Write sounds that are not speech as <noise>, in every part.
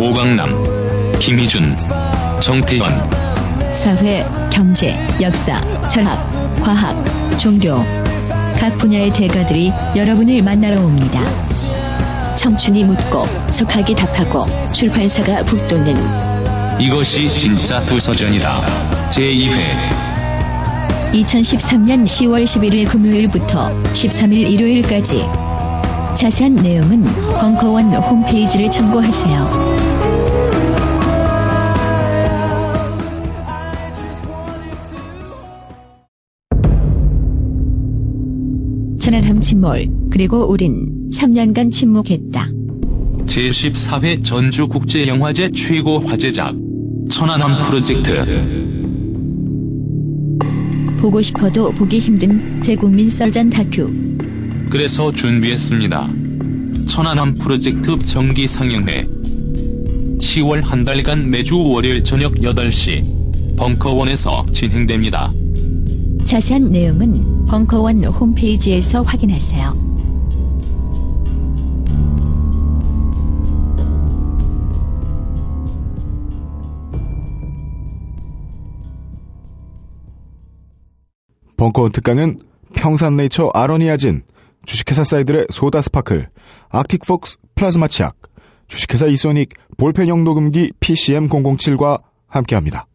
오강남, 김희준, 정태현. 사회, 경제, 역사, 철학, 과학, 종교. 각 분야의 대가들이 여러분을 만나러 옵니다. 청춘이 묻고 석학이 답하고 출판사가 북돋는 이것이 진짜 도서전이다. 제2회 2013년 10월 11일 금요일부터 13일 일요일까지 자세한 내용은 벙커원 홈페이지를 참고하세요. 천안함 침몰 그리고 우린 3년간 침묵했다. 제14회 전주국제영화제 최고 화제작 천안함 프로젝트 보고 싶어도 보기 힘든 대국민 썰전 다큐 그래서 준비했습니다. 천안함 프로젝트 정기 상영회 10월 한 달간 매주 월요일 저녁 8시 벙커원에서 진행됩니다. 자세한 내용은 벙커원 홈페이지에서 확인하세요. 벙커원 특강은 평산네이처 아로니아진, 주식회사 사이들의 소다 스파클, 아틱폭스 플라즈마 치약, 주식회사 이소닉 볼펜형 녹음기 PCM007과 함께합니다.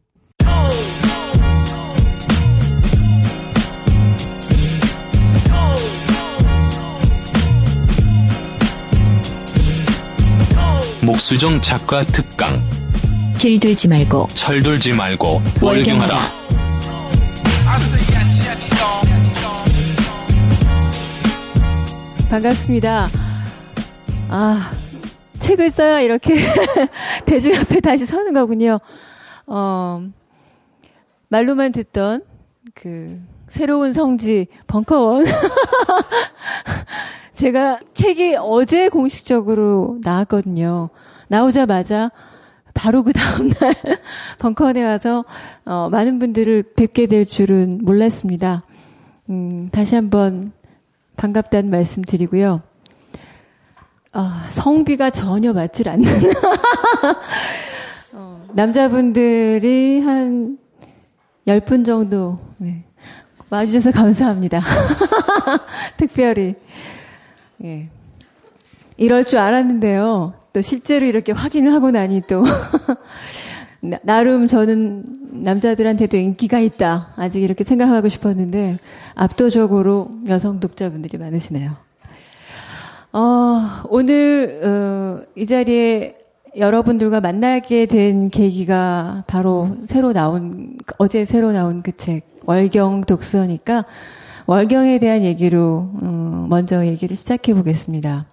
목수정 작가 특강 길들지 말고 철들지 말고 월경하라 반갑습니다. 아, 책을 써야 이렇게 <laughs> 대중 앞에 다시 서는 거군요. 어, 말로만 듣던 그 새로운 성지 벙커원. <laughs> 제가 책이 어제 공식적으로 나왔거든요. 나오자마자 바로 그 다음날 <laughs> 벙커원에 와서 어, 많은 분들을 뵙게 될 줄은 몰랐습니다. 음, 다시 한번 반갑다는 말씀 드리고요. 아, 성비가 전혀 맞질 않는 <laughs> 어, 남자분들이 한 10분 정도 네, 와주셔서 감사합니다. <laughs> 특별히 예. 이럴 줄 알았는데요. 또 실제로 이렇게 확인을 하고 나니 또 <laughs> 나름 저는 남자들한테도 인기가 있다. 아직 이렇게 생각하고 싶었는데 압도적으로 여성 독자분들이 많으시네요. 어, 오늘 어, 이 자리에 여러분들과 만나게 된 계기가 바로 새로 나온 어제 새로 나온 그 책 월경 독서니까 월경에 대한 얘기로 어, 먼저 얘기를 시작해 보겠습니다.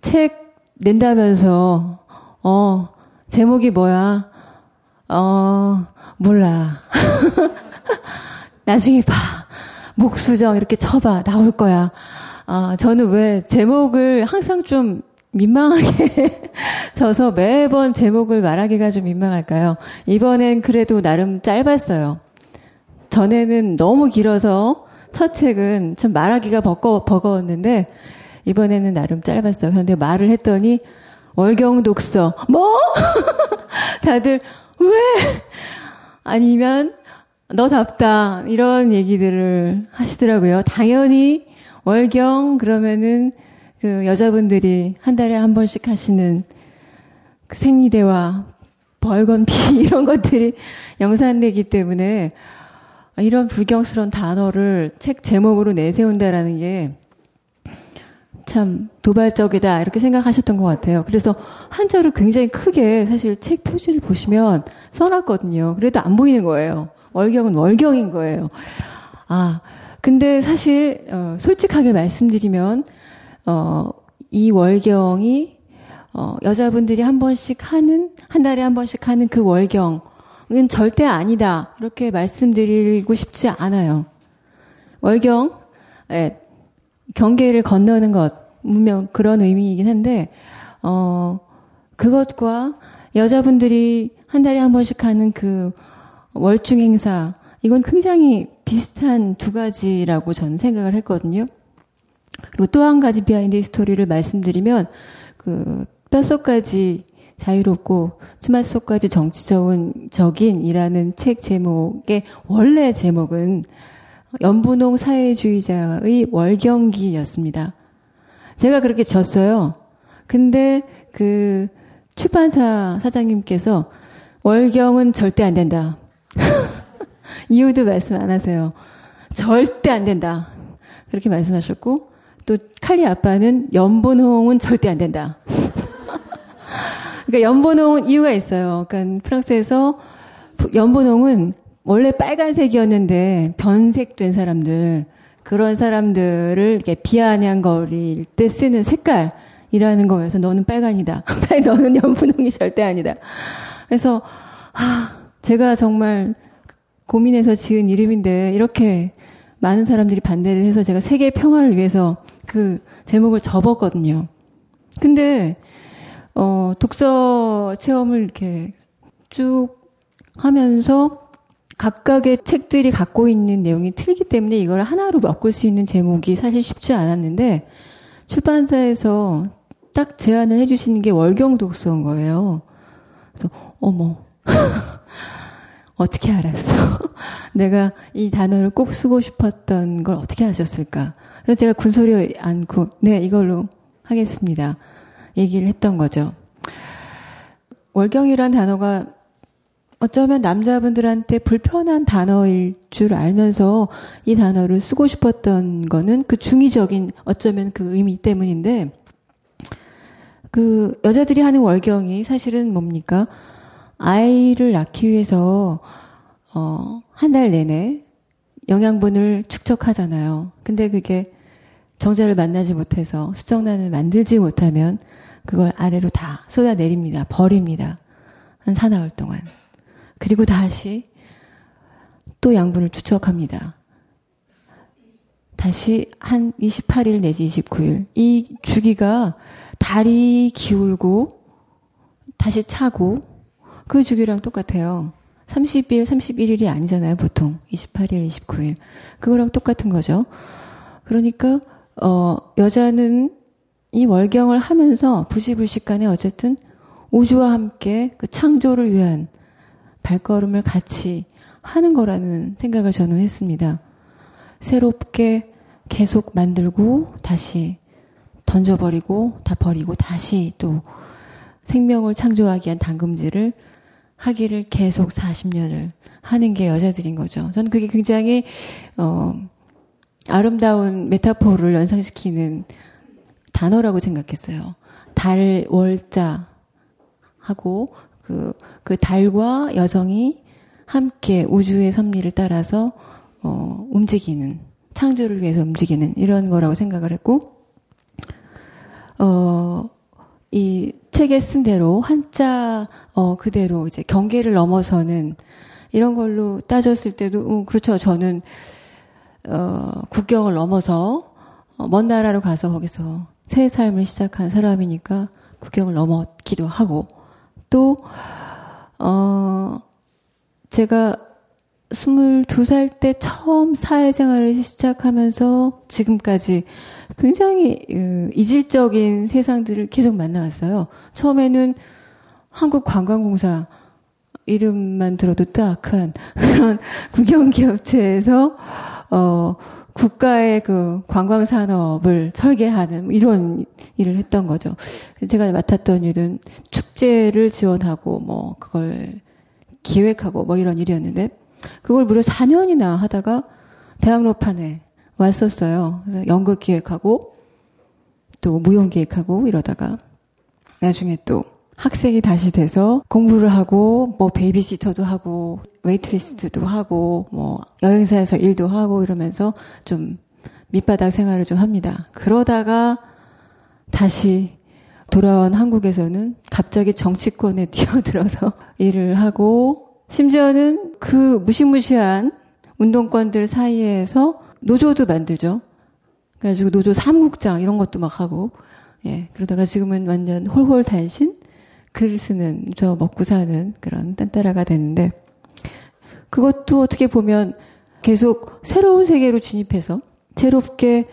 책 낸다면서 어 제목이 뭐야? 어 몰라. <laughs> 나중에 봐. 목수정 이렇게 쳐봐 나올 거야. 아 저는 왜 제목을 항상 좀 민망하게 <laughs> 져서 매번 제목을 말하기가 좀 민망할까요? 이번엔 그래도 나름 짧았어요. 전에는 너무 길어서 첫 책은 좀 말하기가 버거, 버거웠는데 이번에는 나름 짧았어요. 그런데 말을 했더니 월경 독서 뭐? <laughs> 다들 왜? 아니면 너답다 이런 얘기들을 하시더라고요. 당연히 월경 그러면은 그 여자분들이 한 달에 한 번씩 하시는 그 생리대와 벌건피 <laughs> 이런 것들이 영산되기 때문에 이런 불경스러운 단어를 책 제목으로 내세운다라는 게 참 도발적이다 이렇게 생각하셨던 것 같아요. 그래서 한자를 굉장히 크게 사실 책 표지를 보시면 써놨거든요. 그래도 안 보이는 거예요. 월경은 월경인 거예요. 아 근데 사실 어, 솔직하게 말씀드리면 어, 이 월경이 어, 여자분들이 한 번씩 하는, 한 달에 한 번씩 하는 그 월경 은 절대 아니다. 이렇게 말씀드리고 싶지 않아요. 월경, 예, 경계를 건너는 것, 분명 그런 의미이긴 한데, 어, 그것과 여자분들이 한 달에 한 번씩 하는 그 월중 행사, 이건 굉장히 비슷한 두 가지라고 저는 생각을 했거든요. 그리고 또 한 가지 behind story를 말씀드리면, 그, 뼛속까지 자유롭고 치맛속까지 정치적인 책 제목의 원래 제목은 연분홍 사회주의자의 월경기였습니다. 제가 그렇게 졌어요. 근데 그 출판사 사장님께서 월경은 절대 안 된다. <laughs> 이유도 말씀 안 하세요. 절대 안 된다. 그렇게 말씀하셨고, 또 칼리 아빠는 연분홍은 절대 안 된다. 그러니까 연분홍은 이유가 있어요. 그러니까 프랑스에서 연분홍은 원래 빨간색이었는데 변색된 사람들, 그런 사람들을 이렇게 비아냥거릴 때 쓰는 색깔이라는 거에서 너는 빨간이다. <laughs> 너는 연분홍이 절대 아니다. 그래서, 아, 제가 정말 고민해서 지은 이름인데 이렇게 많은 사람들이 반대를 해서 제가 세계 평화를 위해서 그 제목을 접었거든요. 근데, 어, 독서 체험을 이렇게 쭉 하면서 각각의 책들이 갖고 있는 내용이 틀리기 때문에 이걸 하나로 바꿀 수 있는 제목이 사실 쉽지 않았는데 출판사에서 딱 제안을 해주시는 게 월경 독서인 거예요. 그래서 어머 <laughs> 어떻게 알았어? <laughs> 내가 이 단어를 꼭 쓰고 싶었던 걸 어떻게 하셨을까? 그래서 제가 군소리 않고 네 이걸로 하겠습니다. 얘기를 했던 거죠. 월경이란 단어가 어쩌면 남자분들한테 불편한 단어일 줄 알면서 이 단어를 쓰고 싶었던 거는 그 중의적인 어쩌면 그 의미 때문인데 그 여자들이 하는 월경이 사실은 뭡니까? 아이를 낳기 위해서 어, 한 달 내내 영양분을 축적하잖아요. 근데 그게 정자를 만나지 못해서 수정란을 만들지 못하면 그걸 아래로 다 쏟아내립니다. 버립니다. 한 사나흘 동안. 그리고 다시 또 양분을 추적합니다. 다시 한 28일 내지 29일. 이 주기가 달이 기울고 다시 차고 그 주기랑 똑같아요. 30일, 31일이 아니잖아요, 보통. 28일, 29일. 그거랑 똑같은 거죠. 그러니까, 어, 여자는 이 월경을 하면서 부시불식간에 어쨌든 우주와 함께 그 창조를 위한 발걸음을 같이 하는 거라는 생각을 저는 했습니다. 새롭게 계속 만들고 다시 던져버리고 다 버리고 다시 또 생명을 창조하기 위한 당금질을 하기를 계속 40년을 하는 게 여자들인 거죠. 저는 그게 굉장히 어 아름다운 메타포를 연상시키는 단어라고 생각했어요. 달 월자 하고 그, 그 달과 여성이 함께 우주의 섭리를 따라서, 어, 움직이는, 창조를 위해서 움직이는 이런 거라고 생각을 했고, 어, 이 책에 쓴 대로 한자, 어, 그대로 이제 경계를 넘어서는 이런 걸로 따졌을 때도, 음, 그렇죠. 저는, 어, 국경을 넘어서, 어, 먼 나라로 가서 거기서 새 삶을 시작한 사람이니까 국경을 넘었기도 하고, 또, 어, 제가 22살 때 처음 사회생활을 시작하면서 지금까지 굉장히 어, 이질적인 세상들을 계속 만나왔어요. 처음에는 한국관광공사 이름만 들어도 뜨악한 <laughs> 그런 국영기업체에서 어 국가의 그 관광 산업을 설계하는 뭐 이런 일을 했던 거죠. 제가 맡았던 일은 축제를 지원하고 뭐 그걸 기획하고 뭐 이런 일이었는데 그걸 무려 4년이나 하다가 대학로판에 왔었어요. 그래서 연극 기획하고 또 무용 기획하고 이러다가 나중에 또 학생이 다시 돼서 공부를 하고 뭐 베이비시터도 하고 웨이트리스도 하고 뭐 여행사에서 일도 하고 이러면서 좀 밑바닥 생활을 좀 합니다. 그러다가 다시 돌아온 한국에서는 갑자기 정치권에 <laughs> 뛰어들어서 일을 하고 심지어는 그 무시무시한 운동권들 사이에서 노조도 만들죠. 그래가지고 노조 사무국장 이런 것도 막 하고 예 그러다가 지금은 완전 홀홀 단신 글 쓰는 저 먹고 사는 그런 딴따라가 됐는데 그것도 어떻게 보면 계속 새로운 세계로 진입해서 새롭게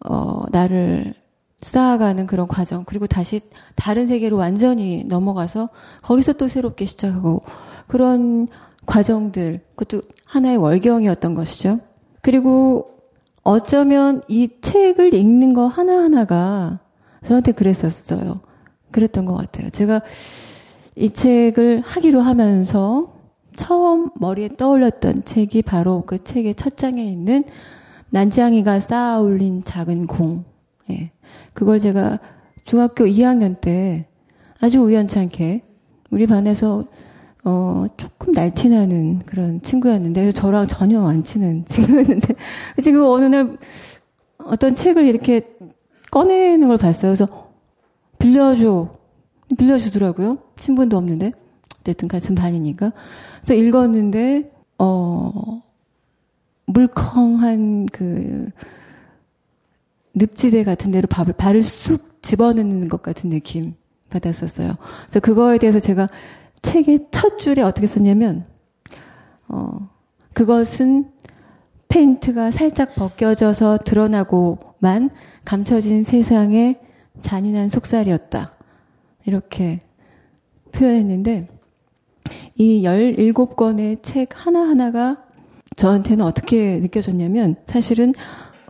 어 나를 쌓아가는 그런 과정 그리고 다시 다른 세계로 완전히 넘어가서 거기서 또 새롭게 시작하고 그런 과정들 그것도 하나의 월경이었던 것이죠. 그리고 어쩌면 이 책을 읽는 거 하나하나가 저한테 그랬었어요. 그랬던 것 같아요. 제가 이 책을 하기로 하면서 처음 머리에 떠올렸던 책이 바로 그 책의 첫 장에 있는 난지양이가 쌓아 올린 작은 공. 예. 그걸 제가 중학교 2학년 때 아주 우연찮게 우리 반에서 어, 조금 날티나는 그런 친구였는데, 저랑 전혀 안 친한 <laughs> 친구였는데, 지금 어느 날 어떤 책을 이렇게 꺼내는 걸 봤어요. 그래서 빌려줘. 빌려주더라고요. 친분도 없는데. 어쨌든 같은 반이니까. 그래서 읽었는데, 어, 물컹한 그, 늪지대 같은 데로 밥을, 발을 쑥 집어넣는 것 같은 느낌 받았었어요. 그래서 그거에 대해서 제가 책의 첫 줄에 어떻게 썼냐면, 어, 그것은 페인트가 살짝 벗겨져서 드러나고만 감춰진 세상의 잔인한 속살이었다. 이렇게 표현했는데, 이 17권의 책 하나하나가 저한테는 어떻게 느껴졌냐면, 사실은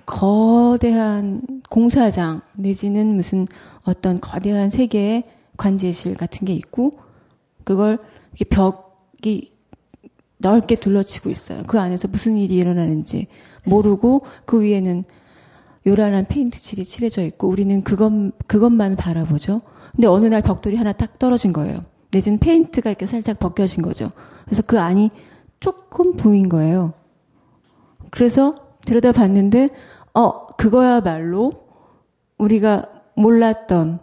거대한 공사장 내지는 무슨 어떤 거대한 세계의 관제실 같은 게 있고 그걸 이렇게 벽이 넓게 둘러치고 있어요. 그 안에서 무슨 일이 일어나는지 모르고 그 위에는 요란한 페인트 칠이 칠해져 있고 우리는 그것 그것만 바라보죠. 근데 어느 날 벽돌이 하나 딱 떨어진 거예요. 내지는 페인트가 이렇게 살짝 벗겨진 거죠. 그래서 그 안이 조금 보인 거예요. 그래서 들여다 봤는데 어, 그거야말로 우리가 몰랐던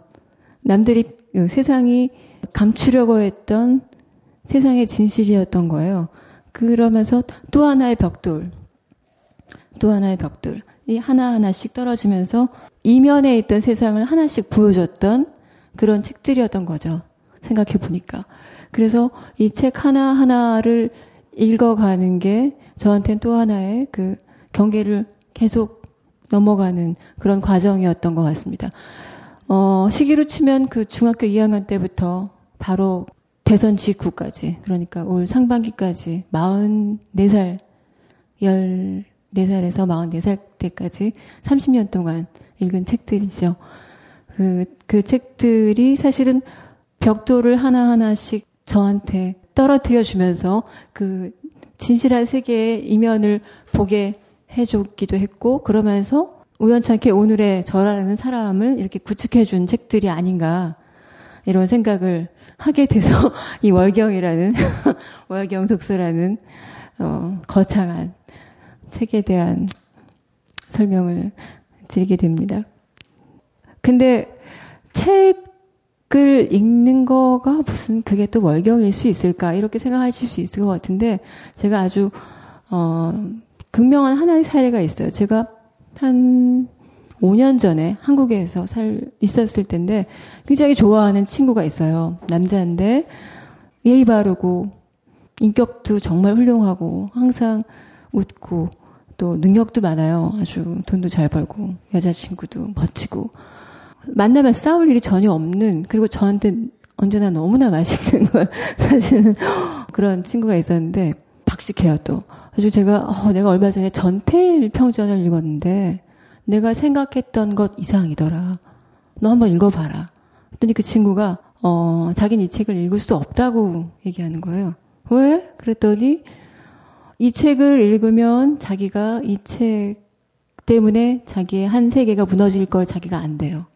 남들이 그 세상이 감추려고 했던 세상의 진실이었던 거예요. 그러면서 또 하나의 벽돌, 또 하나의 벽돌, 이 하나하나씩 떨어지면서 이면에 있던 세상을 하나씩 보여줬던 그런 책들이었던 거죠. 생각해 보니까. 그래서 이 책 하나하나를 읽어가는 게 저한테는 또 하나의 그 경계를 계속 넘어가는 그런 과정이었던 것 같습니다. 어, 시기로 치면 그 중학교 2학년 때부터 바로 대선 직후까지, 그러니까 올 상반기까지 44살, 14살에서 44살 때까지 30년 동안 읽은 책들이죠. 그, 그 책들이 사실은 벽돌을 하나하나씩 저한테 떨어뜨려 주면서 그 진실한 세계의 이면을 보게 해줬기도 했고 그러면서 우연찮게 오늘의 저라는 사람을 이렇게 구축해 준 책들이 아닌가 이런 생각을 하게 돼서 <laughs> 이 월경이라는 <laughs> 월경 독서라는 어, 거창한 책에 대한 설명을 드리게 됩니다. 근데 책 을 읽는 거가 무슨 그게 또 월경일 수 있을까 이렇게 생각하실 수 있을 것 같은데 제가 아주 어, 극명한 하나의 사례가 있어요. 제가 한 5년 전에 한국에서 살, 있었을 텐데 굉장히 좋아하는 친구가 있어요. 남자인데 예의 바르고 인격도 정말 훌륭하고 항상 웃고 또 능력도 많아요. 아주 돈도 잘 벌고 여자친구도 멋지고 만나면 싸울 일이 전혀 없는 그리고 저한테 언제나 너무나 맛있는 걸 <laughs> 사주는 그런 친구가 있었는데 박식해요 또. 아주 제가 어, 내가 얼마 전에 전태일 평전을 읽었는데 내가 생각했던 것 이상이더라. 너 한번 읽어봐라. 그랬더니 그 친구가 어, 자기는 이 책을 읽을 수 없다고 얘기하는 거예요. 왜? 그랬더니 이 책을 읽으면 자기가 이 책 때문에 자기의 한 세계가 무너질 걸 자기가 안 돼요.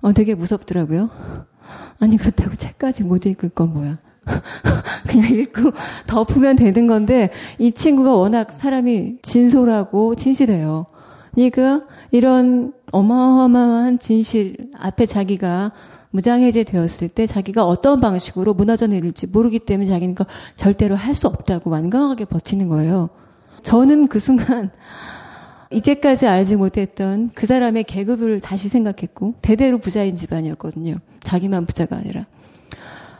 어, 되게 무섭더라고요. 아니, 그렇다고 책까지 못 읽을 건 뭐야. <laughs> 그냥 읽고 덮으면 되는 건데 이 친구가 워낙 사람이 진솔하고 진실해요. 그러니까 이런 어마어마한 진실 앞에 자기가 무장해제 되었을 때 자기가 어떤 방식으로 무너져 내릴지 모르기 때문에 자기는 그 절대로 할 수 없다고 완강하게 버티는 거예요. 저는 그 순간 이제까지 알지 못했던 그 사람의 계급을 다시 생각했고 대대로 부자인 집안이었거든요. 자기만 부자가 아니라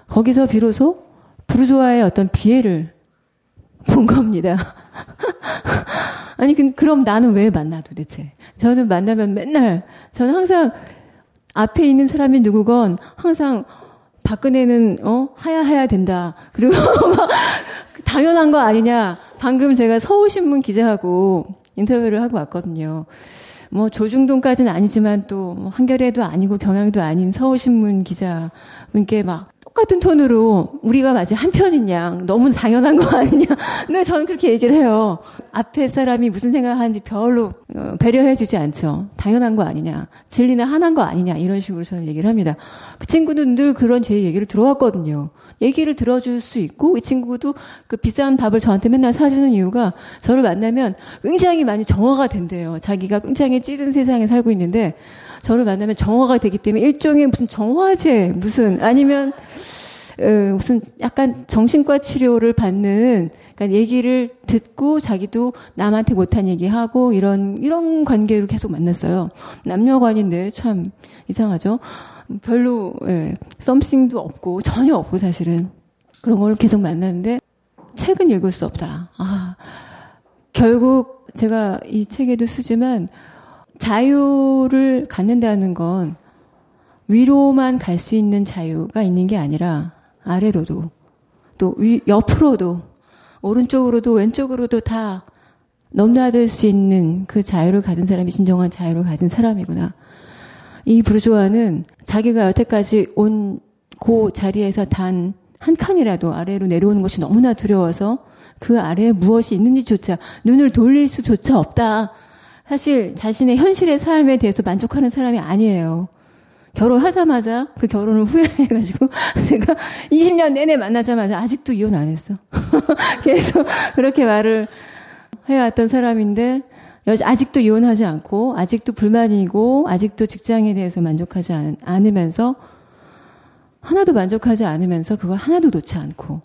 거기서 비로소 부르조아의 어떤 비애를 본 겁니다. <laughs> 아니 그럼 나는 왜 만나 도대체? 저는 만나면 맨날 저는 항상 앞에 있는 사람이 누구건 항상 박근혜는 어 하야해야 된다. 그리고 <laughs> 막 당연한 거 아니냐. 방금 제가 서울신문 기자하고 인터뷰를 하고 왔거든요. 뭐 조중동까지는 아니지만 또뭐 한겨레도 아니고 경향도 아닌 서울신문 기자분께 막 똑같은 톤으로 우리가 마치 한편인 양 너무 당연한 거 아니냐. 근데 <laughs> 저는 그렇게 얘기를 해요. 앞에 사람이 무슨 생각을 하는지 별로 어, 배려해주지 않죠. 당연한 거 아니냐. 진리는 하나인 거 아니냐. 이런 식으로 저는 얘기를 합니다. 그 친구는 늘 그런 제 얘기를 들어왔거든요. 얘기를 들어줄 수 있고 이 친구도 그 비싼 밥을 저한테 맨날 사주는 이유가 저를 만나면 굉장히 많이 정화가 된대요. 자기가 굉장히 찢은 세상에 살고 있는데 저를 만나면 정화가 되기 때문에 일종의 무슨 정화제 무슨 아니면 어, 무슨 약간 정신과 치료를 받는 그러니까 얘기를 듣고 자기도 남한테 못한 얘기하고 이런 이런 관계로 계속 만났어요. 남녀관인데 참 이상하죠. 별로 예, 썸씽도 없고 전혀 없고 사실은 그런 걸 계속 만났는데 책은 읽을 수 없다. 아 결국 제가 이 책에도 쓰지만 자유를 갖는다는 건 위로만 갈 수 있는 자유가 있는 게 아니라 아래로도 또 위, 옆으로도 오른쪽으로도 왼쪽으로도 다 넘나들 수 있는 그 자유를 가진 사람이 진정한 자유를 가진 사람이구나. 이 부르조아는 자기가 여태까지 온 그 자리에서 단 한 칸이라도 아래로 내려오는 것이 너무나 두려워서 그 아래에 무엇이 있는지조차 눈을 돌릴 수조차 없다. 사실 자신의 현실의 삶에 대해서 만족하는 사람이 아니에요. 결혼하자마자 그 결혼을 후회해가지고 <laughs> 제가 20년 내내 만나자마자 아직도 이혼 안 했어. <laughs> 계속 그렇게 말을 해왔던 사람인데 아직도 이혼하지 않고 아직도 불만이고 아직도 직장에 대해서 만족하지 않, 않으면서 하나도 만족하지 않으면서 그걸 하나도 놓지 않고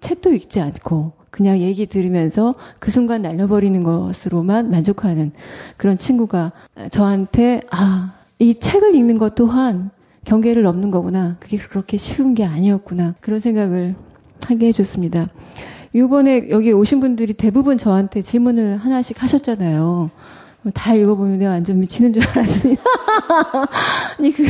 책도 읽지 않고 그냥 얘기 들으면서 그 순간 날려버리는 것으로만 만족하는 그런 친구가 저한테 아, 이 책을 읽는 것 또한 경계를 넘는 거구나. 그게 그렇게 쉬운 게 아니었구나. 그런 생각을 하게 해줬습니다. 이번에 여기 오신 분들이 대부분 저한테 질문을 하나씩 하셨잖아요. 다 읽어보는데 완전 미치는 줄 알았습니다. <laughs> 아니, 그,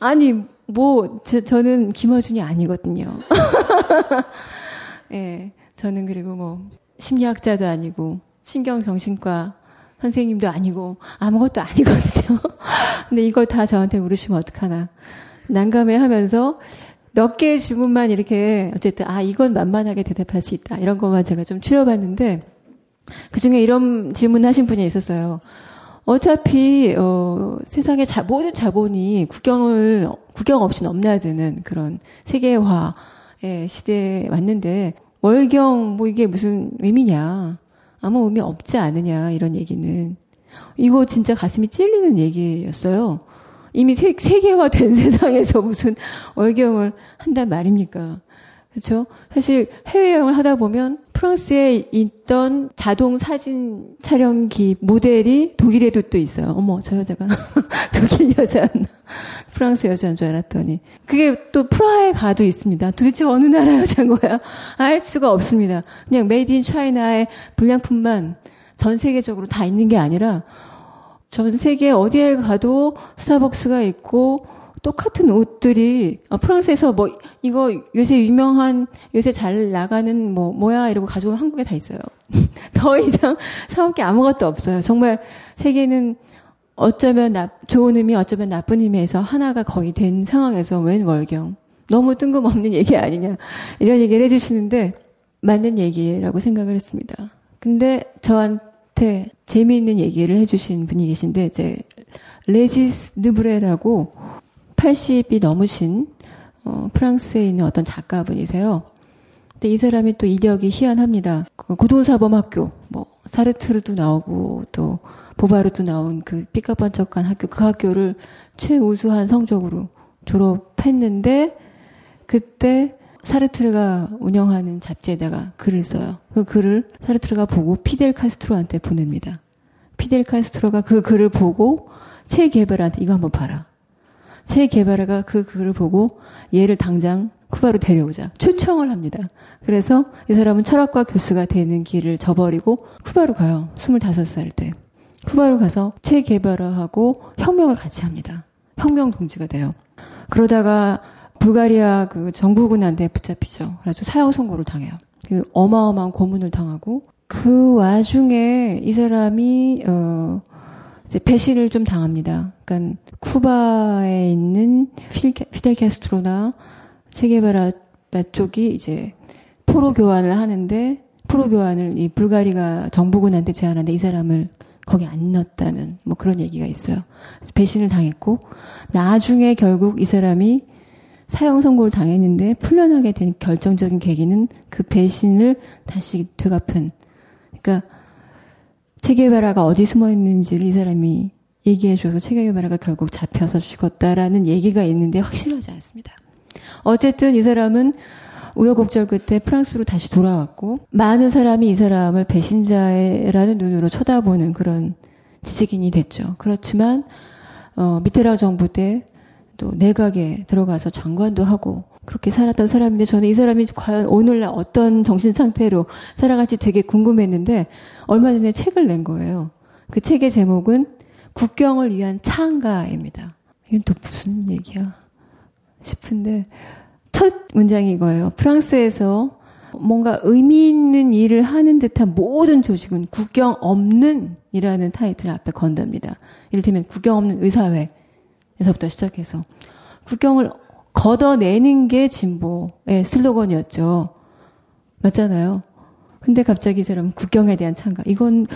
아니, 뭐, 저, 저는 김어준이 아니거든요. <laughs> 예. 네, 저는 그리고 뭐, 심리학자도 아니고, 신경정신과 선생님도 아니고, 아무것도 아니거든요. <laughs> 근데 이걸 다 저한테 물으시면 어떡하나. 난감해 하면서, 몇 개의 질문만 이렇게 어쨌든 아 이건 만만하게 대답할 수 있다 이런 것만 제가 좀 추려봤는데 그 중에 이런 질문하신 분이 있었어요. 어차피 어, 세상의 자, 모든 자본이 국경을 국경 없이 넘나드는 그런 세계화의 시대에 왔는데 월경 뭐 이게 무슨 의미냐 아무 의미 없지 않느냐 이런 얘기는 이거 진짜 가슴이 찔리는 얘기였어요. 이미 세, 세계화된 <laughs> 세상에서 무슨 월경을 한단 말입니까? 그렇죠? 사실 해외여행을 하다 보면 프랑스에 있던 자동 사진 촬영기 모델이 독일에도 또 있어요. 어머, 저 여자가 <laughs> 독일 여자였나? 프랑스 여자인 줄 알았더니. 그게 또 프라하에 가도 있습니다. 도대체 어느 나라 여자인 거야? 알 수가 없습니다. 그냥 made in China의 불량품만 전 세계적으로 다 있는 게 아니라 전 세계 어디에 가도 스타벅스가 있고 똑같은 옷들이 어, 프랑스에서 뭐 이거 요새 유명한 요새 잘 나가는 뭐 뭐야 이러고 가져온 한국에 다 있어요. <laughs> 더 이상 사올 게 아무것도 없어요. 정말 세계는 어쩌면 나, 좋은 의미 어쩌면 나쁜 의미에서 하나가 거의 된 상황에서 웬 월경 너무 뜬금없는 <laughs> 얘기 아니냐 이런 얘기를 해주시는데 맞는 얘기라고 생각을 했습니다. 근데 저한 저한테 재미있는 얘기를 해주신 분이 계신데 이제 레지스 느브레라고 80이 넘으신 어, 프랑스에 있는 어떤 작가분이세요. 근데 이 사람이 또 이력이 희한합니다. 그 고등사범학교, 뭐 사르트르도 나오고 또 보바르도 나온 그 삐까번쩍한 학교, 그 학교를 최우수한 성적으로 졸업했는데, 그때 사르트르가 운영하는 잡지에다가 글을 써요. 그 글을 사르트르가 보고 피델 카스트로한테 보냅니다. 피델 카스트로가 그 글을 보고 체 게바라한테 이거 한번 봐라. 체 게바라가 그 글을 보고 얘를 당장 쿠바로 데려오자 초청을 합니다. 그래서 이 사람은 철학과 교수가 되는 길을 저버리고 쿠바로 가요. 25살 때. 쿠바로 가서 체 게바라하고 혁명을 같이 합니다. 혁명 동지가 돼요. 그러다가 불가리아 그 정부군한테 붙잡히죠. 그래서 사형 선고를 당해요. 그 어마어마한 고문을 당하고 그 와중에 이 사람이 어 이제 배신을 좀 당합니다. 그러니까 쿠바에 있는 피델 캐스트로나 체게바라 쪽이 이제 포로 교환을 하는데 포로 교환을 이 불가리가 정부군한테 제안하는데 이 사람을 거기 안 넣었다는 뭐 그런 얘기가 있어요. 배신을 당했고 나중에 결국 이 사람이 사형 선고를 당했는데 풀려나게 된 결정적인 계기는 그 배신을 다시 되갚은 그러니까 체게바라가 어디 숨어 있는지를 이 사람이 얘기해 줘서 체게바라가 결국 잡혀서 죽었다라는 얘기가 있는데 확실하지 않습니다. 어쨌든 이 사람은 우여곡절 끝에 프랑스로 다시 돌아왔고 많은 사람이 이 사람을 배신자라는 눈으로 쳐다보는 그런 지식인이 됐죠. 그렇지만 어, 미테라 정부 때 또 내각에 들어가서 장관도 하고 그렇게 살았던 사람인데 저는 이 사람이 과연 오늘날 어떤 정신 상태로 살아갈지 되게 궁금했는데 얼마 전에 책을 낸 거예요. 그 책의 제목은 국경을 위한 창가입니다. 이건 또 무슨 얘기야 싶은데 첫 문장이 이거예요. 프랑스에서 뭔가 의미 있는 일을 하는 듯한 모든 조직은 국경 없는 이라는 타이틀 앞에 건답니다. 이를테면 국경 없는 의사회 에서부터 시작해서 국경을 걷어내는 게 진보의 슬로건이었죠. 맞잖아요. 근데 갑자기 이 사람은 국경에 대한 참가. 이건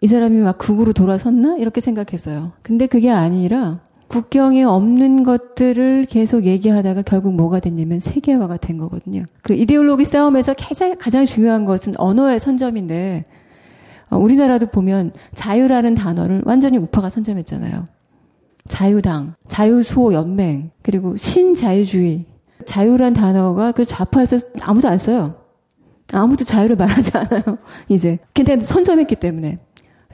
이 사람이 막 극으로 돌아섰나? 이렇게 생각했어요. 근데 그게 아니라 국경이 없는 것들을 계속 얘기하다가 결국 뭐가 됐냐면 세계화가 된 거거든요. 그 이데올로기 싸움에서 가장, 가장 중요한 것은 언어의 선점인데, 어, 우리나라도 보면 자유라는 단어를 완전히 우파가 선점했잖아요. 자유당, 자유수호 연맹, 그리고 신자유주의. 자유란 단어가 그 좌파에서 아무도 안 써요. 아무도 자유를 말하지 <laughs> 않아요. 이제. 근데 선점했기 때문에.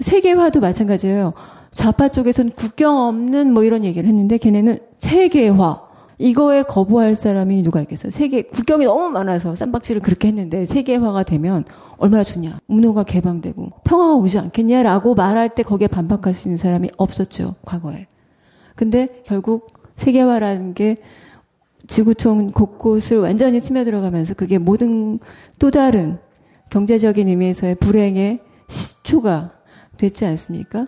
세계화도 마찬가지예요. 좌파 쪽에서는 국경 없는 뭐 이런 얘기를 했는데 걔네는 세계화. 이거에 거부할 사람이 누가 있겠어요? 세계, 국경이 너무 많아서 쌈박질을 그렇게 했는데 세계화가 되면 얼마나 좋냐. 문호가 개방되고 평화가 오지 않겠냐라고 말할 때 거기에 반박할 수 있는 사람이 없었죠. 과거에. 근데 결국 세계화라는 게 지구촌 곳곳을 완전히 스며들어가면서 그게 모든 또 다른 경제적인 의미에서의 불행의 시초가 됐지 않습니까?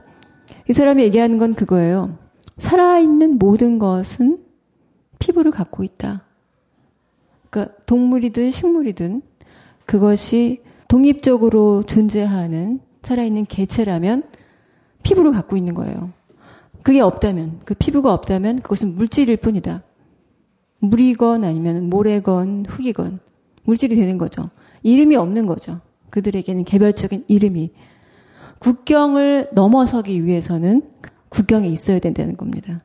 이 사람이 얘기하는 건 그거예요. 살아있는 모든 것은 피부를 갖고 있다. 그러니까 동물이든 식물이든 그것이 독립적으로 존재하는 살아있는 개체라면 피부를 갖고 있는 거예요. 그게 없다면, 그 피부가 없다면 그것은 물질일 뿐이다. 물이건 아니면 모래건 흙이건 물질이 되는 거죠. 이름이 없는 거죠. 그들에게는 개별적인 이름이 국경을 넘어서기 위해서는 국경에 있어야 된다는 겁니다.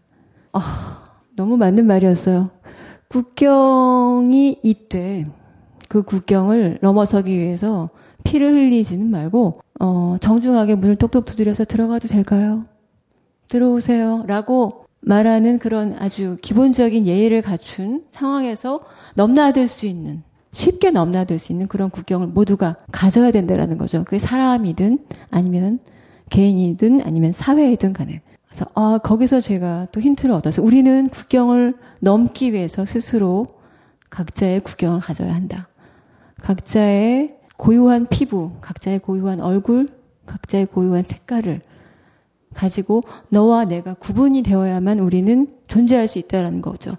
아, 너무 맞는 말이었어요. 국경이 있되 그 국경을 넘어서기 위해서 피를 흘리지는 말고 어, 정중하게 문을 똑똑 두드려서 들어가도 될까요? 들어오세요. 라고 말하는 그런 아주 기본적인 예의를 갖춘 상황에서 넘나들 수 있는 쉽게 넘나들 수 있는 그런 국경을 모두가 가져야 된다라는 거죠. 그게 사람이든 아니면 개인이든 아니면 사회이든 간에. 그래서 아, 거기서 제가 또 힌트를 얻어서 우리는 국경을 넘기 위해서 스스로 각자의 국경을 가져야 한다. 각자의 고유한 피부, 각자의 고유한 얼굴, 각자의 고유한 색깔을 가지고 너와 내가 구분이 되어야만 우리는 존재할 수 있다라는 거죠.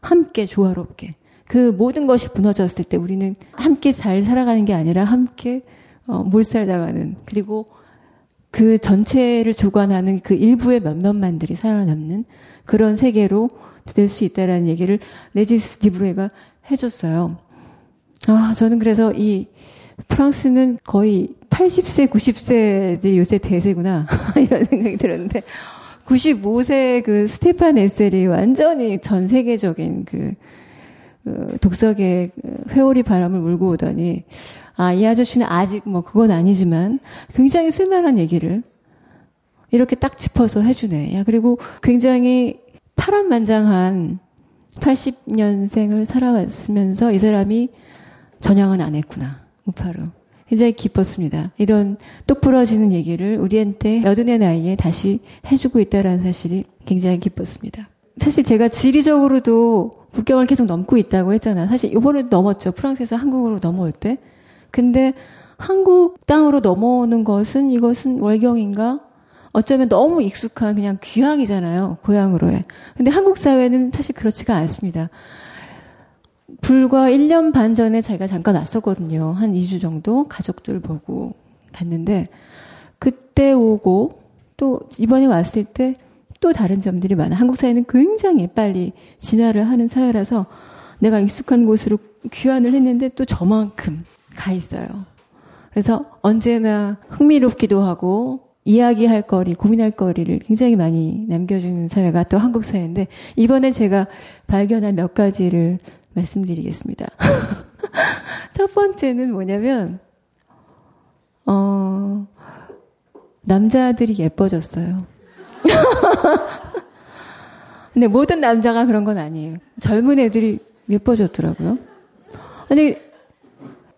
함께 조화롭게. 그 모든 것이 무너졌을 때 우리는 함께 잘 살아가는 게 아니라 함께 어, 몰살당하는 그리고 그 전체를 주관하는 그 일부의 몇몇만들이 살아남는 그런 세계로 될 수 있다라는 얘기를 레지스 드브레가 해줬어요. 아, 저는 그래서 이 프랑스는 거의 80세, 90세들이 요새 대세구나. <laughs> 이런 생각이 들었는데, 95세 그 스테판 에셀이 완전히 전 세계적인 그, 그 독서계 그 회오리 바람을 물고 오더니, 아, 이 아저씨는 아직 뭐 그건 아니지만 굉장히 쓸만한 얘기를 이렇게 딱 짚어서 해주네. 야, 그리고 굉장히 파란만장한 80년생을 살아왔으면서 이 사람이 전향은 안 했구나. 우파로. 굉장히 기뻤습니다. 이런 똑 부러지는 얘기를 우리한테 여든의 나이에 다시 해주고 있다는 사실이 굉장히 기뻤습니다. 사실 제가 지리적으로도 국경을 계속 넘고 있다고 했잖아요. 사실 이번에 넘었죠. 프랑스에서 한국으로 넘어올 때. 근데 한국 땅으로 넘어오는 것은 이것은 월경인가? 어쩌면 너무 익숙한 그냥 귀향이잖아요. 고향으로의. 근데 한국 사회는 사실 그렇지가 않습니다. 불과 1년 반 전에 제가 잠깐 왔었거든요. 한 2주 정도 가족들 보고 갔는데 그때 오고 또 이번에 왔을 때 또 다른 점들이 많아. 한국 사회는 굉장히 빨리 진화를 하는 사회라서 내가 익숙한 곳으로 귀환을 했는데 또 저만큼 가 있어요. 그래서 언제나 흥미롭기도 하고 이야기할 거리, 고민할 거리를 굉장히 많이 남겨주는 사회가 또 한국 사회인데 이번에 제가 발견한 몇 가지를 말씀드리겠습니다. <laughs> 첫 번째는 뭐냐면, 어, 남자들이 예뻐졌어요. <laughs> 근데 모든 남자가 그런 건 아니에요. 젊은 애들이 예뻐졌더라고요. 아니,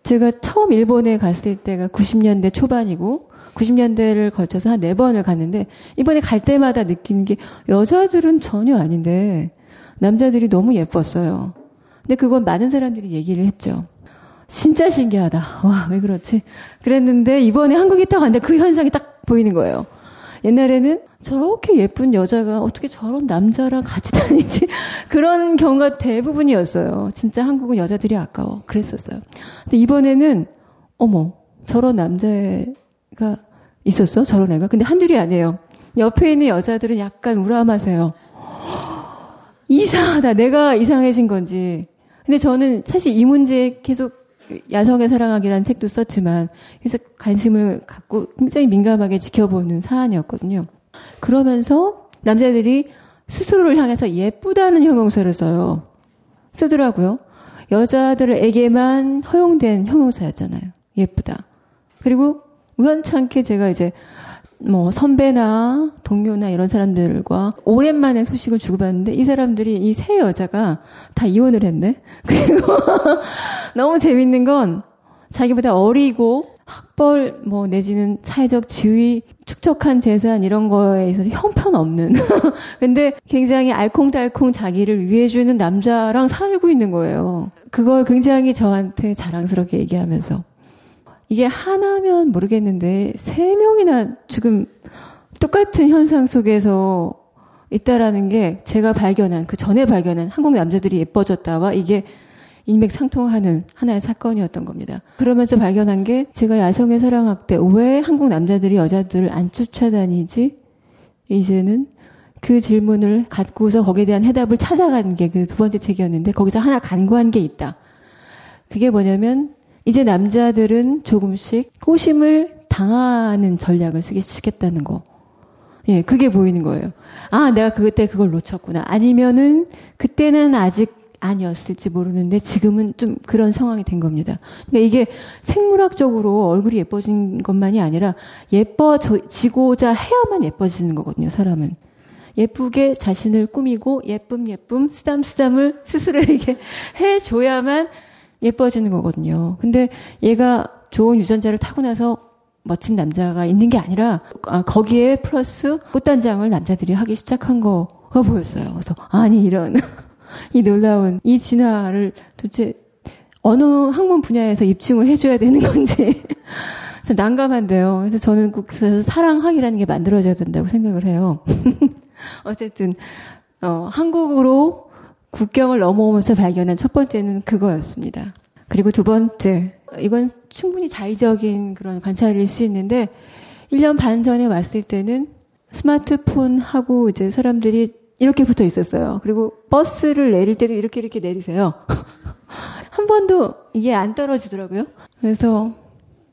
제가 처음 일본에 갔을 때가 90년대 초반이고, 90년대를 걸쳐서 한 네 번을 갔는데, 이번에 갈 때마다 느끼는 게, 여자들은 전혀 아닌데, 남자들이 너무 예뻤어요. 근데 그건 많은 사람들이 얘기를 했죠. 진짜 신기하다. 와, 왜 그렇지? 그랬는데 이번에 한국에 딱 왔는데 그 현상이 딱 보이는 거예요. 옛날에는 저렇게 예쁜 여자가 어떻게 저런 남자랑 같이 다니지? <laughs> 그런 경우가 대부분이었어요. 진짜 한국은 여자들이 아까워. 그랬었어요. 근데 이번에는, 어머, 저런 남자가 있었어? 저런 애가? 근데 한둘이 아니에요. 옆에 있는 여자들은 약간 우람하세요. <gasps> 이상하다. 내가 이상해진 건지. 근데 저는 사실 이 문제에 계속 야성의 사랑하기라는 책도 썼지만 그래서 관심을 갖고 굉장히 민감하게 지켜보는 사안이었거든요. 그러면서 남자들이 스스로를 향해서 예쁘다는 형용사를 써요. 쓰더라고요. 여자들에게만 허용된 형용사였잖아요. 예쁘다. 그리고 우연찮게 제가 이제 뭐 선배나 동료나 이런 사람들과 오랜만에 소식을 주고받는데 이 사람들이 이 세 여자가 다 이혼을 했네. <laughs> 그리고 너무 재밌는 건 자기보다 어리고 학벌 뭐 내지는 사회적 지위 축적한 재산 이런 거에 있어서 형편없는 <laughs> 근데 굉장히 알콩달콩 자기를 위해주는 남자랑 살고 있는 거예요. 그걸 굉장히 저한테 자랑스럽게 얘기하면서 이게 하나면 모르겠는데 세 명이나 지금 똑같은 현상 속에서 있다라는 게 제가 발견한 그 전에 발견한 한국 남자들이 예뻐졌다와 이게 인맥상통하는 하나의 사건이었던 겁니다. 그러면서 발견한 게 제가 야성의 사랑학 때왜 한국 남자들이 여자들을 안 쫓아다니지? 이제는 그 질문을 갖고서 거기에 대한 해답을 찾아가는 게그 두 번째 책이었는데 거기서 하나 간구한 게 있다. 그게 뭐냐면 이제 남자들은 조금씩 꼬심을 당하는 전략을 쓰기 시작했다는 거. 예, 그게 보이는 거예요. 아, 내가 그때 그걸 놓쳤구나. 아니면은 그때는 아직 아니었을지 모르는데 지금은 좀 그런 상황이 된 겁니다. 그러니까 이게 생물학적으로 얼굴이 예뻐진 것만이 아니라 예뻐지고자 해야만 예뻐지는 거거든요, 사람은. 예쁘게 자신을 꾸미고 예쁨 예쁨 쓰담 쓰담을 스스로에게 <laughs> 해줘야만 예뻐지는 거거든요. 근데 얘가 좋은 유전자를 타고 나서 멋진 남자가 있는 게 아니라 아, 거기에 플러스 꽃단장을 남자들이 하기 시작한 거가 보였어요. 그래서 아니 이런 <laughs> 이 놀라운 이 진화를 도대체 어느 학문 분야에서 입증을 해줘야 되는 건지 <laughs> 참 난감한데요. 그래서 저는 꼭 사랑학이라는 게 만들어져야 된다고 생각을 해요. <laughs> 어쨌든 어, 한국으로 국경을 넘어오면서 발견한 첫 번째는 그거였습니다. 그리고 두 번째, 이건 충분히 자의적인 그런 관찰일 수 있는데, 1년 반 전에 왔을 때는 스마트폰 하고 이제 사람들이 이렇게 붙어 있었어요. 그리고 버스를 내릴 때도 이렇게 이렇게 내리세요. <laughs> 한 번도 이게 안 떨어지더라고요. 그래서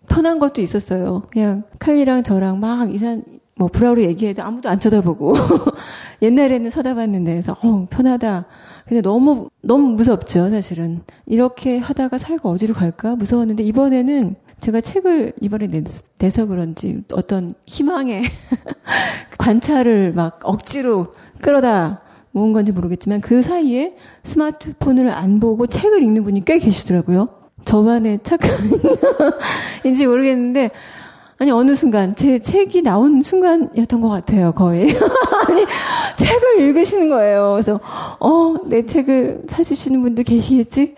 편한 것도 있었어요. 그냥 칼리랑 저랑 막 이산 뭐 브라우로 얘기해도 아무도 안 쳐다보고 <laughs> 옛날에는 쳐다봤는데 그래서 어 편하다. 근데 너무 너무 무섭죠 사실은 이렇게 하다가 사회가 어디로 갈까 무서웠는데 이번에는 제가 책을 이번에 내서 그런지 어떤 희망의 <laughs> 관찰을 막 억지로 끌어다 모은 건지 모르겠지만 그 사이에 스마트폰을 안 보고 책을 읽는 분이 꽤 계시더라고요. 저만의 착각인지 <laughs> 모르겠는데 아니 어느 순간 제 책이 나온 순간이었던 것 같아요 거의. <laughs> 아니 책을 읽으시는 거예요. 그래서 어 내 책을 사주시는 분도 계시겠지?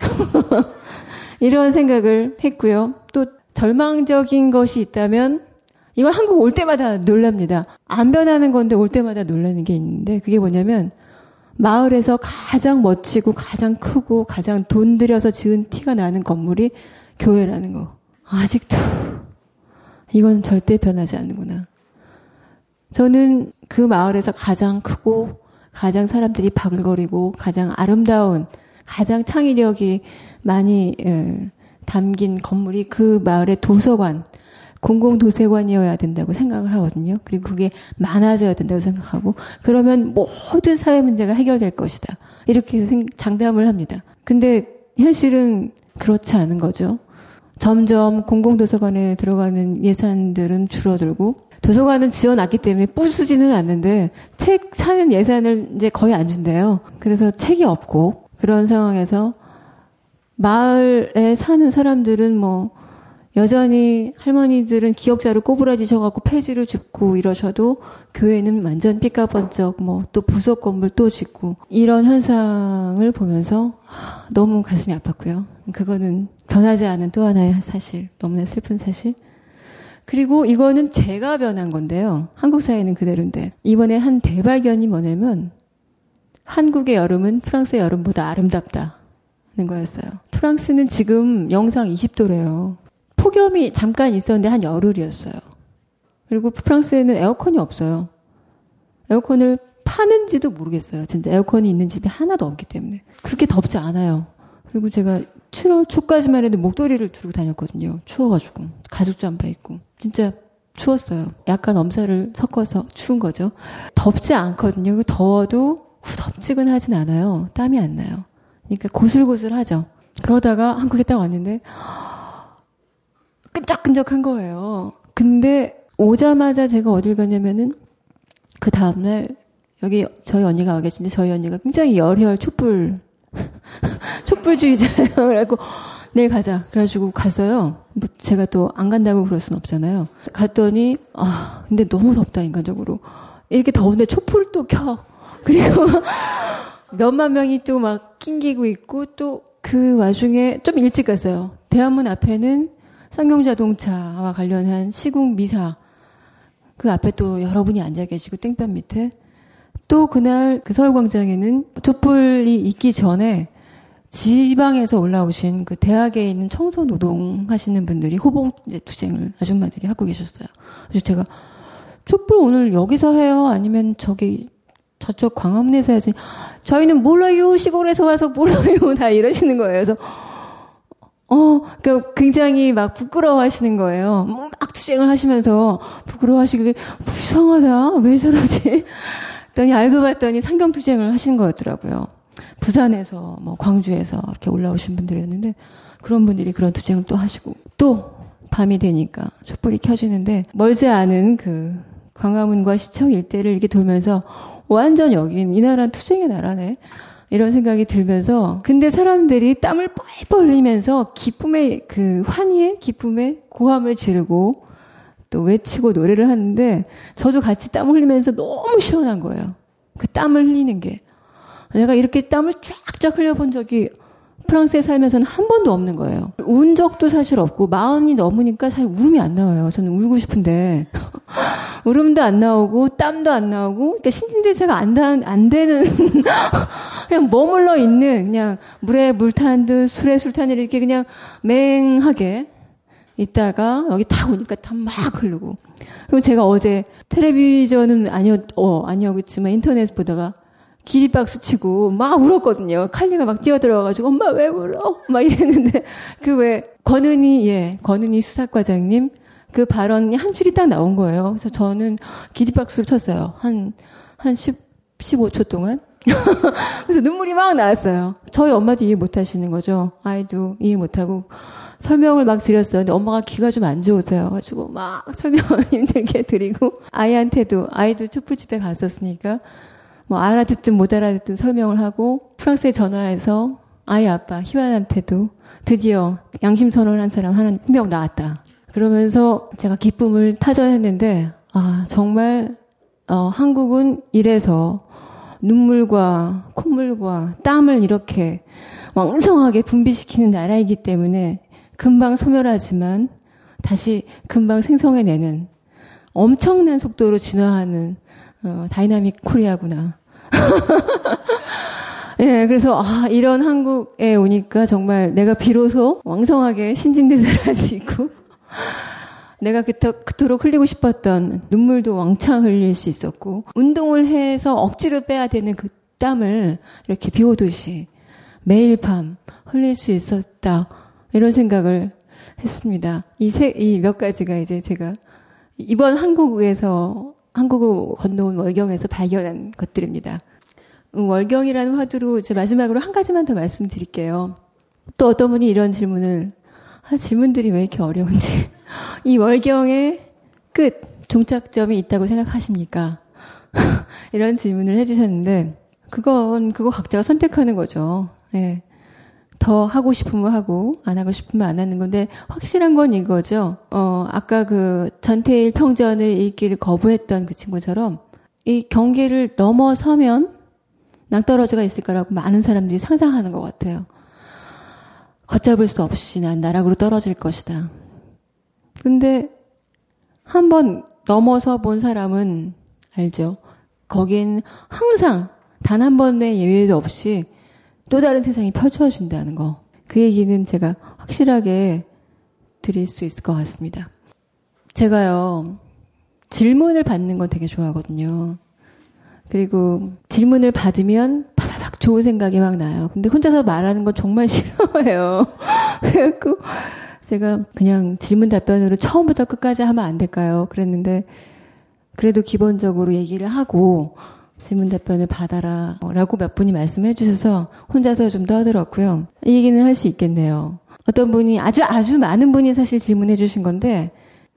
<laughs> 이런 생각을 했고요. 또 절망적인 것이 있다면 이건 한국 올 때마다 놀랍니다. 안 변하는 건데 올 때마다 놀라는 게 있는데 그게 뭐냐면 마을에서 가장 멋지고 가장 크고 가장 돈 들여서 지은 티가 나는 건물이 교회라는 거. 아직도 이건 절대 변하지 않는구나. 저는 그 마을에서 가장 크고 가장 사람들이 바글거리고 가장 아름다운 가장 창의력이 많이 에, 담긴 건물이 그 마을의 도서관, 공공도서관이어야 된다고 생각을 하거든요. 그리고 그게 많아져야 된다고 생각하고 그러면 모든 사회 문제가 해결될 것이다. 이렇게 장담을 합니다. 근데 현실은 그렇지 않은 거죠. 점점 공공도서관에 들어가는 예산들은 줄어들고 도서관은 지어놨기 때문에 부수지는 않는데 책 사는 예산을 이제 거의 안 준대요. 그래서 책이 없고 그런 상황에서 마을에 사는 사람들은 뭐 여전히 할머니들은 기억자를 꼬부라지셔갖고 폐지를 줍고 이러셔도 교회는 완전 삐까번쩍 뭐 또 부속 건물 또 짓고 이런 현상을 보면서 너무 가슴이 아팠고요. 그거는 변하지 않은 또 하나의 사실, 너무나 슬픈 사실. 그리고 이거는 제가 변한 건데요. 한국 사회는 그대로인데. 이번에 한 대발견이 뭐냐면 한국의 여름은 프랑스의 여름보다 아름답다는 거였어요. 프랑스는 지금 영상 20도래요. 폭염이 잠깐 있었는데 한 열흘이었어요. 그리고 프랑스에는 에어컨이 없어요. 에어컨을 파는지도 모르겠어요. 진짜 에어컨이 있는 집이 하나도 없기 때문에. 그렇게 덥지 않아요. 그리고 제가 7월 초까지만 해도 목도리를 두르고 다녔거든요. 추워가지고. 가죽 잠바 입고. 진짜 추웠어요. 약간 엄살을 섞어서 추운 거죠. 덥지 않거든요. 더워도 후덥지근하진 않아요. 땀이 안 나요. 그러니까 고슬고슬하죠. 그러다가 한국에 딱 왔는데 끈적끈적한 거예요. 근데 오자마자 제가 어딜 가냐면은 그 다음날 여기 저희 언니가 와 계신데 저희 언니가 굉장히 열혈 촛불 <laughs> 촛불주의자예요. 그래갖고 내일 가자. 그래가지고 갔어요. 뭐 제가 또 안 간다고 그럴 순 없잖아요. 갔더니 아 근데 너무 덥다 인간적으로 이렇게 더운데 촛불 또 켜. <laughs> 그리고 몇만 명이 또 막 낑기고 있고 또 그 와중에 좀 일찍 갔어요. 대한문 앞에는 상경자동차와 관련한 시국 미사 그 앞에 또 여러분이 앉아 계시고 땡볕 밑에 또 그날 그 서울광장에는 촛불이 있기 전에 지방에서 올라오신 그 대학에 있는 청소 노동 하시는 분들이 호봉 이제 투쟁을 아줌마들이 하고 계셨어요. 그래서 제가 촛불 오늘 여기서 해요? 아니면 저기 저쪽 광화문에서 해야지. 저희는 몰라요. 시골에서 와서 몰라요. 다 이러시는 거예요. 그래서 어, 그 굉장히 막 부끄러워 하시는 거예요. 막 투쟁을 하시면서 부끄러워 하시길래, 불쌍하다. 왜 저러지? 그랬더니 알고 봤더니 상경 투쟁을 하시는 거였더라고요. 부산에서, 뭐, 광주에서 이렇게 올라오신 분들이었는데, 그런 분들이 그런 투쟁을 또 하시고, 또, 밤이 되니까 촛불이 켜지는데, 멀지 않은 그, 광화문과 시청 일대를 이렇게 돌면서, 완전 여긴 이 나라는 투쟁의 나라네. 이런 생각이 들면서 근데 사람들이 땀을 뻘뻘 흘리면서 기쁨의 그 환희의 기쁨의 고함을 지르고 또 외치고 노래를 하는데 저도 같이 땀 흘리면서 너무 시원한 거예요. 그 땀을 흘리는 게 내가 이렇게 땀을 쫙쫙 흘려본 적이 프랑스에 살면서는 한 번도 없는 거예요. 운 적도 사실 없고 마흔이 넘으니까 사실 울음이 안 나와요. 저는 울고 싶은데 <laughs> 울음도 안 나오고 땀도 안 나오고 그러니까 신진대사가 안, 다, 안 되는 <laughs> 그냥 머물러 있는 그냥 물에 물 탄 듯 술에 술 탄 듯 이렇게 그냥 맹하게 있다가 여기 딱 오니까 땀막 흐르고 그리고 제가 어제 텔레비전은 아니었 어 아니었지만 인터넷 보다가 기립박수 치고 막 울었거든요. 칼리가 막 뛰어들어가지고 엄마 왜 울어? 막 이랬는데 그 왜 권은희 예 권은희 수사과장님 그 발언이 한 줄이 딱 나온 거예요. 그래서 저는 기립박수를 쳤어요. 한 한 10, 15초 동안. <laughs> 그래서 눈물이 막 나왔어요. 저희 엄마도 이해 못 하시는 거죠. 아이도 이해 못 하고 설명을 막 드렸어요. 근데 엄마가 귀가 좀 안 좋으세요. 가지고 막 설명을 <laughs> 힘들게 드리고 아이한테도 아이도 촛불집에 갔었으니까 뭐 알아듣든 못 알아듣든 설명을 하고 프랑스에 전화해서 아이 아빠 희환한테도 드디어 양심 선언한 사람 한명 나왔다. 그러면서 제가 기쁨을 타전했는데 아 정말 어, 한국은 이래서 눈물과 콧물과 땀을 이렇게 왕성하게 분비시키는 나라이기 때문에 금방 소멸하지만 다시 금방 생성해내는 엄청난 속도로 진화하는 어, dynamic Korea구나. <laughs> 예, 그래서 아, 이런 한국에 오니까 정말 내가 비로소 왕성하게 신진대사를 할 수 있고 내가 그토, 그토록 흘리고 싶었던 눈물도 왕창 흘릴 수 있었고 운동을 해서 억지로 빼야 되는 그 땀을 이렇게 비 오듯이 매일 밤 흘릴 수 있었다 이런 생각을 했습니다. 이 세 이 몇 가지가 이제 제가 이번 한국에서 한국을 건너온 월경에서 발견한 것들입니다. 음, 월경이라는 화두로 제 마지막으로 한 가지만 더 말씀드릴게요. 또 어떤 분이 이런 질문을 아, 질문들이 왜 이렇게 어려운지 <laughs> 이 월경의 끝 종착점이 있다고 생각하십니까? <laughs> 이런 질문을 해주셨는데 그건 그거 각자가 선택하는 거죠. 예. 더 하고 싶으면 하고 안 하고 싶으면 안 하는 건데 확실한 건 이거죠. 어 아까 그 전태일 평전을 읽기를 거부했던 그 친구처럼 이 경계를 넘어서면 낭떠러지가 있을 거라고 많은 사람들이 상상하는 것 같아요. 걷잡을 수 없이 난 나락으로 떨어질 것이다. 근데 한번 넘어서 본 사람은 알죠. 거긴 항상 단 한 번의 예외도 없이 또 다른 세상이 펼쳐진다는 거. 그 얘기는 제가 확실하게 드릴 수 있을 것 같습니다. 제가요, 질문을 받는 건 되게 좋아하거든요. 그리고 질문을 받으면 파파박 좋은 생각이 막 나요. 근데 혼자서 말하는 건 정말 <laughs> 싫어해요. 그래갖고 제가 그냥 질문 답변으로 처음부터 끝까지 하면 안 될까요? 그랬는데 그래도 기본적으로 얘기를 하고 질문 답변을 받아라 라고 몇 분이 말씀해 주셔서 혼자서 좀 떠들었고요. 이 얘기는 할 수 있겠네요. 어떤 분이 아주 아주 많은 분이 사실 질문해 주신 건데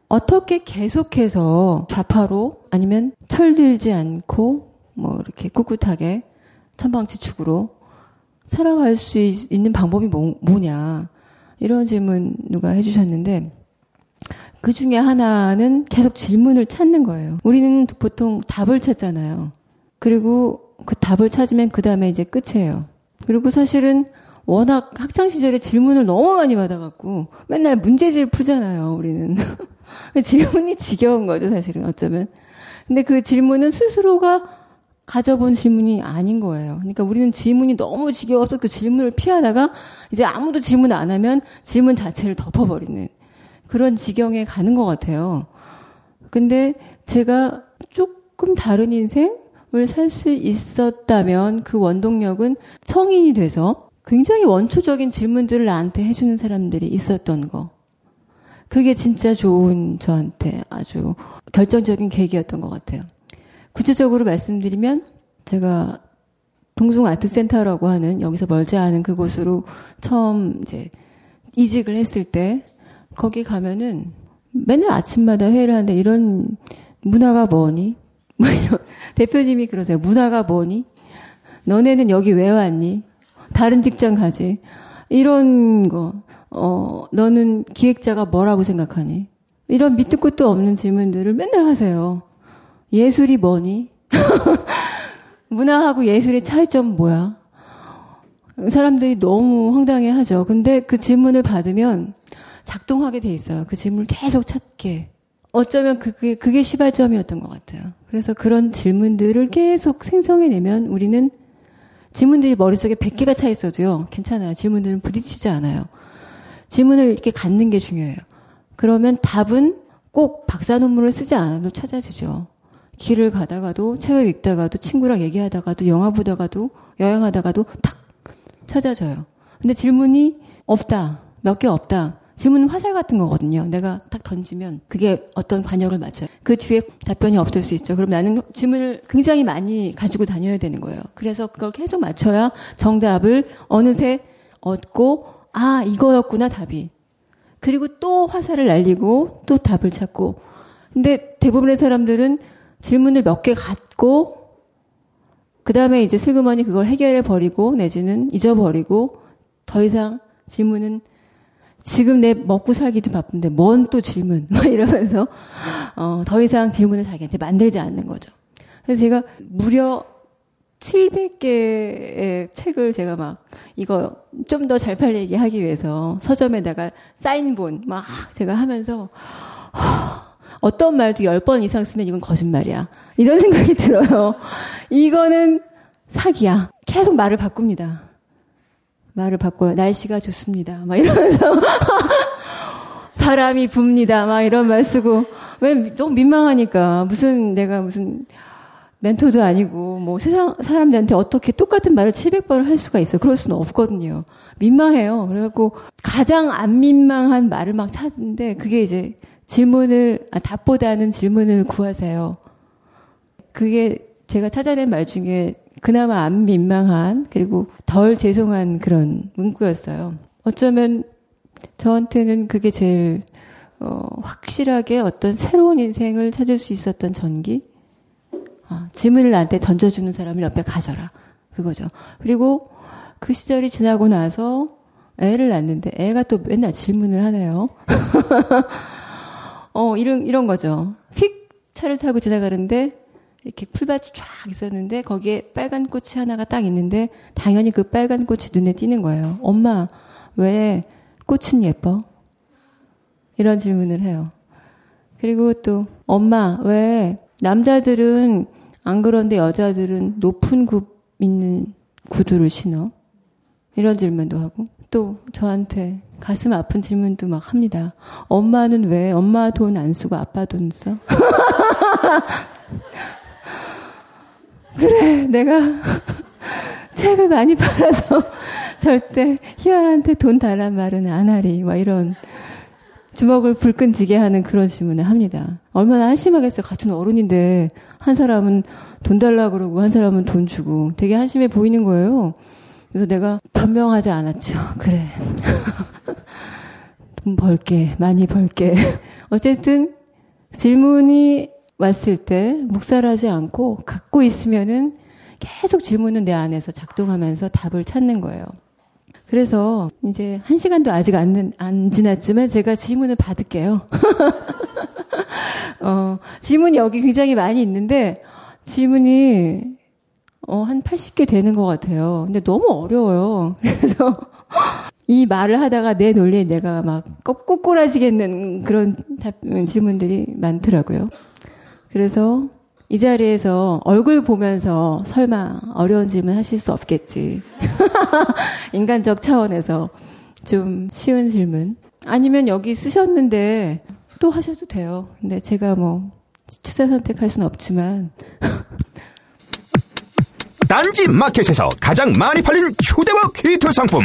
어떻게 계속해서 좌파로 아니면 철들지 않고 뭐 이렇게 꿋꿋하게 천방지축으로 살아갈 수 있, 는 방법이 뭐, 뭐냐 이런 질문 누가 해주셨는데 그 중에 하나는 계속 질문을 찾는 거예요. 우리는 보통 답을 찾잖아요. 그리고 그 답을 찾으면 그 다음에 이제 끝이에요. 그리고 사실은 워낙 학창 시절에 질문을 너무 많이 받아갖고 맨날 문제지를 풀잖아요. 우리는 <laughs> 질문이 지겨운 거죠, 사실은 어쩌면. 근데 그 질문은 스스로가 가져본 질문이 아닌 거예요. 그러니까 우리는 질문이 너무 지겨워서 그 질문을 피하다가 이제 아무도 질문 안 하면 질문 자체를 덮어버리는 그런 지경에 가는 것 같아요. 근데 제가 조금 다른 인생 을 살 수 있었다면 그 원동력은 성인이 돼서 굉장히 원초적인 질문들을 나한테 해주는 사람들이 있었던 거. 그게 진짜 좋은 저한테 아주 결정적인 계기였던 것 같아요. 구체적으로 말씀드리면 제가 동숭 아트센터라고 하는 여기서 멀지 않은 그곳으로 처음 이제 이직을 했을 때 거기 가면은 맨날 아침마다 회의를 하는데 이런 문화가 뭐니? 뭐 이런 <laughs> 대표님이 그러세요. 문화가 뭐니? 너네는 여기 왜 왔니? 다른 직장 가지. 이런 거. 어, 너는 기획자가 뭐라고 생각하니? 이런 밑도 끝도 없는 질문들을 맨날 하세요. 예술이 뭐니? <laughs> 문화하고 예술의 차이점 뭐야? 사람들이 너무 황당해 하죠. 근데 그 질문을 받으면 작동하게 돼 있어요. 그 질문을 계속 찾게. 어쩌면 그게, 그게 시발점이었던 것 같아요. 그래서 그런 질문들을 계속 생성해내면 우리는 질문들이 머릿속에 100개가 차 있어도요. 괜찮아요. 질문들은 부딪히지 않아요. 질문을 이렇게 갖는 게 중요해요. 그러면 답은 꼭 박사 논문을 쓰지 않아도 찾아지죠. 길을 가다가도 책을 읽다가도 친구랑 얘기하다가도 영화 보다가도 여행하다가도 탁 찾아져요. 근데 질문이 없다. 몇 개 없다. 질문은 화살 같은 거거든요. 내가 딱 던지면 그게 어떤 관역을 맞춰요. 그 뒤에 답변이 없을 수 있죠. 그럼 나는 질문을 굉장히 많이 가지고 다녀야 되는 거예요. 그래서 그걸 계속 맞춰야 정답을 어느새 얻고 아 이거였구나 답이. 그리고 또 화살을 날리고 또 답을 찾고. 근데 대부분의 사람들은 질문을 몇 개 갖고 그 다음에 이제 슬그머니 그걸 해결해 버리고 내지는 잊어버리고 더 이상 질문은 지금 내 먹고 살기도 바쁜데 뭔 또 질문 <laughs> 막 이러면서 어, 더 이상 질문을 자기한테 만들지 않는 거죠. 그래서 제가 무려 700개의 책을 제가 막 이거 좀 더 잘 팔리게 하기 위해서 서점에다가 사인본 막 제가 하면서 어떤 말도 10번 이상 쓰면 이건 거짓말이야. 이런 <laughs> 생각이 들어요. 이거는 사기야. 계속 말을 바꿉니다. 말을 바꿔요. 날씨가 좋습니다. 막 이러면서 <laughs> 바람이 붑니다. 막 이런 말 쓰고 왜 너무 민망하니까 무슨 내가 무슨 멘토도 아니고 뭐 세상 사람들한테 어떻게 똑같은 말을 700번을 할 수가 있어. 그럴 수는 없거든요. 민망해요. 그래갖고 가장 안 민망한 말을 막 찾는데 그게 이제 질문을 아, 답보다는 질문을 구하세요. 그게 제가 찾아낸 말 중에 그나마 안 민망한 그리고 덜 죄송한 그런 문구였어요. 어쩌면 저한테는 그게 제일 어, 확실하게 어떤 새로운 인생을 찾을 수 있었던 전기. 아, 질문을 나한테 던져주는 사람을 옆에 가져라. 그거죠. 그리고 그 시절이 지나고 나서 애를 낳는데 애가 또 맨날 질문을 하네요. <laughs> 어, 이런, 이런 거죠. 휙 차를 타고 지나가는데 이렇게 풀밭이 쫙 있었는데 거기에 빨간 꽃이 하나가 딱 있는데 당연히 그 빨간 꽃이 눈에 띄는 거예요. 엄마, 왜 꽃은 예뻐? 이런 질문을 해요. 그리고 또 엄마, 왜 남자들은 안 그런데 여자들은 높은 굽 있는 구두를 신어? 이런 질문도 하고 또 저한테 가슴 아픈 질문도 막 합니다. 엄마는 왜 엄마 돈 안 쓰고 아빠 돈 써? <laughs> 그래, 내가 책을 많이 팔아서 절대 희열한테 돈 달란 말은 안 하리. 막 이런 주먹을 불끈지게 하는 그런 질문을 합니다. 얼마나 한심하겠어요. 같은 어른인데 한 사람은 돈 달라 그러고 한 사람은 돈 주고 되게 한심해 보이는 거예요. 그래서 내가 변명하지 않았죠. 그래. <laughs> 돈 벌게, 많이 벌게. <laughs> 어쨌든 질문이 왔을 때 묵살하지 않고 갖고 있으면은 계속 질문은 내 안에서 작동하면서 답을 찾는 거예요. 그래서 이제 한 시간도 아직 안, 안 지났지만 제가 질문을 받을게요. <laughs> 어, 질문이 여기 굉장히 많이 있는데 질문이 어, 한 80개 되는 것 같아요. 근데 너무 어려워요. <laughs> 그래서 이 말을 하다가 내 논리에 내가 막 꼬꼬꼬라지겠는 그런 답, 질문들이 많더라고요. 그래서 이 자리에서 얼굴 보면서 설마 어려운 질문 하실 수 없겠지. <laughs> 인간적 차원에서 좀 쉬운 질문. 아니면 여기 쓰셨는데 또 하셔도 돼요. 근데 제가 뭐 추세 선택할 수는 없지만 <laughs> 딴지 마켓에서 가장 많이 팔린 휴대와 퀴트 상품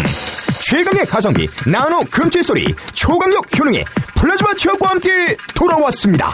최강의 가성비 나노 금칠 소리 초강력 효능의 플라즈마 치약과 함께 돌아왔습니다.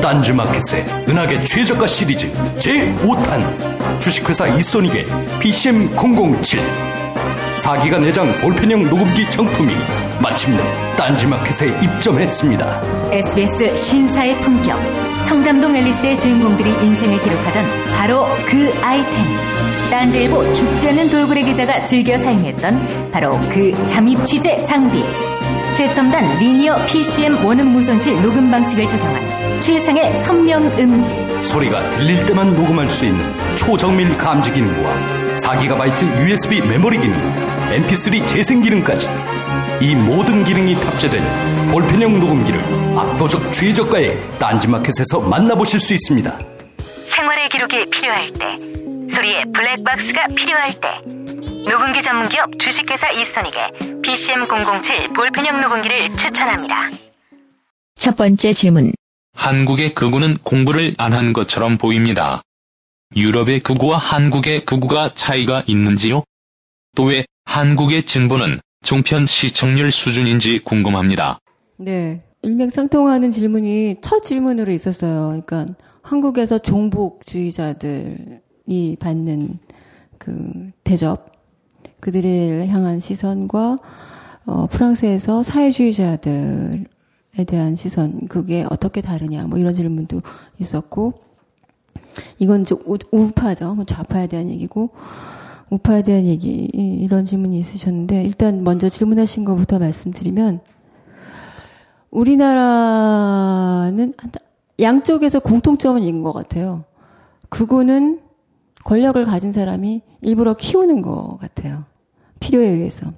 딴지마켓의 은하계 최저가 시리즈 제5탄. 주식회사 이소닉의 PCM007 4기가 내장 볼펜형 녹음기 정품이 마침내 딴지마켓에 입점했습니다. SBS 신사의 품격 청담동 앨리스의 주인공들이 인생을 기록하던 바로 그 아이템. 딴지일보 죽지 않는 돌고래 기자가 즐겨 사용했던 바로 그 잠입 취재 장비 최첨단 리니어 PCM 원음 무손실 녹음 방식을 적용한 최상의 선명 음질. 소리가 들릴 때만 녹음할 수 있는 초정밀 감지 기능과 4GB USB 메모리 기능, MP3 재생 기능까지 이 모든 기능이 탑재된 볼펜형 녹음기를 압도적 최저가에 딴지마켓에서 만나보실 수 있습니다. 생활의 기록이 필요할 때, 소리의 블랙박스가 필요할 때, 녹음기 전문기업 주식회사 이선익의 PCM007 볼펜형 녹음기를 추천합니다. 첫 번째 질문. 한국의 극우는 공부를 안 한 것처럼 보입니다. 유럽의 극우와 한국의 극우가 차이가 있는지요? 또 왜 한국의 진보는 종편 시청률 수준인지 궁금합니다. 네. 일맥상통하는 질문이 첫 질문으로 있었어요. 그러니까 한국에서 종북주의자들이 받는 그 대접, 그들을 향한 시선과 어, 프랑스에서 사회주의자들에 대한 시선, 그게 어떻게 다르냐, 뭐 이런 질문도 있었고, 이건 좀 우, 우파죠. 좌파에 대한 얘기고, 우파에 대한 얘기, 이런 질문이 있으셨는데, 일단 먼저 질문하신 것부터 말씀드리면, 우리나라는 양쪽에서 공통점은 있는 것 같아요. 그거는 권력을 가진 사람이 일부러 키우는 것 같아요. 필요에 의해서.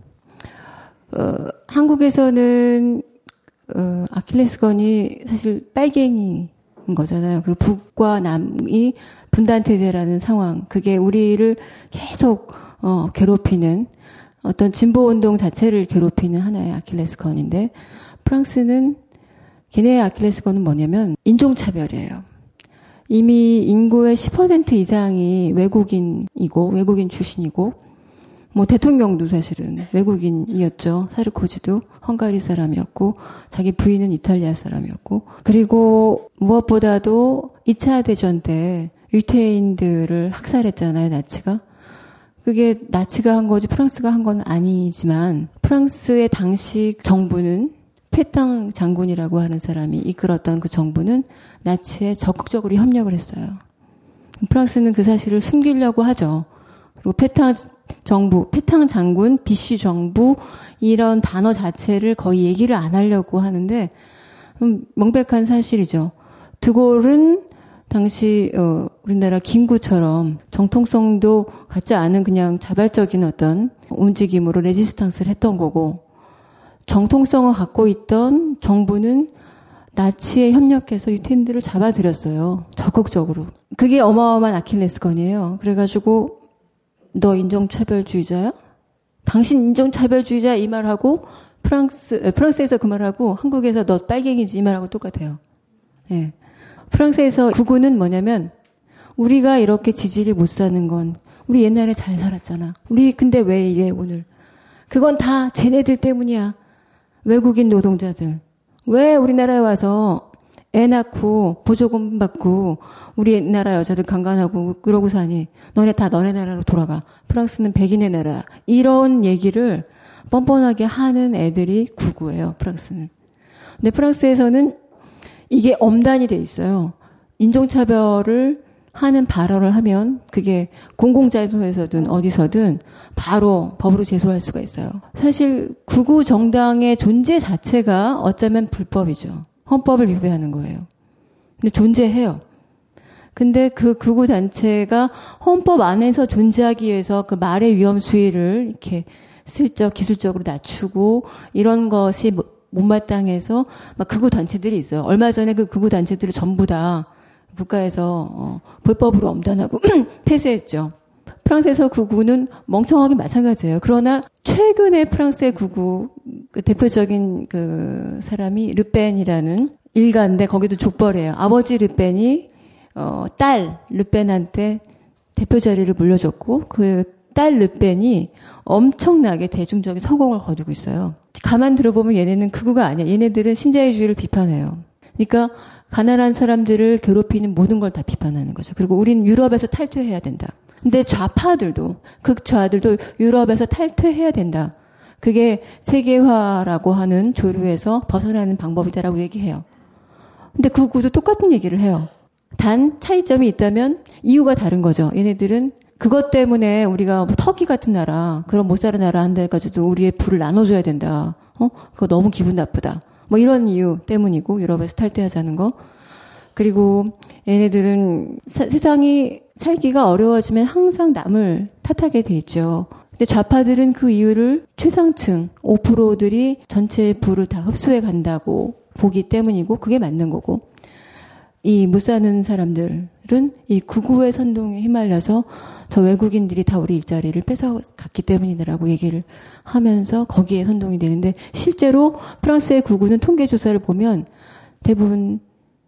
어, 한국에서는 어, 아킬레스건이 사실 빨갱이인 거잖아요. 그 북과 남이 분단태제라는 상황. 그게 우리를 계속 어, 괴롭히는 어떤 진보 운동 자체를 괴롭히는 하나의 아킬레스건인데 프랑스는 걔네의 아킬레스건은 뭐냐면 인종차별이에요. 이미 인구의 10% 이상이 외국인이고 외국인 출신이고 뭐 대통령도 사실은 외국인이었죠. 사르코지도 헝가리 사람이었고 자기 부인은 이탈리아 사람이었고 그리고 무엇보다도 2차 대전 때 유태인들을 학살했잖아요, 나치가. 그게 나치가 한 거지 프랑스가 한 건 아니지만 프랑스의 당시 정부는 페탕 장군이라고 하는 사람이 이끌었던 그 정부는 나치에 적극적으로 협력을 했어요. 프랑스는 그 사실을 숨기려고 하죠. 그리고 페탕 정부, 페탕 장군, 비시 정부 이런 단어 자체를 거의 얘기를 안 하려고 하는데 음, 명백한 사실이죠. 드골은 당시 어, 우리나라 김구처럼 정통성도 갖지 않은 그냥 자발적인 어떤 움직임으로 레지스탕스를 했던 거고 정통성을 갖고 있던 정부는 나치에 협력해서 유태인들을 잡아들였어요. 적극적으로. 그게 어마어마한 아킬레스건이에요. 그래가지고 너 인종차별주의자야? 당신 인종차별주의자 이 말하고 프랑스 프랑스에서 그 말하고 한국에서 너 빨갱이지 이 말하고 똑같아요. 예. 프랑스에서 구구는 뭐냐면 우리가 이렇게 지지를 못 사는 건 우리 옛날에 잘 살았잖아. 우리 근데 왜 이래 오늘? 그건 다 쟤네들 때문이야. 외국인 노동자들. 왜 우리나라에 와서 애 낳고 보조금 받고 우리나라 여자들 강간하고 그러고 사니 너네 다 너네 나라로 돌아가 프랑스는 백인의 나라 이런 얘기를 뻔뻔하게 하는 애들이 구구예요 프랑스는 근데 프랑스에서는 이게 엄단이 돼 있어요 인종차별을 하는 발언을 하면 그게 공공자소에서든 어디서든 바로 법으로 제소할 수가 있어요. 사실 구구 정당의 존재 자체가 어쩌면 불법이죠. 헌법을 위배하는 거예요. 근데 존재해요. 근데 그 극우 단체가 헌법 안에서 존재하기 위해서 그 말의 위험 수위를 이렇게 슬쩍 기술적으로 낮추고 이런 것이 못마땅해서 막 극우 단체들이 있어요. 얼마 전에 그 극우 단체들을 전부 다 국가에서 어, 불법으로 엄단하고 <clears throat> 폐쇄했죠. 프랑스에서 극우는 멍청하게 마찬가지예요. 그러나 최근에 프랑스의 극우 그 대표적인 그 사람이 르펜이라는 일가인데 거기도 족벌이에요. 아버지 르펜이 어, 딸 르펜한테 대표 자리를 물려줬고 그 딸 르펜이 엄청나게 대중적인 성공을 거두고 있어요. 가만 들어보면 얘네는 극우가 아니야. 얘네들은 신자유주의를 비판해요. 그러니까 가난한 사람들을 괴롭히는 모든 걸 다 비판하는 거죠. 그리고 우리는 유럽에서 탈퇴해야 된다. 근데 좌파들도 극좌들도 유럽에서 탈퇴해야 된다. 그게 세계화라고 하는 조류에서 벗어나는 방법이다라고 얘기해요. 근데 그 구도 똑같은 얘기를 해요. 단 차이점이 있다면 이유가 다른 거죠. 얘네들은 그것 때문에 우리가 뭐 터키 같은 나라, 그런 못 사는 나라 한데 가지고 우리의 부를 나눠줘야 된다. 어? 그거 너무 기분 나쁘다. 뭐 이런 이유 때문이고, 유럽에서 탈퇴하자는 거. 그리고 얘네들은 사- 세상이 살기가 어려워지면 항상 남을 탓하게 되죠. 근데 좌파들은 그 이유를 최상층 5%들이 전체의 부를 다 흡수해 간다고 보기 때문이고 그게 맞는 거고 이 못 사는 사람들은 이 구구의 선동에 휘말려서 저 외국인들이 다 우리 일자리를 뺏어갔기 때문이더라고 얘기를 하면서 거기에 선동이 되는데 실제로 프랑스의 구구는 통계 조사를 보면 대부분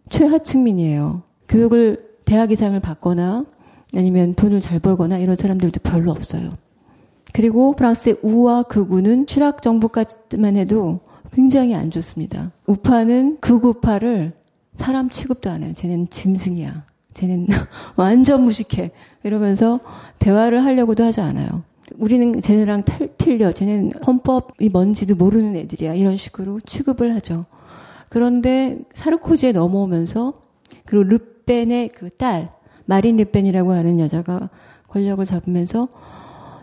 최하층민이에요. 교육을 대학 이상을 받거나 아니면 돈을 잘 벌거나 이런 사람들도 별로 없어요. 그리고 프랑스의 우와 극우는 추락 정부까지만 해도 굉장히 안 좋습니다. 우파는 극우파를 사람 취급도 안 해요. 쟤는 짐승이야. 쟤는 <laughs> 완전 무식해. 이러면서 대화를 하려고도 하지 않아요. 우리는 쟤네랑 탈, 틀려. 쟤네는 헌법이 뭔지도 모르는 애들이야. 이런 식으로 취급을 하죠. 그런데 사르코지에 넘어오면서 그리고 르펜의 그 딸 마린 르펜이라고 하는 여자가 권력을 잡으면서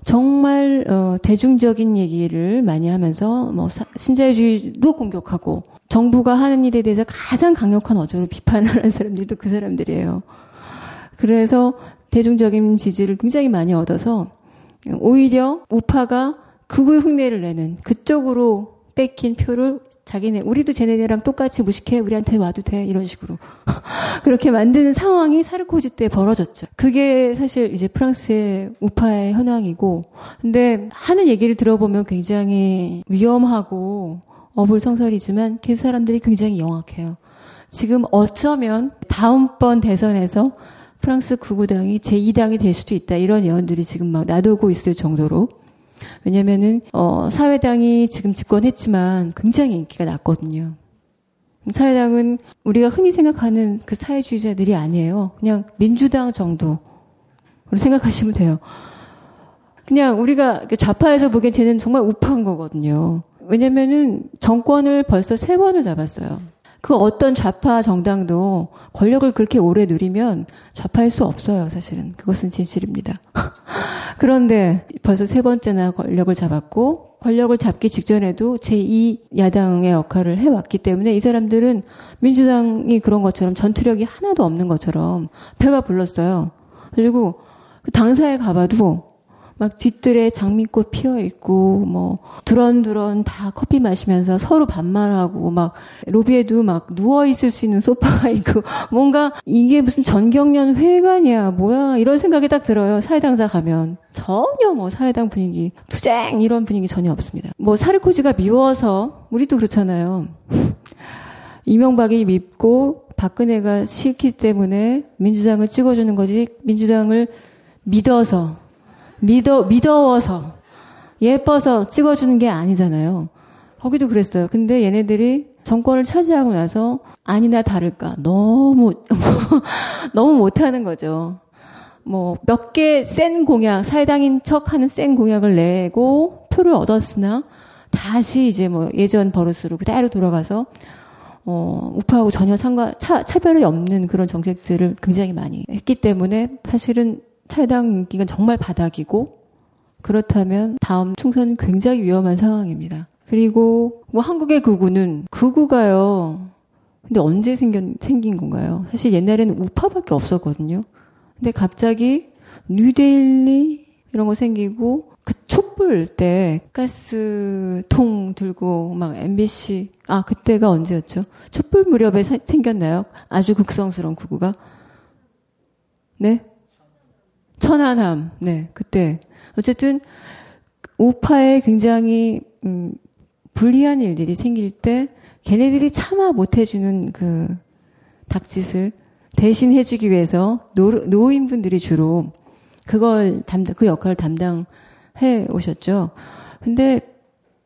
정말 어, 대중적인 얘기를 많이 하면서 뭐 사- 신자유주의도 공격하고 정부가 하는 일에 대해서 가장 강력한 어조로 비판을 하는 사람들도 그 사람들이에요. 그래서 대중적인 지지를 굉장히 많이 얻어서 오히려 우파가 극우 흉내를 내는 그쪽으로 뺏긴 표를 자기네 우리도 쟤네랑 똑같이 무식해 우리한테 와도 돼 이런 식으로 <laughs> 그렇게 만드는 상황이 사르코지 때 벌어졌죠. 그게 사실 이제 프랑스의 우파의 현황이고 근데 하는 얘기를 들어보면 굉장히 위험하고 어불성설이지만 그 사람들이 굉장히 영악해요. 지금 어쩌면 다음번 대선에서 프랑스 구구당이 제2당이 될 수도 있다. 이런 예언들이 지금 막 나돌고 있을 정도로. 왜냐면은, 어, 사회당이 지금 집권했지만 굉장히 인기가 낮거든요. 사회당은 우리가 흔히 생각하는 그 사회주의자들이 아니에요. 그냥 민주당 정도로 생각하시면 돼요. 그냥 우리가 좌파에서 보기엔 쟤는 정말 우파인 거거든요. 왜냐면은 정권을 벌써 세 번을 잡았어요. 그 어떤 좌파 정당도 권력을 그렇게 오래 누리면 좌파일 수 없어요, 사실은. 그것은 진실입니다. <laughs> 그런데 벌써 세 번째나 권력을 잡았고, 권력을 잡기 직전에도 제2야당의 역할을 해왔기 때문에 이 사람들은 민주당이 그런 것처럼 전투력이 하나도 없는 것처럼 배가 불렀어요. 그리고 그 당사에 가봐도 막 뒤뜰에 장미꽃 피어 있고 뭐 두런두런 다 커피 마시면서 서로 반말하고 막 로비에도 막 누워 있을 수 있는 소파가 있고 <laughs> 뭔가 이게 무슨 전경련 회관이야 뭐야 이런 생각이 딱 들어요 사회당사 가면. 전혀 뭐 사회당 분위기 투쟁 이런 분위기 전혀 없습니다. 뭐 사르코지가 미워서 우리도 그렇잖아요. <laughs> 이명박이 밉고 박근혜가 싫기 때문에 민주당을 찍어주는 거지 민주당을 믿어서 믿어, 믿어워서, 예뻐서 찍어주는 게 아니잖아요. 거기도 그랬어요. 근데 얘네들이 정권을 차지하고 나서 아니나 다를까. 너무, <laughs> 너무 못하는 거죠. 뭐, 몇 개 센 공약, 사회당인 척 하는 센 공약을 내고 표를 얻었으나 다시 이제 뭐 예전 버릇으로 그대로 돌아가서 어, 우파하고 전혀 상관, 차, 차별이 없는 그런 정책들을 굉장히 많이 했기 때문에 사실은 차해당 인기가 정말 바닥이고 그렇다면 다음 총선은 굉장히 위험한 상황입니다. 그리고 뭐 한국의 극우는 극우가요. 근데 언제 생긴, 생긴 건가요? 사실 옛날에는 우파밖에 없었거든요. 근데 갑자기 뉴데일리 이런 거 생기고 그 촛불 때 가스통 들고 막 MBC 아 그때가 언제였죠? 촛불 무렵에 사, 생겼나요? 아주 극성스러운 극우가 네 천안함, 네, 그때. 어쨌든, 우파에 굉장히, 음, 불리한 일들이 생길 때, 걔네들이 참아 못해주는 그 닥짓을 대신 해주기 위해서 노, 노인분들이 주로 그걸 담당, 그 역할을 담당해 오셨죠. 근데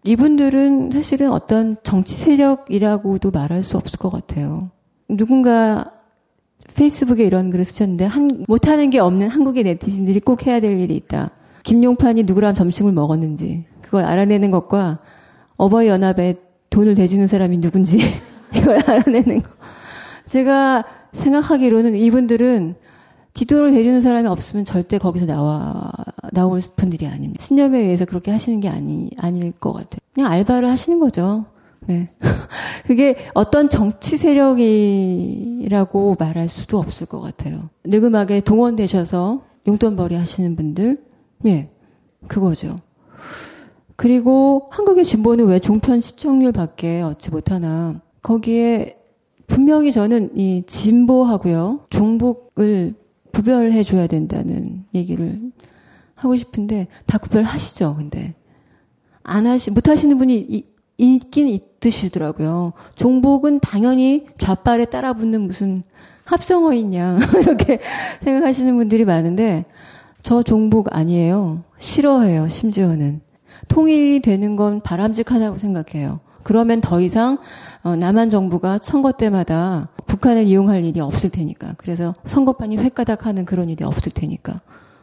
이분들은 사실은 어떤 정치 세력이라고도 말할 수 없을 것 같아요. 누군가 페이스북에 이런 글을 쓰셨는데 한, 못하는 게 없는 한국의 네티즌들이 꼭 해야 될 일이 있다. 김용판이 누구랑 점심을 먹었는지 그걸 알아내는 것과 어버이 연합에 돈을 대주는 사람이 누군지 <laughs> 이걸 알아내는 거. 제가 생각하기로는 이분들은 기도를 해주는 사람이 없으면 절대 거기서 나와 나올 분들이 아닙니다. 신념에 의해서 그렇게 하시는 게 아니 아닐 것 같아요. 그냥 알바를 하시는 거죠. 네. <laughs> 그게 어떤 정치 세력이라고 말할 수도 없을 것 같아요. 느그하게 동원되셔서 용돈벌이 하시는 분들, 예, 그거죠. 그리고 한국의 진보는 왜 종편 시청률밖에 얻지 못하나 거기에 분명히 저는 이 진보하고요 종북을 구별해 줘야 된다는 얘기를 하고 싶은데 다 구별하시죠. 근데 안 하시 못 하시는 분이 이, 있긴 있으시더라고요. 종복은 당연히 좌빨에 따라 붙는 무슨 합성어있냐 <laughs> 이렇게 생각하시는 분들이 많은데 저 종복 아니에요. 싫어해요. 심지어는 통일이 되는 건 바람직하다고 생각해요. 그러면 더 이상 어, 남한 정부가 선거 때마다 북한을 이용할 일이 없을 테니까. 그래서 선거판이 획가닥하는 그런 일이 없을 테니까.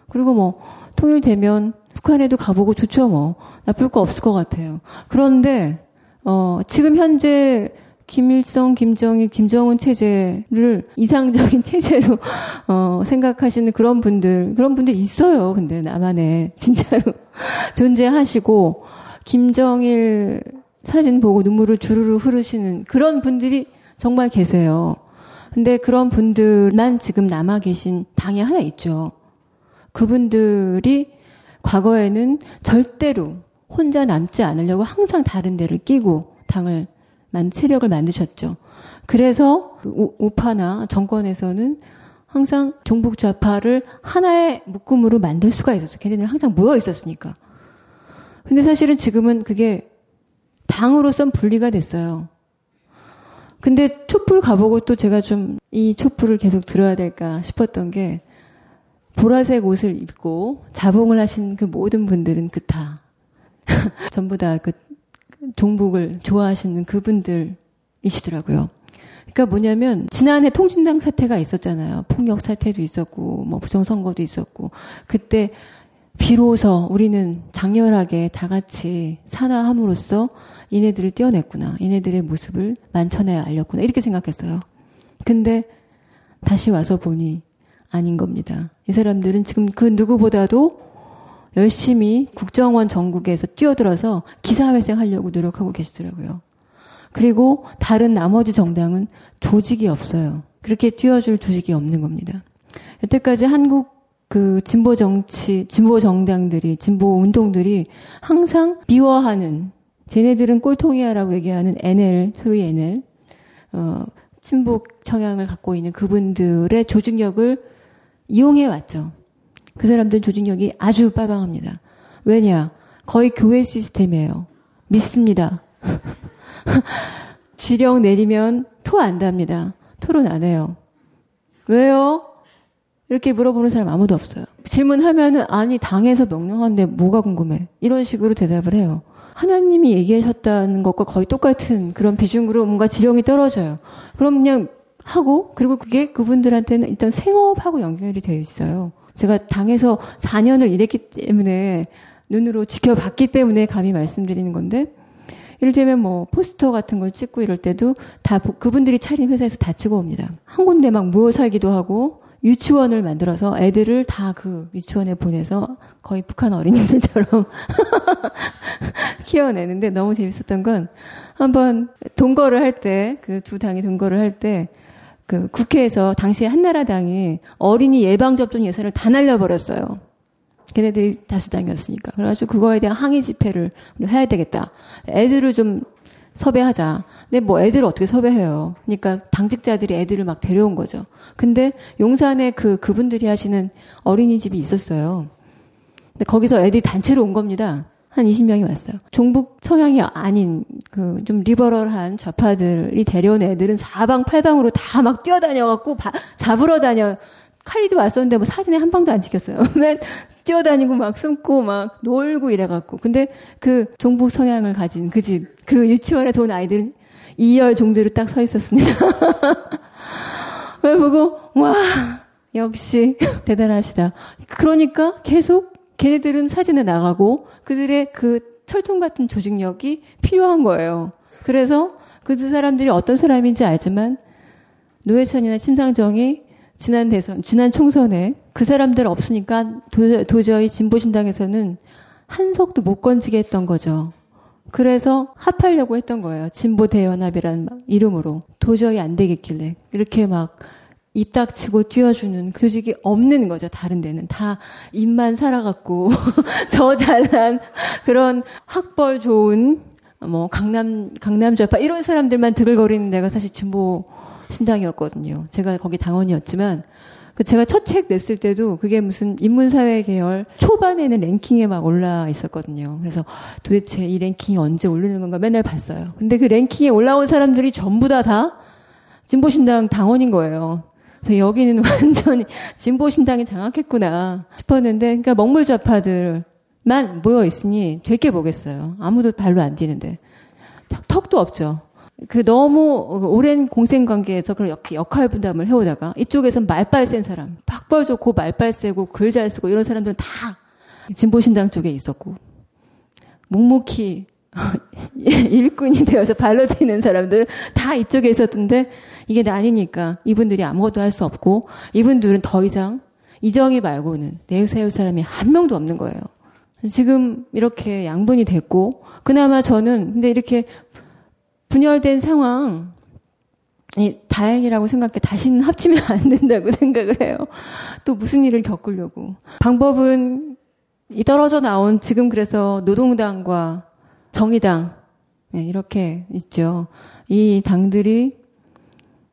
그리고 뭐 통일되면 북한에도 가보고 좋죠 뭐 나쁠 거 없을 것 같아요. 그런데 어, 지금 현재 김일성, 김정일, 김정은 체제를 이상적인 <laughs> 체제로 어, 생각하시는 그런 분들 그런 분들 있어요. 근데 남한에 진짜로 <laughs> 존재하시고 김정일 사진 보고 눈물을 주르르 흐르시는 그런 분들이 정말 계세요. 근데 그런 분들만 지금 남아 계신 당이 하나 있죠. 그분들이 과거에는 절대로 혼자 남지 않으려고 항상 다른 데를 끼고 당을 만 세력을 만드셨죠. 그래서 우, 우파나 정권에서는 항상 종북 좌파를 하나의 묶음으로 만들 수가 있었어. 걔네들은 항상 모여 있었으니까. 근데 사실은 지금은 그게 당으로선 분리가 됐어요. 근데 촛불 가보고 또 제가 좀 이 촛불을 계속 들어야 될까 싶었던 게 보라색 옷을 입고 자봉을 하신 그 모든 분들은 그다 <laughs> 전부 다 그 종북을 좋아하시는 그분들이시더라고요. 그러니까 뭐냐면 지난해 통신당 사태가 있었잖아요. 폭력 사태도 있었고 뭐 부정 선거도 있었고 그때 비로소 우리는 장렬하게 다 같이 산화함으로써 얘네들을 떼어냈구나. 얘네들의 모습을 만천에 알렸구나. 이렇게 생각했어요. 근데 다시 와서 보니 아닌 겁니다. 이 사람들은 지금 그 누구보다도 열심히 국정원 전국에서 뛰어들어서 기사회생 하려고 노력하고 계시더라고요. 그리고 다른 나머지 정당은 조직이 없어요. 그렇게 뛰어줄 조직이 없는 겁니다. 여태까지 한국 그 진보 정치, 진보 정당들이, 진보 운동들이 항상 비워하는 쟤네들은 꼴통이야라고 얘기하는 NL, 소위 NL, 어, 친북 성향을 갖고 있는 그분들의 조직력을 이용해 왔죠. 그 사람들 조직력이 아주 빠방합니다. 왜냐? 거의 교회 시스템이에요. 믿습니다. <laughs> 지령 내리면 토 안 답니다. 토론 안 해요. 왜요? 이렇게 물어보는 사람 아무도 없어요. 질문하면은 아니 당에서 명령하는데 뭐가 궁금해? 이런 식으로 대답을 해요. 하나님이 얘기하셨다는 것과 거의 똑같은 그런 비중으로 뭔가 지령이 떨어져요. 그럼 그냥 하고 그리고 그게 그분들한테는 일단 생업하고 연결이 되어 있어요. 제가 당에서 4년을 일했기 때문에 눈으로 지켜봤기 때문에 감히 말씀드리는 건데 이를테면 뭐 포스터 같은 걸 찍고 이럴 때도 다 그분들이 차린 회사에서 다 찍어 옵니다. 한 군데 막 모여 살기도 하고 유치원을 만들어서 애들을 다 그 유치원에 보내서 거의 북한 어린이들처럼 <laughs> 키워내는데 너무 재밌었던 건 한번 동거를 할 때 그 두 당이 동거를 할 때 그 국회에서 당시에 한나라당이 어린이 예방접종 예산을 다 날려버렸어요. 걔네들이 다수당이었으니까. 그래가지고 그거에 대한 항의 집회를 해야 되겠다. 애들을 좀 섭외하자. 근데 뭐 애들을 어떻게 섭외해요? 그러니까 당직자들이 애들을 막 데려온 거죠. 근데 용산에 그 그분들이 하시는 어린이집이 있었어요. 근데 거기서 애들이 단체로 온 겁니다. 한 20명이 왔어요. 종북 성향이 아닌 그 좀 리버럴한 좌파들이 데려온 애들은 사방팔방으로 다 막 뛰어다녀갖고 바, 잡으러 다녀. 칼리도 왔었는데 뭐 사진에 한 방도 안 찍혔어요. <laughs> 맨 뛰어다니고 막 숨고 막 놀고 이래갖고. 근데 그 종북 성향을 가진 그 집, 그 유치원에서 온 아이들은 2열 종대로 딱 서 있었습니다. <laughs> 그걸 보고, 와, 역시 <laughs> 대단하시다. 그러니까 계속 걔네들은 사진에 나가고 그들의 그 철통 같은 조직력이 필요한 거예요. 그래서 그 사람들이 어떤 사람인지 알지만 노회찬이나 심상정이 지난 대선, 지난 총선에 그 사람들 없으니까 도, 저 히 진보신당에서는 한석도 못 건지게 했던 거죠. 그래서 합하려고 했던 거예요. 진보대연합이라는 이름으로. 도저히 안 되겠길래. 이렇게 막 입 닥치고 뛰어주는 조직이 없는 거죠. 다른 데는. 다 입만 살아갖고 <laughs> 저 잘난 그런 학벌 좋은 뭐 강남 강남 좌파 이런 사람들만 드글거리는 데가 사실 진보 신당이었거든요. 제가 거기 당원이었지만 그 제가 첫 책 냈을 때도 그게 무슨 인문사회 계열 초반에는 랭킹에 막 올라 있었거든요. 그래서 도대체 이 랭킹이 언제 오르는 건가 맨날 봤어요. 근데 그 랭킹에 올라온 사람들이 전부 다 다 진보신당 당원인 거예요. 그래서 여기는 <laughs> 완전히 진보신당이 장악했구나 싶었는데, 그러니까 먹물좌파들 만 모여 있으니 되게 보겠어요. 아무도 발로 안 뛰는데. 턱도 없죠. 그 너무 오랜 공생 관계에서 그런 역할 분담을 해오다가 이쪽에선 말빨 센 사람, 박벌 좋고 말빨 세고 글 잘 쓰고 이런 사람들은 다 진보신당 쪽에 있었고 묵묵히 <laughs> 일꾼이 되어서 발로 뛰는 사람들 다 이쪽에 있었던데 이게 아니니까 이분들이 아무것도 할 수 없고 이분들은 더 이상 이정희 말고는 내세울 사람이 한 명도 없는 거예요. 지금 이렇게 양분이 됐고 그나마 저는 근데 이렇게 분열된 상황 이 다행이라고 생각해 다시는 합치면 안 된다고 <laughs> 생각을 해요. 또 무슨 일을 겪으려고 방법은 이 떨어져 나온 지금 그래서 노동당과 정의당 네, 이렇게 있죠. 이 당들이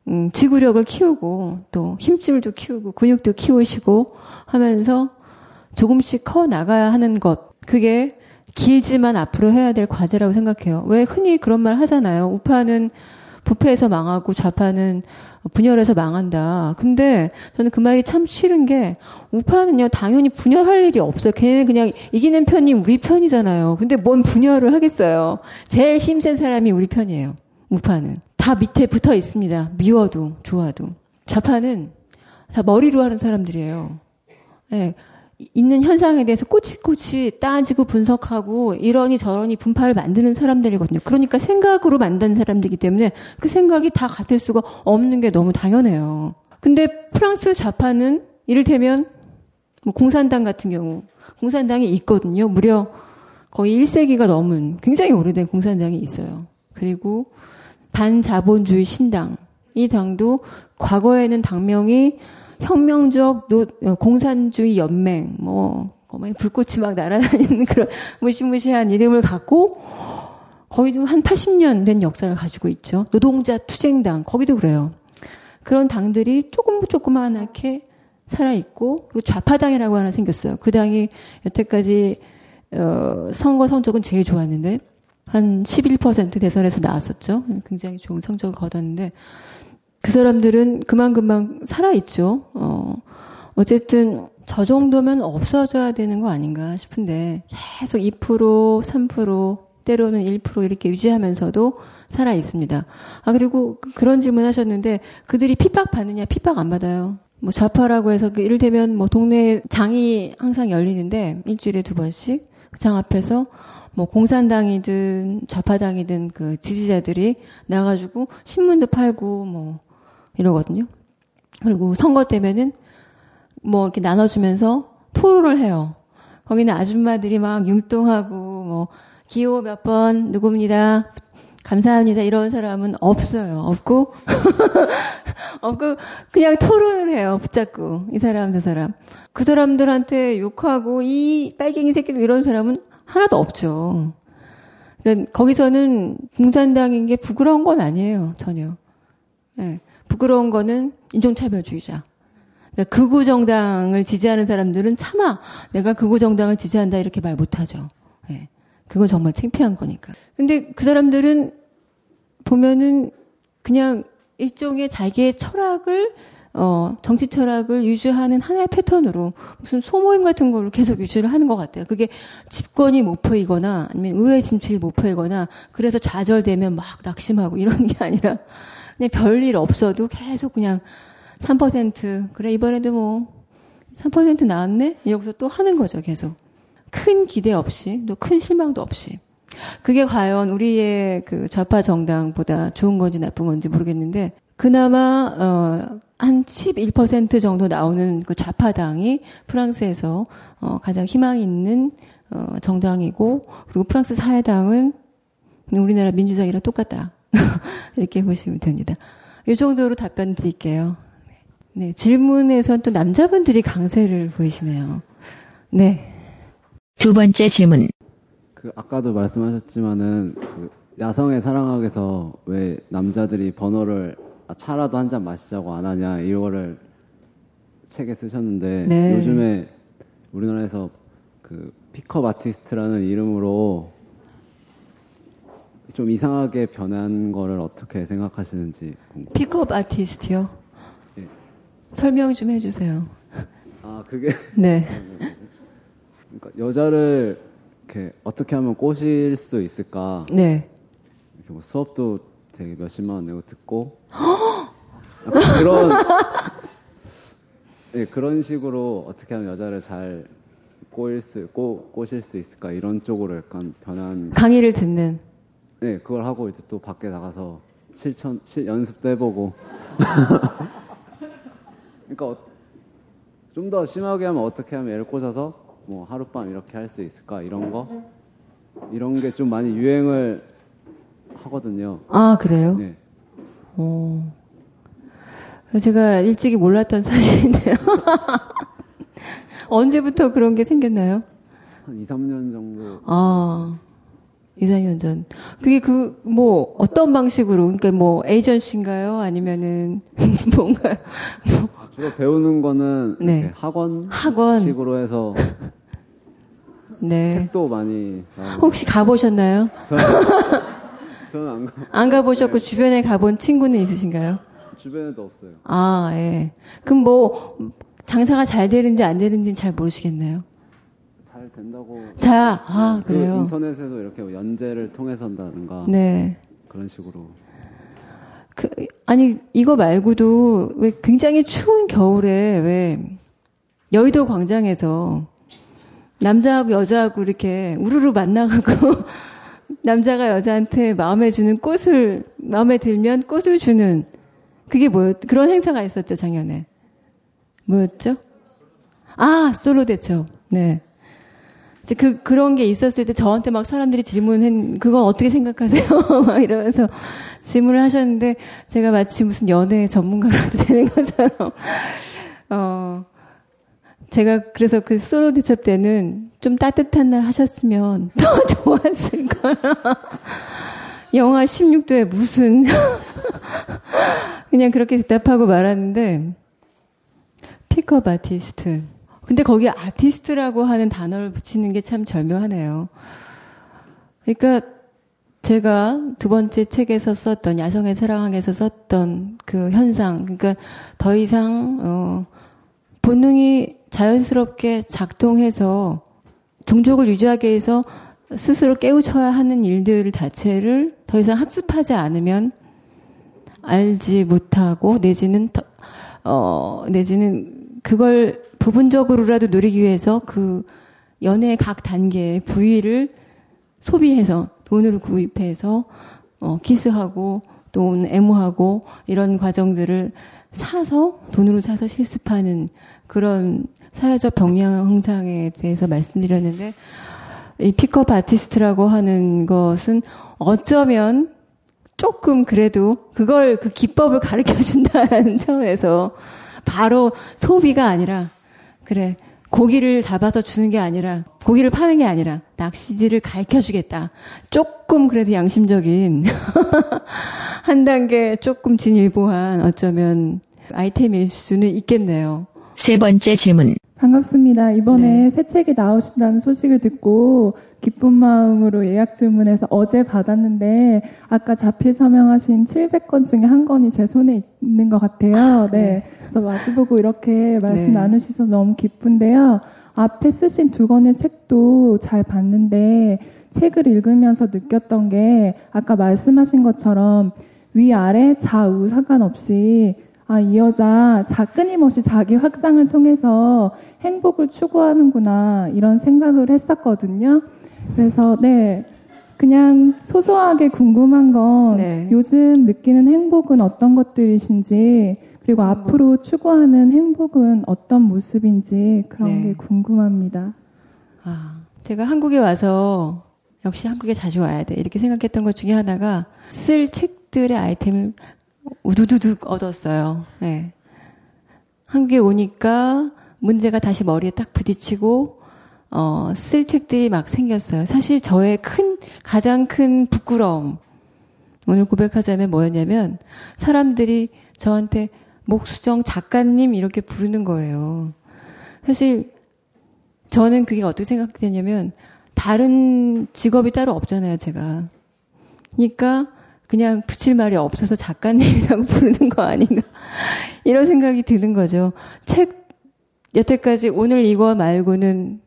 음, 지구력을 키우고 또 힘줄도 키우고 근육도 키우시고 하면서 조금씩 커 나가야 하는 것. 그게 길지만 앞으로 해야 될 과제라고 생각해요. 왜 흔히 그런 말 하잖아요. 우파는 부패해서 망하고 좌파는 분열해서 망한다. 근데 저는 그 말이 참 싫은 게 우파는요 당연히 분열할 일이 없어요. 걔는 그냥 이기는 편이 우리 편이잖아요. 근데 뭔 분열을 하겠어요. 제일 힘센 사람이 우리 편이에요. 우파는 다 밑에 붙어 있습니다. 미워도 좋아도 좌파는 다 머리로 하는 사람들이에요. 네. 있는 현상에 대해서 꼬치꼬치 따지고 분석하고 이러니 저러니 분파를 만드는 사람들이거든요. 그러니까 생각으로 만든 사람들이기 때문에 그 생각이 다 같을 수가 없는 게 너무 당연해요. 근데 프랑스 좌파는 이를테면 뭐 공산당 같은 경우 공산당이 있거든요. 무려 거의 1세기가 넘은 굉장히 오래된 공산당이 있어요. 그리고 반자본주의 신당 이 당도 과거에는 당명이 혁명적 노, 어, 공산주의 연맹, 뭐, 어머니 불꽃이 막 날아다니는 <laughs> 그런 무시무시한 이름을 갖고, 거기도 한 80년 된 역사를 가지고 있죠. 노동자 투쟁당, 거기도 그래요. 그런 당들이 조금 조그만하게 살아 있고, 그리고 좌파당이라고 하나 생겼어요. 그 당이 여태까지, 어, 선거 성적은 제일 좋았는데, 한 11% 대선에서 나왔었죠. 굉장히 좋은 성적을 거뒀는데, 그 사람들은 그만금만 살아있죠. 어, 어쨌든 저 정도면 없어져야 되는 거 아닌가 싶은데 계속 2%, 3%, 때로는 1% 이렇게 유지하면서도 살아 있습니다. 아, 그리고 그, 그런 질문 하셨는데 그들이 핍박 받느냐? 핍박 안 받아요. 뭐 좌파라고 해서 그 이를테면 뭐 동네 장이 항상 열리는데 일주일에 두 번씩 그 장 앞에서 뭐 공산당이든 좌파당이든 그 지지자들이 나가지고 신문도 팔고 뭐 이러거든요. 그리고 선거 때면은 뭐 이렇게 나눠주면서 토론을 해요. 거기는 아줌마들이 막 융통하고 뭐 기호 몇 번 누굽니다. 감사합니다. 이런 사람은 없어요. 없고 <laughs> 없고 그냥 토론을 해요. 붙잡고 이 사람 저 사람 그 사람들한테 욕하고 이 빨갱이 새끼들 이런 사람은 하나도 없죠. 그러니까 거기서는 공산당인 게 부끄러운 건 아니에요. 전혀. 네. 부끄러운 거는 인종차별주의자. 그러니까 극우 정당을 지지하는 사람들은 차마 내가 극우 정당을 지지한다 이렇게 말 못하죠. 예. 그건 정말 창피한 거니까. 근데 그 사람들은 보면은 그냥 일종의 자기의 철학을 어, 정치 철학을 유지하는 하나의 패턴으로 무슨 소모임 같은 걸로 계속 유지를 하는 것 같아요. 그게 집권이 목표이거나 아니면 의회 진출이 목표이거나 그래서 좌절되면 막 낙심하고 이런 게 아니라 그냥 별일 없어도 계속 그냥 3% 그래 이번에도 뭐 3% 나왔네? 이러고서 또 하는 거죠 계속. 큰 기대 없이 또 큰 실망도 없이. 그게 과연 우리의 그 좌파 정당보다 좋은 건지 나쁜 건지 모르겠는데 그나마 어, 한 11% 정도 나오는 그 좌파당이 프랑스에서 어, 가장 희망 있는 어, 정당이고 그리고 프랑스 사회당은 우리나라 민주당이랑 똑같다 <laughs> 이렇게 보시면 됩니다. 이 정도로 답변 드릴게요. 네, 질문에선 또 남자분들이 강세를 보이시네요. 네. 두 번째 질문. 그 아까도 말씀하셨지만은 그 야성의 사랑학에서 왜 남자들이 번호를 아, 차라도 한 잔 마시자고 안 하냐 이거를 책에 쓰셨는데 네. 요즘에 우리나라에서 그 픽업 아티스트라는 이름으로 좀 이상하게 변한 거를 어떻게 생각하시는지 궁금- 픽업 아티스트요. 네. 설명 좀 해주세요. 아 그게 <laughs> 네. 그러니까 여자를 이렇게 어떻게 하면 꼬실 수 있을까 네. 이렇게 뭐 수업도 되게 몇십만 원 내고 듣고 <gasps> 그런 예, 그런 식으로 어떻게 하면 여자를 잘 꼬일 수 꼬, 꼬실 수 있을까 이런 쪽으로 약간 변한 강의를 듣는. 네 그걸 하고 이제 또 밖에 나가서 실천 실, 연습도 해보고 <laughs> 그러니까 좀더 심하게 하면 어떻게 하면 애를 꽂아서 뭐 하룻밤 이렇게 할 수 있을까 이런 거 이런 게 좀 많이 유행을 하거든요. 아, 그래요? 네. 어. 제가 일찍이 몰랐던 <laughs> 사실인데요. <laughs> 언제부터 그런 게 생겼나요? 한 2, 3년 정도 아, 2, 4년 전. 그게 그, 뭐, 어떤 방식으로, 그러니까 뭐, 에이전시인가요? 아니면은, <laughs> 뭔가요? 주로 배우는 거는 네. 학원 학원. 식으로 해서 네. 책도 많이 혹시 가보셨나요? 저는, <laughs> 저는 안 가. 안 가보셨고, 주변에 가본 친구는 있으신가요? 주변에도 없어요. 아, 예. 그럼 뭐, 장사가 잘 되는지 안 되는지는 잘 모르시겠네요. 잘 된다고. 자, 아, 그 그래요? 인터넷에서 이렇게 뭐 연재를 통해서 한다든가 네. 그런 식으로. 그, 아니, 이거 말고도 왜 굉장히 추운 겨울에 왜 여의도 광장에서 남자하고 여자하고 이렇게 우르르 만나가고 <laughs> 남자가 여자한테 마음에 주는 꽃을, 마음에 들면 꽃을 주는 그게 뭐였, 그런 행사가 있었죠, 작년에. 뭐였죠? 아, 솔로 대첩. 네. 이제 그, 그런 게 있었을 때 저한테 막 사람들이 질문한, 그건 어떻게 생각하세요? <laughs> 막 이러면서 질문을 하셨는데, 제가 마치 무슨 연애 전문가라도 되는 것처럼, 어, 제가 그래서 그 솔로 대첩 때는 좀 따뜻한 날 하셨으면 <laughs> 더 좋았을 거라. 영하 16도에 무슨, <laughs> 그냥 그렇게 대답하고 말았는데, 픽업 아티스트. 근데 거기에 아티스트라고 하는 단어를 붙이는 게 참 절묘하네요. 그러니까 제가 두 번째 책에서 썼던 야성의 사랑학에서 썼던 그 현상, 그러니까 더 이상 어, 본능이 자연스럽게 작동해서 종족을 유지하기 위해서 스스로 깨우쳐야 하는 일들 자체를 더 이상 학습하지 않으면 알지 못하고 내지는 더, 어 내지는 그걸 부분적으로라도 누리기 위해서 그 연애의 각 단계의 부위를 소비해서 돈으로 구입해서 어, 키스하고 또 애무하고 이런 과정들을 사서 돈으로 사서 실습하는 그런 사회적 병량 형상에 대해서 말씀드렸는데 이 픽업 아티스트라고 하는 것은 어쩌면 조금 그래도 그걸 그 기법을 가르쳐 준다라는 <laughs> 점에서 바로 소비가 아니라 그래 고기를 잡아서 주는 게 아니라 고기를 파는 게 아니라 낚시질을 가르쳐 주겠다. 조금 그래도 양심적인 <laughs> 한 단계 조금 진일보한 어쩌면 아이템일 수는 있겠네요. 세 번째 질문. 반갑습니다. 이번에 네. 새 책이 나오신다는 소식을 듣고 기쁜 마음으로 예약 주문해서 어제 받았는데 아까 자필 서명하신 700건 중에 한 건이 제 손에 있는 것 같아요. 네. 그래서 마주보고 이렇게 말씀 네. 나누셔서 너무 기쁜데요. 앞에 쓰신 두 권의 책도 잘 봤는데 책을 읽으면서 느꼈던 게 아까 말씀하신 것처럼 위아래 좌우 상관없이 아, 이 여자 자, 끊임없이 자기 확장을 통해서 행복을 추구하는구나, 이런 생각을 했었거든요. 그래서, 네. 그냥 소소하게 궁금한 건 네. 요즘 느끼는 행복은 어떤 것들이신지 그리고 음. 앞으로 추구하는 행복은 어떤 모습인지 그런 네. 게 궁금합니다. 아, 제가 한국에 와서 역시 한국에 자주 와야 돼. 이렇게 생각했던 것 중에 하나가 쓸 책들의 아이템을 우두두둑 얻었어요. 네. 한국에 오니까 문제가 다시 머리에 딱 부딪히고 어, 쓸 책들이 막 생겼어요. 사실 저의 큰 가장 큰 부끄러움 오늘 고백하자면 뭐였냐면 사람들이 저한테 목수정 작가님 이렇게 부르는 거예요. 사실 저는 그게 어떻게 생각되냐면 다른 직업이 따로 없잖아요, 제가. 그러니까 그냥 붙일 말이 없어서 작가님이라고 <laughs> 부르는 거 아닌가 이런 생각이 드는 거죠. 책 여태까지 오늘 이거 말고는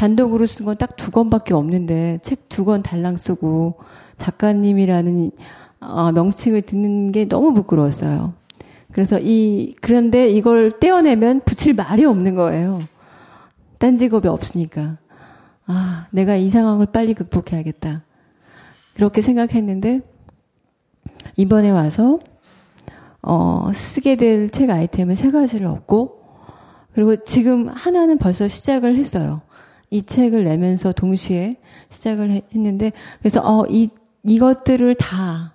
단독으로 쓴 건 딱 두 권밖에 없는데 책 두 권 달랑 쓰고 작가님이라는 어, 명칭을 듣는 게 너무 부끄러웠어요. 그래서 이 그런데 이걸 떼어내면 붙일 말이 없는 거예요. 딴 직업이 없으니까. 아, 내가 이 상황을 빨리 극복해야겠다. 그렇게 생각했는데, 이번에 와서, 어, 쓰게 될 책 아이템을 세 가지를 얻고, 그리고 지금 하나는 벌써 시작을 했어요. 이 책을 내면서 동시에 시작을 해- 했는데, 그래서, 어, 이, 이것들을 다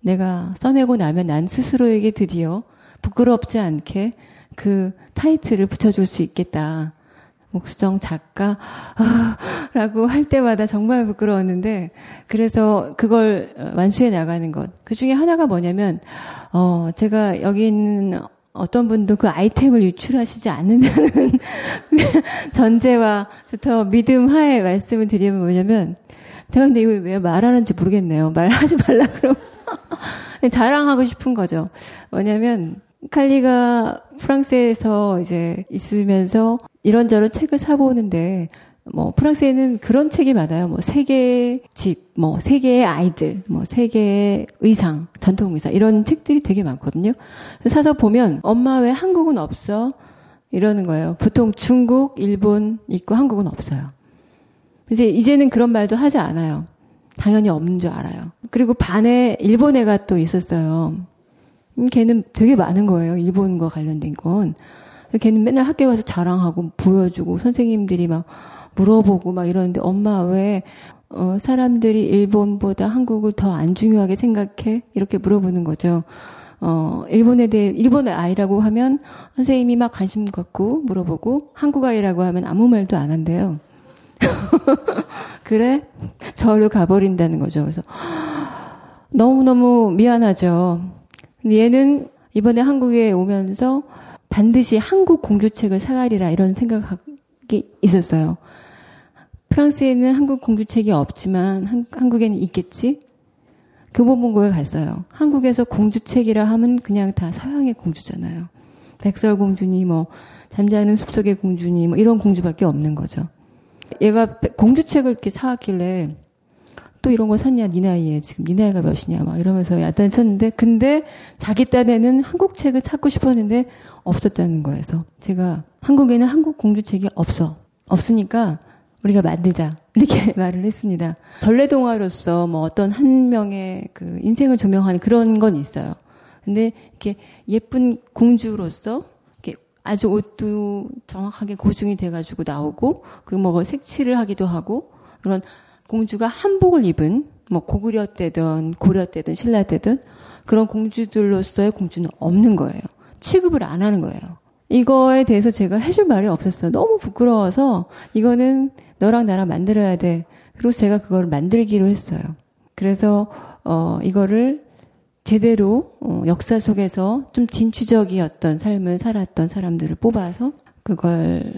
내가 써내고 나면 난 스스로에게 드디어 부끄럽지 않게 그 타이틀을 붙여줄 수 있겠다. 목수정 작가, 아, 라고 할 때마다 정말 부끄러웠는데, 그래서 그걸 완수해 나가는 것. 그 중에 하나가 뭐냐면, 어, 제가 여기 있는 어떤 분도 그 아이템을 유출하시지 않는다는 <laughs> 전제와부터 믿음 하에 말씀을 드리면 뭐냐면, 제가 근데 이거 왜 말하는지 모르겠네요. 말하지 말라 그러면. <laughs> 자랑하고 싶은 거죠. 뭐냐면, 칼리가 프랑스에서 이제 있으면서 이런저런 책을 사보는데, 뭐, 프랑스에는 그런 책이 많아요. 뭐, 세계의 집, 뭐, 세계의 아이들, 뭐, 세계의 의상, 전통 의상, 이런 책들이 되게 많거든요. 사서 보면, 엄마 왜 한국은 없어? 이러는 거예요. 보통 중국, 일본 있고 한국은 없어요. 이제 이제는 그런 말도 하지 않아요. 당연히 없는 줄 알아요. 그리고 반에 일본 애가 또 있었어요. 음, 걔는 되게 많은 거예요. 일본과 관련된 건. 걔는 맨날 학교 가서 자랑하고 보여주고 선생님들이 막 물어보고 막 이러는데 엄마 왜 어, 사람들이 일본보다 한국을 더 안 중요하게 생각해? 이렇게 물어보는 거죠. 어, 일본에 대해, 일본의 아이라고 하면 선생님이 막 관심 갖고 물어보고 한국 아이라고 하면 아무 말도 안 한대요. <laughs> 그래? 저를 가버린다는 거죠. 그래서 <gasps> 너무너무 미안하죠. 얘는 이번에 한국에 오면서 반드시 한국 공주책을 사가리라 이런 생각이 있었어요. 프랑스에는 한국 공주책이 없지만 한, 한국에는 있겠지? 교보문고에 갔어요. 한국에서 공주책이라 하면 그냥 다 서양의 공주잖아요. 백설공주니 뭐 잠자는 숲속의 공주니 뭐 이런 공주밖에 없는 거죠. 얘가 공주책을 이렇게 사왔길래 또 이런 거 샀냐 네 나이에 지금 네 나이가 몇이냐 막 이러면서 야단 쳤는데 근데 자기 딴에는 한국 책을 찾고 싶었는데 없었다는. 그래서 제가 한국에는 한국 공주책이 없어 없으니까 우리가 만들자 이렇게 <laughs> 말을 했습니다. 전래동화로서 뭐 어떤 한 명의 그 인생을 조명하는 그런 건 있어요. 근데 이렇게 예쁜 공주로서 이렇게 아주 옷도 정확하게 고증이 돼가지고 나오고 그리고 뭐 색칠을 하기도 하고 그런 공주가 한복을 입은 뭐 고구려 때든 고려 때든 신라 때든 그런 공주들로서의 공주는 없는 거예요. 취급을 안 하는 거예요. 이거에 대해서 제가 해줄 말이 없었어요. 너무 부끄러워서 이거는 너랑 나랑 만들어야 돼. 그리고 제가 그걸 만들기로 했어요. 그래서 어 이거를 제대로 어, 역사 속에서 좀 진취적이었던 삶을 살았던 사람들을 뽑아서 그걸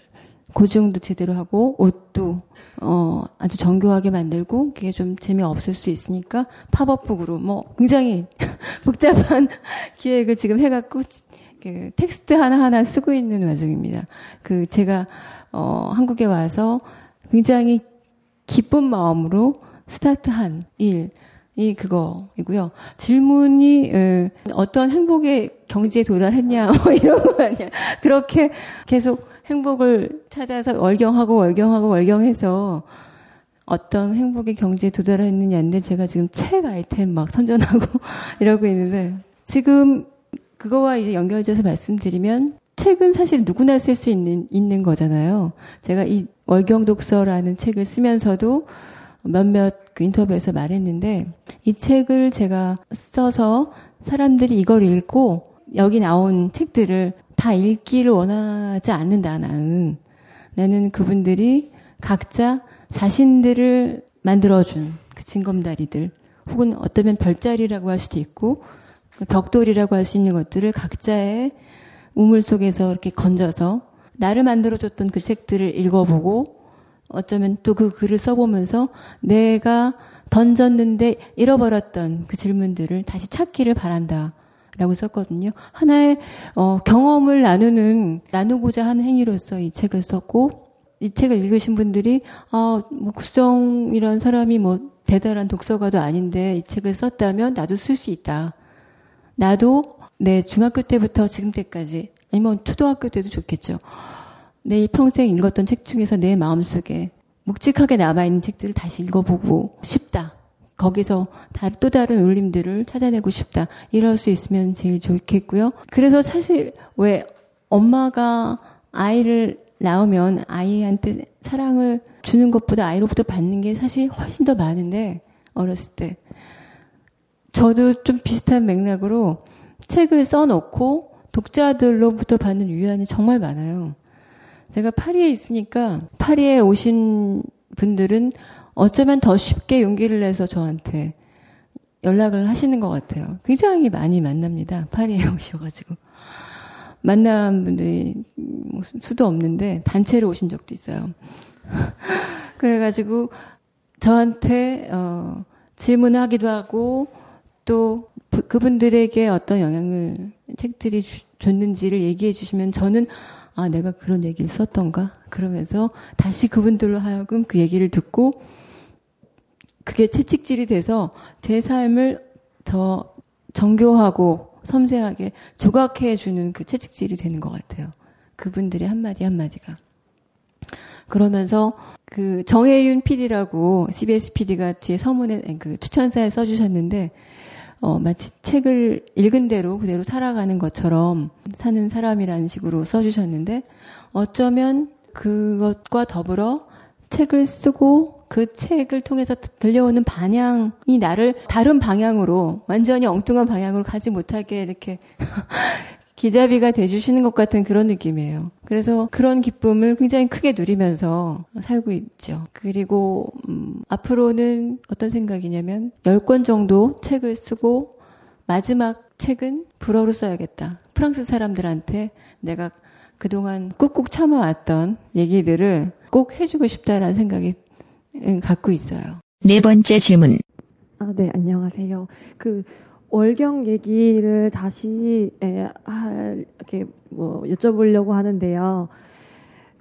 고증도 제대로 하고 옷도 어 아주 정교하게 만들고 그게 좀 재미없을 수 있으니까 팝업북으로 뭐 굉장히 <laughs> 복잡한 <laughs> 기획을 지금 해갖고 그 텍스트 하나하나 쓰고 있는 와중입니다. 그 제가 어 한국에 와서 굉장히 기쁜 마음으로 스타트한 일. 이 그거이고요. 질문이 에, 어떤 행복의 경지에 도달했냐 <laughs> 뭐 이런 거 아니야. 그렇게 계속 행복을 찾아서 월경하고 월경하고 월경해서 어떤 행복의 경지에 도달했느냐인데 제가 지금 책 아이템 막 선전하고 <laughs> 이러고 있는데 지금 그거와 이제 연결돼서 말씀드리면 책은 사실 누구나 쓸 수 있는 있는 거잖아요. 제가 이 월경 독서라는 책을 쓰면서도 몇몇 그 인터뷰에서 말했는데 이 책을 제가 써서 사람들이 이걸 읽고 여기 나온 책들을 다 읽기를 원하지 않는다 나는 나는 그분들이 각자 자신들을 만들어준 그 징검다리들 혹은 어쩌면 별자리라고 할 수도 있고 그 벽돌이라고 할 수 있는 것들을 각자의 우물 속에서 이렇게 건져서 나를 만들어줬던 그 책들을 읽어보고 어쩌면 또 그 글을 써보면서 내가 던졌는데 잃어버렸던 그 질문들을 다시 찾기를 바란다. 라고 썼거든요. 하나의 어, 경험을 나누는 나누고자 하는 행위로서 이 책을 썼고 이 책을 읽으신 분들이 아, 뭐 국성이란 사람이 뭐 대단한 독서가도 아닌데 이 책을 썼다면 나도 쓸 수 있다. 나도 내 중학교 때부터 지금 때까지 아니면 초등학교 때도 좋겠죠. 내 평생 읽었던 책 중에서 내 마음속에 묵직하게 남아있는 책들을 다시 읽어보고 싶다. 거기서 다, 또 다른 울림들을 찾아내고 싶다. 이럴 수 있으면 제일 좋겠고요. 그래서 사실 왜 엄마가 아이를 낳으면 아이한테 사랑을 주는 것보다 아이로부터 받는 게 사실 훨씬 더 많은데 어렸을 때 저도 좀 비슷한 맥락으로 책을 써놓고 독자들로부터 받는 유한이 정말 많아요. 제가 파리에 있으니까 파리에 오신 분들은 어쩌면 더 쉽게 용기를 내서 저한테 연락을 하시는 것 같아요. 굉장히 많이 만납니다. 파리에 <laughs> 오셔가지고. 만난 분들이 뭐 수도 없는데 단체로 오신 적도 있어요. <laughs> 그래가지고 저한테 어, 질문하기도 하고 또 그분들에게 어떤 영향을 책들이 주, 줬는지를 얘기해 주시면 저는 아 내가 그런 얘기를 썼던가 그러면서 다시 그분들로 하여금 그 얘기를 듣고 그게 채찍질이 돼서 제 삶을 더 정교하고 섬세하게 조각해 주는 그 채찍질이 되는 것 같아요. 그분들의 한마디 한마디가. 그러면서 그 정혜윤 PD라고 CBS PD가 뒤에 서문에 그 추천사에 써주셨는데 어, 마치 책을 읽은 대로 그대로 살아가는 것처럼 사는 사람이라는 식으로 써주셨는데 어쩌면 그것과 더불어 책을 쓰고 그 책을 통해서 들려오는 반향이 나를 다른 방향으로 완전히 엉뚱한 방향으로 가지 못하게 이렇게 <laughs> 기자비가 돼주시는 것 같은 그런 느낌이에요. 그래서 그런 기쁨을 굉장히 크게 누리면서 살고 있죠. 그리고 음, 앞으로는 어떤 생각이냐면 10권 정도 책을 쓰고 마지막 책은 불어로 써야겠다. 프랑스 사람들한테 내가 그동안 꾹꾹 참아왔던 얘기들을 꼭 해주고 싶다라는 생각이 갖고 있어요. 네 번째 질문. 아, 네, 안녕하세요. 그, 월경 얘기를 다시, 에, 아, 이렇게 뭐 여쭤보려고 하는데요.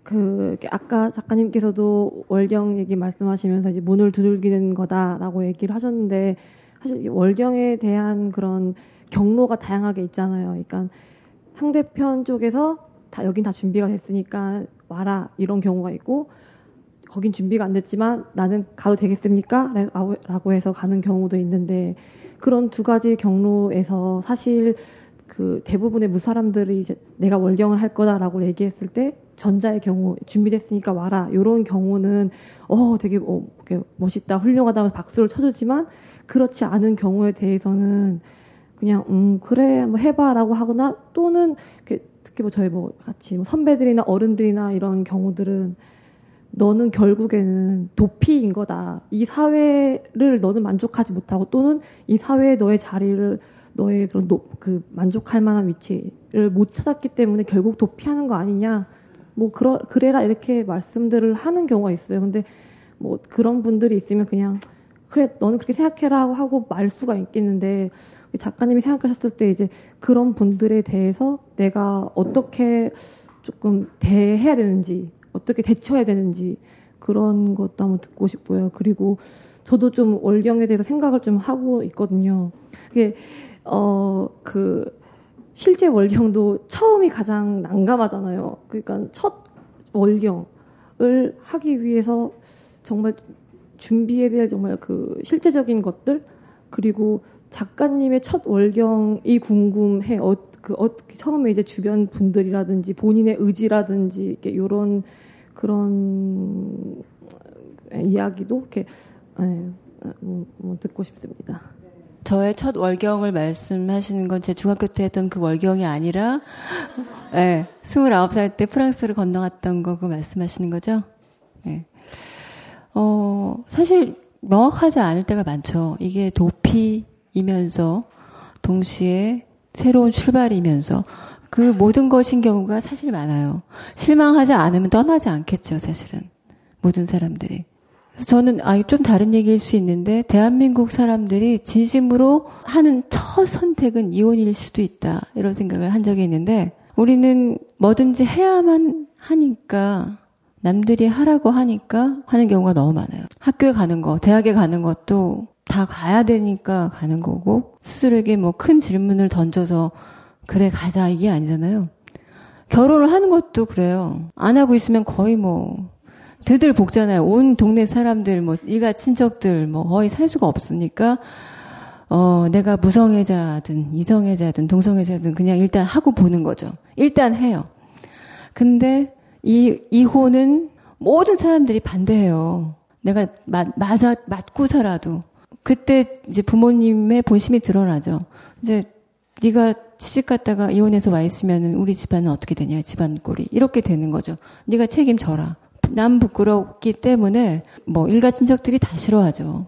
그, 아까 작가님께서도 월경 얘기 말씀하시면서 이제 문을 두들기는 거다라고 얘기를 하셨는데, 사실 월경에 대한 그런 경로가 다양하게 있잖아요. 그러니까 상대편 쪽에서 다, 여긴 다 준비가 됐으니까 와라. 이런 경우가 있고, 거긴 준비가 안 됐지만 나는 가도 되겠습니까? 라고 해서 가는 경우도 있는데 그런 두 가지 경로에서 사실 그 대부분의 무사람들이 이제 내가 월경을 할 거다라고 얘기했을 때 전자의 경우 준비됐으니까 와라. 이런 경우는 어 되게 어, 멋있다 훌륭하다 박수를 쳐주지만 그렇지 않은 경우에 대해서는 그냥 음 그래 한번 해봐라고 하거나 또는 특히 뭐 저희 뭐 같이 뭐 선배들이나 어른들이나 이런 경우들은 너는 결국에는 도피인 거다. 이 사회를 너는 만족하지 못하고 또는 이 사회에 너의 자리를 너의 그런 노, 그 만족할 만한 위치를 못 찾았기 때문에 결국 도피하는 거 아니냐. 뭐 그러, 그래라 이렇게 말씀들을 하는 경우가 있어요. 근데 뭐 그런 분들이 있으면 그냥 그래 너는 그렇게 생각해라 하고 말 수가 있겠는데 작가님이 생각하셨을 때 이제 그런 분들에 대해서 내가 어떻게 조금 대해야 되는지 어떻게 대처해야 되는지 그런 것도 한번 듣고 싶고요. 그리고 저도 좀 월경에 대해서 생각을 좀 하고 있거든요. 그게 어 그 실제 월경도 처음이 가장 난감하잖아요. 그러니까 첫 월경을 하기 위해서 정말 준비에 대한 정말 그 실제적인 것들 그리고 작가님의 첫 월경이 궁금해. 어, 그 어, 처음에 이제 주변 분들이라든지 본인의 의지라든지 이렇게 요런 그런 이야기도 이렇게 예, 뭐, 뭐 듣고 싶습니다. 저의 첫 월경을 말씀하시는 건 제 중학교 때 했던 그 월경이 아니라, 예, 29살 때 프랑스를 건너갔던 거 그 말씀하시는 거죠? 예. 어, 사실 명확하지 않을 때가 많죠. 이게 도피이면서 동시에 새로운 출발이면서 그 모든 것인 경우가 사실 많아요. 실망하지 않으면 떠나지 않겠죠, 사실은. 모든 사람들이. 그래서 저는 아, 좀 다른 얘기일 수 있는데 대한민국 사람들이 진심으로 하는 첫 선택은 이혼일 수도 있다. 이런 생각을 한 적이 있는데 우리는 뭐든지 해야만 하니까 남들이 하라고 하니까 하는 경우가 너무 많아요. 학교에 가는 거, 대학에 가는 것도 다 가야 되니까 가는 거고 스스로에게 뭐 큰 질문을 던져서 그래 가자 이게 아니잖아요. 결혼을 하는 것도 그래요. 안 하고 있으면 거의 뭐 드들 볶잖아요. 온 동네 사람들 뭐 일가 친척들 뭐 거의 살 수가 없으니까 어 내가 무성애자든 이성애자든 동성애자든 그냥 일단 하고 보는 거죠. 일단 해요. 근데 이 이혼은 모든 사람들이 반대해요. 내가 맞, 맞아 맞고 살아도 그때 이제 부모님의 본심이 드러나죠. 이제 네가 시집 갔다가 이혼해서 와 있으면 우리 집안은 어떻게 되냐 집안 꼴이 이렇게 되는 거죠. 네가 책임져라. 남 부끄럽기 때문에 뭐 일가 친척들이 다 싫어하죠.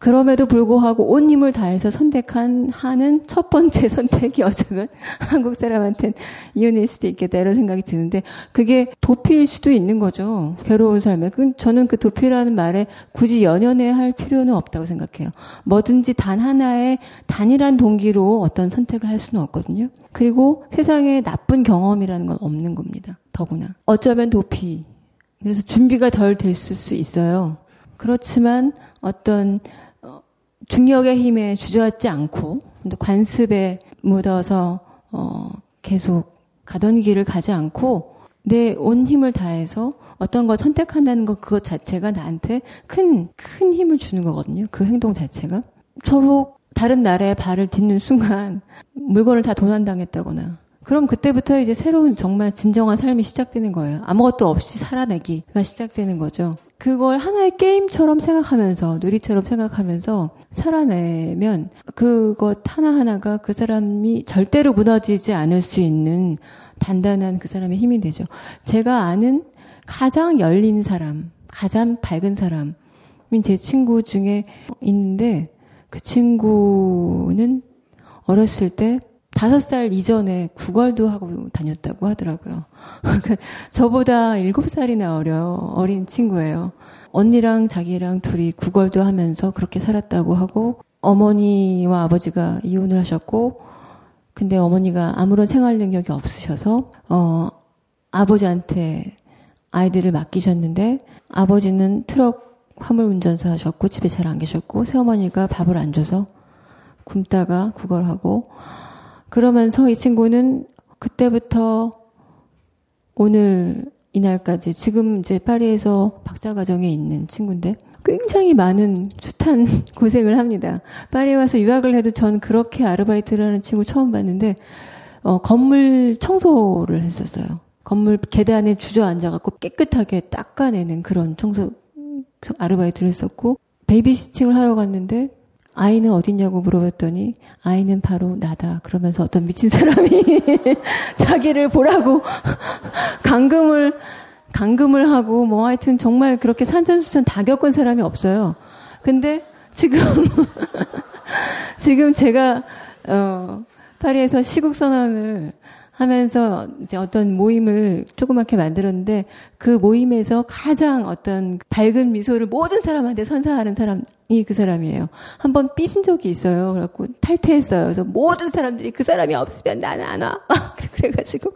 그럼에도 불구하고 온 힘을 다해서 선택한 하는 첫 번째 <laughs> 선택이 어쩌면 한국 사람한테는 이혼일 수도 있겠다 이런 생각이 드는데 그게 도피일 수도 있는 거죠. 괴로운 삶에. 그 저는 그 도피라는 말에 굳이 연연해 할 필요는 없다고 생각해요. 뭐든지 단 하나의 단일한 동기로 어떤 선택을 할 수는 없거든요. 그리고 세상에 나쁜 경험이라는 건 없는 겁니다. 더구나. 어쩌면 도피. 그래서 준비가 덜 됐을 수 있어요. 그렇지만 어떤 중력의 힘에 주저앉지 않고 관습에 묻어서 어, 계속 가던 길을 가지 않고 내 온 힘을 다해서 어떤 걸 선택한다는 것 그것 자체가 나한테 큰 큰 힘을 주는 거거든요. 그 행동 자체가 서로 다른 나라에 발을 딛는 순간 물건을 다 도난당했다거나 그럼 그때부터 이제 새로운 정말 진정한 삶이 시작되는 거예요. 아무것도 없이 살아내기가 시작되는 거죠. 그걸 하나의 게임처럼 생각하면서 놀이처럼 생각하면서 살아내면 그것 하나하나가 그 사람이 절대로 무너지지 않을 수 있는 단단한 그 사람의 힘이 되죠. 제가 아는 가장 열린 사람, 가장 밝은 사람인 제 친구 중에 있는데 그 친구는 어렸을 때 다섯 살 이전에 구걸도 하고 다녔다고 하더라고요. <laughs> 저보다 일곱 살이나 어려, 어린 친구예요. 언니랑 자기랑 둘이 구걸도 하면서 그렇게 살았다고 하고, 어머니와 아버지가 이혼을 하셨고, 근데 어머니가 아무런 생활 능력이 없으셔서, 어, 아버지한테 아이들을 맡기셨는데, 아버지는 트럭 화물 운전사 하셨고, 집에 잘 안 계셨고, 새어머니가 밥을 안 줘서 굶다가 구걸하고, 그러면서 이 친구는 그때부터 오늘 이날까지 지금 이제 파리에서 박사 과정에 있는 친구인데 굉장히 많은 숱한 <laughs> 고생을 합니다. 파리에 와서 유학을 해도 전 그렇게 아르바이트를 하는 친구 처음 봤는데 어, 건물 청소를 했었어요. 건물 계단에 주저앉아 갖고 깨끗하게 닦아내는 그런 청소 아르바이트를 했었고 베이비시팅을 하러 갔는데 아이는 어딨냐고 물어봤더니 아이는 바로 나다. 그러면서 어떤 미친 사람이 <laughs> 자기를 보라고 <laughs> 감금을 감금을 하고 뭐 하여튼 정말 그렇게 산전수전 다 겪은 사람이 없어요. 근데 지금 <laughs> 지금 제가 어 파리에서 시국 선언을 하면서 이제 어떤 모임을 조그맣게 만들었는데 그 모임에서 가장 어떤 밝은 미소를 모든 사람한테 선사하는 사람이 그 사람이에요. 한 번 삐진 적이 있어요. 그래갖고 탈퇴했어요. 그래서 모든 사람들이 그 사람이 없으면 나는 안 와. <laughs> 그래가지고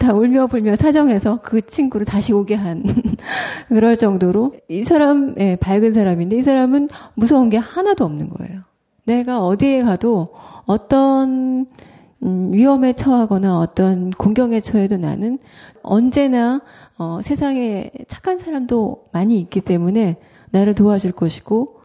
다 울며 불며 사정해서 그 친구를 다시 오게 한 <laughs> 그럴 정도로 이 사람 예, 밝은 사람인데 이 사람은 무서운 게 하나도 없는 거예요. 내가 어디에 가도 어떤 음, 위험에 처하거나 어떤 공경에 처해도 나는 언제나 어, 세상에 착한 사람도 많이 있기 때문에 나를 도와줄 것이고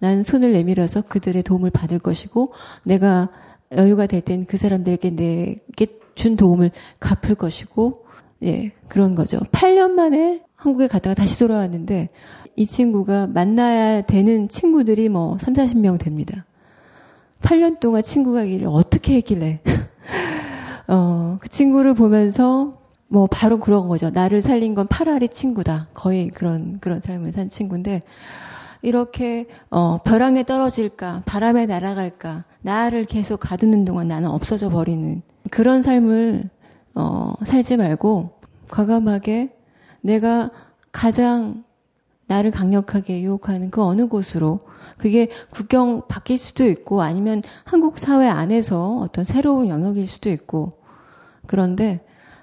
난 손을 내밀어서 그들의 도움을 받을 것이고 내가 여유가 될 땐 그 사람들에게 내게 준 도움을 갚을 것이고 예 그런 거죠. 8년 만에 한국에 갔다가 다시 돌아왔는데 이 친구가 만나야 되는 친구들이 뭐 3, 40명 됩니다. 8년 동안 친구가 길을 어떻게 했길래 어, 그 친구를 보면서 뭐 바로 그런 거죠. 나를 살린 건 파라리 친구다. 거의 그런 그런 삶을 산 친구인데 이렇게 어, 벼랑에 떨어질까 바람에 날아갈까 나를 계속 가두는 동안 나는 없어져 버리는 그런 삶을 어, 살지 말고 과감하게 내가 가장 나를 강력하게 유혹하는 그 어느 곳으로 그게 국경 바뀔 수도 있고 아니면 한국 사회 안에서 어떤 새로운 영역일 수도 있고 그런데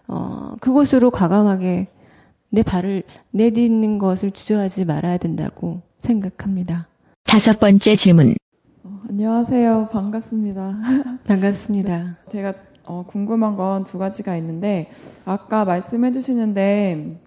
어, 그곳으로 과감하게 내 발을 내딛는 것을 주저하지 말아야 된다고 생각합니다. 다섯 번째 질문. 어, 안녕하세요. 반갑습니다. <laughs> 반갑습니다. 제가 어, 궁금한 건 두 가지가 있는데 아까 말씀해 주시는데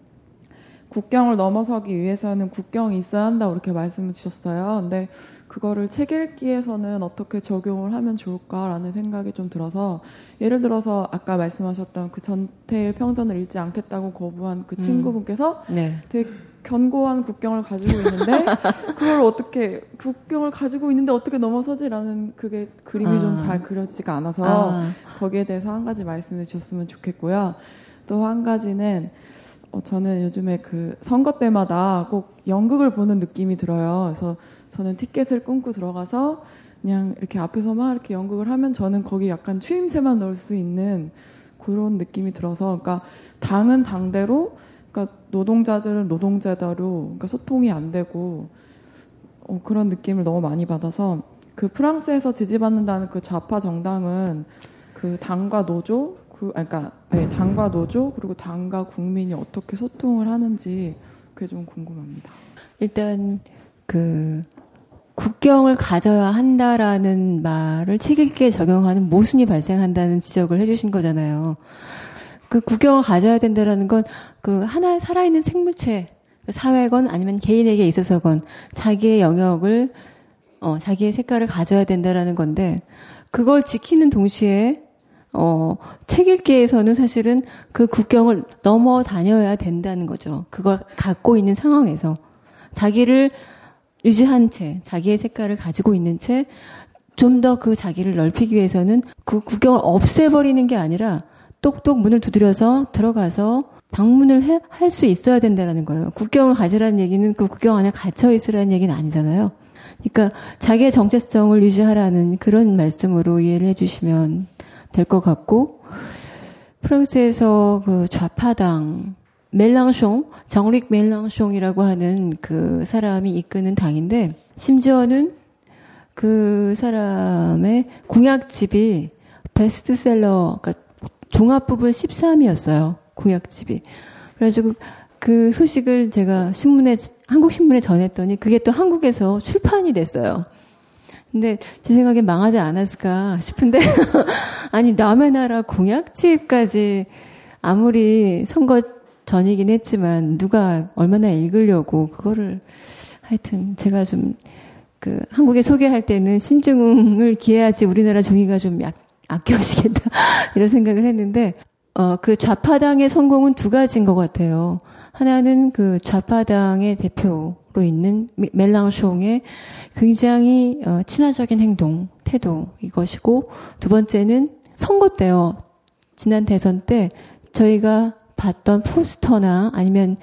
국경을 넘어서기 위해서는 국경이 있어야 한다고 이렇게 말씀을 주셨어요. 근데 그거를 책 읽기에서는 어떻게 적용을 하면 좋을까라는 생각이 좀 들어서 예를 들어서 아까 말씀하셨던 그 전태일 평전을 읽지 않겠다고 거부한 그 친구분께서 음. 네. 되게 견고한 국경을 가지고 있는데 그걸 어떻게 국경을 가지고 있는데 어떻게 넘어서지라는 그게 그림이 아. 좀잘 그려지지가 않아서 아. 거기에 대해서 한 가지 말씀해 주셨으면 좋겠고요. 또 한 가지는 어, 저는 요즘에 그 선거 때마다 꼭 연극을 보는 느낌이 들어요. 그래서 저는 티켓을 끊고 들어가서 그냥 이렇게 앞에서 막 이렇게 연극을 하면 저는 거기 약간 추임새만 넣을 수 있는 그런 느낌이 들어서 그러니까 당은 당대로 그러니까 노동자들은 노동자대로 그러니까 소통이 안 되고 어, 그런 느낌을 너무 많이 받아서 그 프랑스에서 지지받는다는 그 좌파 정당은 그 당과 노조 그 아니, 그러니까 네, 당과 노조 그리고 당과 국민이 어떻게 소통을 하는지 그게 좀 궁금합니다. 일단 그 국경을 가져야 한다라는 말을 책 읽기에 적용하는 모순이 발생한다는 지적을 해주신 거잖아요. 그 국경을 가져야 된다라는 건 그 하나의 살아있는 생물체, 그 사회건 아니면 개인에게 있어서건 자기의 영역을 어, 자기의 색깔을 가져야 된다라는 건데 그걸 지키는 동시에 어, 책 읽기에서는 사실은 그 국경을 넘어 다녀야 된다는 거죠. 그걸 갖고 있는 상황에서 자기를 유지한 채, 자기의 색깔을 가지고 있는 채, 좀 더 그 자기를 넓히기 위해서는 그 국경을 없애버리는 게 아니라 똑똑 문을 두드려서 들어가서 방문을 할 수 있어야 된다는 거예요. 국경을 가지라는 얘기는 그 국경 안에 갇혀 있으라는 얘기는 아니잖아요. 그러니까 자기의 정체성을 유지하라는 그런 말씀으로 이해를 해주시면 될 것 같고 프랑스에서 그 좌파당 멜랑숑, 정릭 멜랑숑이라고 하는 그 사람이 이끄는 당인데 심지어는 그 사람의 공약집이 베스트셀러, 그러니까 종합 부분 13이었어요. 공약집이. 그래가지고 그 소식을 제가 신문에 한국 신문에 전했더니 그게 또 한국에서 출판이 됐어요. 근데 제 생각에 망하지 않았을까 싶은데 <laughs> 아니 남의 나라 공약집까지 아무리 선거 전이긴 했지만 누가 얼마나 읽으려고 그거를 하여튼 제가 좀 그 한국에 소개할 때는 신중을 기해야지 우리나라 종이가 좀 약, 아껴지겠다 <laughs> 이런 생각을 했는데 어 그 좌파당의 성공은 두 가지인 것 같아요. 하나는 그 좌파당의 대표 로 있는 멜랑숑의 굉장히 어, 친화적인 행동, 태도 이것이고 두 번째는 선거 때요. 지난 대선 때 저희가 봤던 포스터나 아니면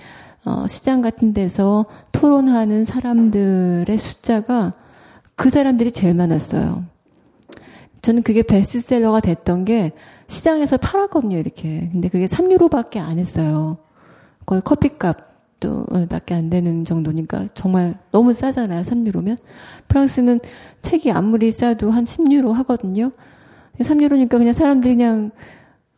어, 시장 같은 데서 토론하는 사람들의 숫자가 그 사람들이 제일 많았어요. 저는 그게 베스트셀러가 됐던 게 시장에서 팔았거든요, 이렇게. 근데 그게 3유로밖에 안 했어요. 거의 커피값 도 밖에 안 되는 정도니까 정말 너무 싸잖아요, 3유로면. 프랑스는 책이 아무리 싸도 한 10유로 하거든요. 3유로니까 그냥 사람들이 그냥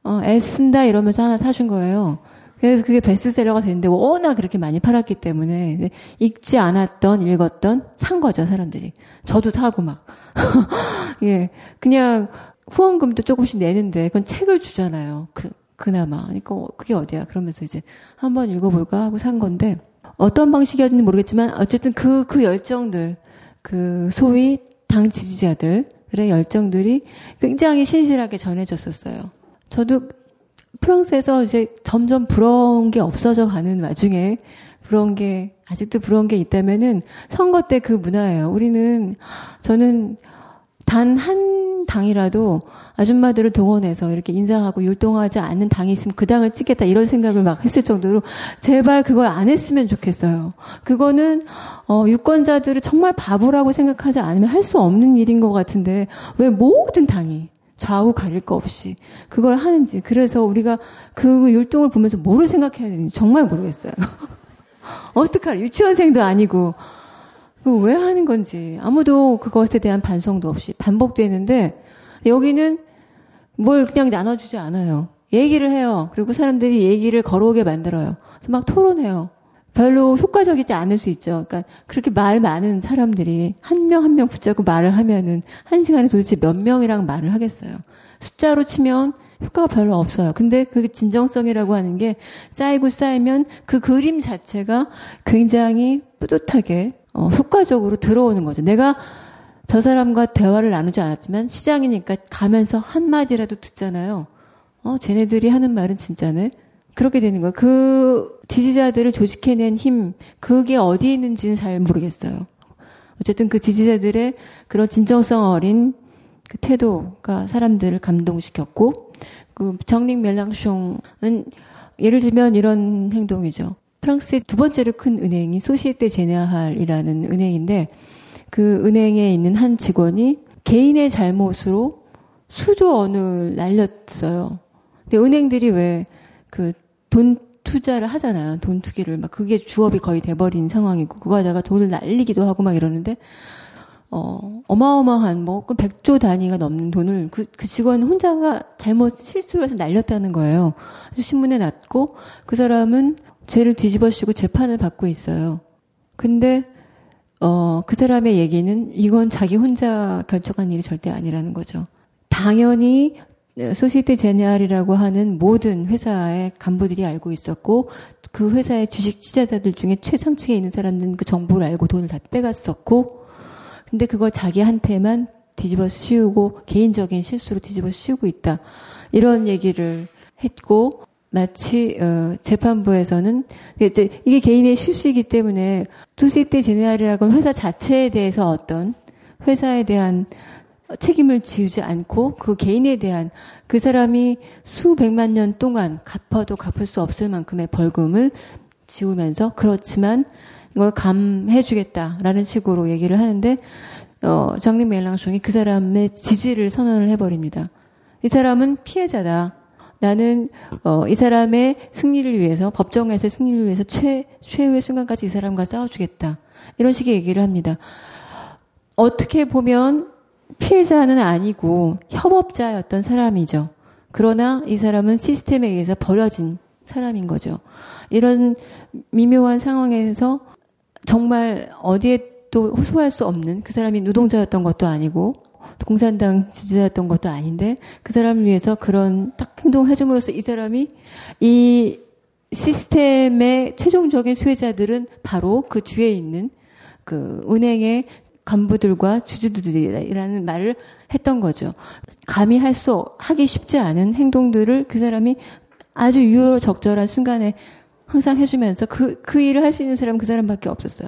어, 애쓴다 이러면서 하나 사준 거예요. 그래서 그게 베스트셀러가 됐는데 워낙 그렇게 많이 팔았기 때문에 읽지 않았던 읽었던 산 거죠 사람들이. 저도 사고 막. <laughs> 예, 그냥 후원금도 조금씩 내는데 그건 책을 주잖아요. 그 그나마. 그러니까 그게 어디야? 그러면서 이제 한번 읽어볼까 하고 산 건데 어떤 방식이었는지 모르겠지만 어쨌든 그, 그 열정들, 그 소위 당 지지자들의 열정들이 굉장히 신실하게 전해졌었어요. 저도 프랑스에서 이제 점점 부러운 게 없어져 가는 와중에 부러운 게 아직도 부러운 게 있다면은 선거 때 그 문화예요. 우리는 저는 단 한 당이라도 아줌마들을 동원해서 이렇게 인사하고 율동하지 않는 당이 있으면 그 당을 찍겠다 이런 생각을 막 했을 정도로 제발 그걸 안 했으면 좋겠어요. 그거는 어, 유권자들을 정말 바보라고 생각하지 않으면 할 수 없는 일인 것 같은데 왜 모든 당이 좌우 가릴 거 없이 그걸 하는지 그래서 우리가 그 율동을 보면서 뭐를 생각해야 되는지 정말 모르겠어요. <laughs> 어떡할 유치원생도 아니고 그왜 하는 건지 아무도 그것에 대한 반성도 없이 반복되는데 여기는 뭘 그냥 나눠주지 않아요. 얘기를 해요. 그리고 사람들이 얘기를 걸어오게 만들어요. 그래서 막 토론해요. 별로 효과적이지 않을 수 있죠. 그러니까 그렇게 말 많은 사람들이 한 명 한명 붙잡고 말을 하면은 한 시간에 도대체 몇 명이랑 말을 하겠어요. 숫자로 치면 효과가 별로 없어요. 근데 그 진정성이라고 하는 게 쌓이고 쌓이면 그 그림 자체가 굉장히 뿌듯하게 어, 효과적으로 들어오는 거죠. 내가 저 사람과 대화를 나누지 않았지만 시장이니까 가면서 한마디라도 듣잖아요. 어, 쟤네들이 하는 말은 진짜네. 그렇게 되는 거예요. 그 지지자들을 조직해낸 힘, 그게 어디 있는지는 잘 모르겠어요. 어쨌든 그 지지자들의 그런 진정성 어린 그 태도가 사람들을 감동시켰고, 그 정릭 멜랑숑은 예를 들면 이런 행동이죠. 프랑스의 두 번째로 큰 은행이 소시에테 제네할이라는 은행인데 그 은행에 있는 한 직원이 개인의 잘못으로 수조 원을 날렸어요. 근데 은행들이 왜 그 돈 투자를 하잖아요. 돈 투기를 막 그게 주업이 거의 돼버린 상황이고 그거 하다가 돈을 날리기도 하고 막 이러는데 어 어마어마한 뭐그 100조 단위가 넘는 돈을 그, 그 직원 혼자가 잘못 실수를 해서 날렸다는 거예요. 그래서 신문에 났고 그 사람은 죄를 뒤집어씌고 재판을 받고 있어요. 근데 어, 그 사람의 얘기는 이건 자기 혼자 결정한 일이 절대 아니라는 거죠. 당연히 소시테 제네알이라고 하는 모든 회사의 간부들이 알고 있었고 그 회사의 주식 투자자들 중에 최상층에 있는 사람들은 그 정보를 알고 돈을 다 빼갔었고 근데 그걸 자기한테만 뒤집어 씌우고 개인적인 실수로 뒤집어 씌우고 있다. 이런 얘기를 했고 마치 어, 재판부에서는 이제 이게 개인의 실수이기 때문에 투시테 제네랄이라고 회사 자체에 대해서 어떤 회사에 대한 책임을 지우지 않고 그 개인에 대한 그 사람이 수백만 년 동안 갚아도 갚을 수 없을 만큼의 벌금을 지우면서 그렇지만 이걸 감해주겠다라는 식으로 얘기를 하는데 어, 장님 멜랑숑이 그 사람의 지지를 선언을 해버립니다. 이 사람은 피해자다. 나는 어, 이 사람의 승리를 위해서 법정에서 승리를 위해서 최 최후의 순간까지 이 사람과 싸워주겠다 이런 식의 얘기를 합니다. 어떻게 보면 피해자는 아니고 협업자였던 사람이죠. 그러나 이 사람은 시스템에 의해서 버려진 사람인 거죠. 이런 미묘한 상황에서 정말 어디에 또 호소할 수 없는 그 사람이 노동자였던 것도 아니고 공산당 지지자였던 것도 아닌데 그 사람을 위해서 그런 딱 행동을 해줌으로써 이 사람이 이 시스템의 최종적인 수혜자들은 바로 그 뒤에 있는 그 은행의 간부들과 주주들이라는 말을 했던 거죠. 감히 할 수, 하기 쉽지 않은 행동들을 그 사람이 아주 유효로 적절한 순간에 항상 해주면서 그, 그 일을 할 수 있는 사람은 그 사람밖에 없었어요.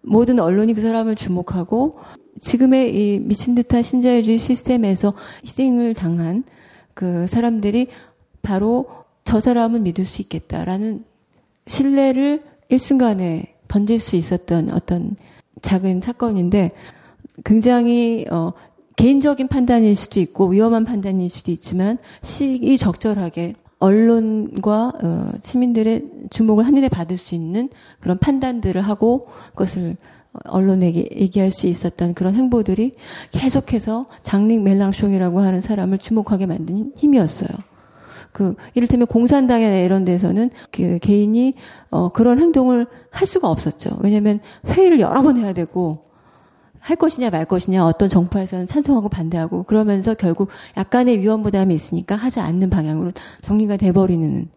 모든 언론이 그 사람을 주목하고 지금의 이 미친 듯한 신자유주의 시스템에서 희생을 당한 그 사람들이 바로 저 사람은 믿을 수 있겠다라는 신뢰를 일순간에 던질 수 있었던 어떤 작은 사건인데 굉장히 어 개인적인 판단일 수도 있고 위험한 판단일 수도 있지만 시기 적절하게 언론과 어, 시민들의 주목을 한눈에 받을 수 있는 그런 판단들을 하고 그것을 언론에게 얘기할 수 있었던 그런 행보들이 계속해서 장릭 멜랑숑이라고 하는 사람을 주목하게 만든 힘이었어요. 그 이를테면 공산당이나 이런 데서는 그 개인이 어 그런 행동을 할 수가 없었죠. 왜냐하면 회의를 여러 번 해야 되고 할 것이냐 말 것이냐 어떤 정파에서는 찬성하고 반대하고 그러면서 결국 약간의 위험 부담이 있으니까 하지 않는 방향으로 정리가 돼버리는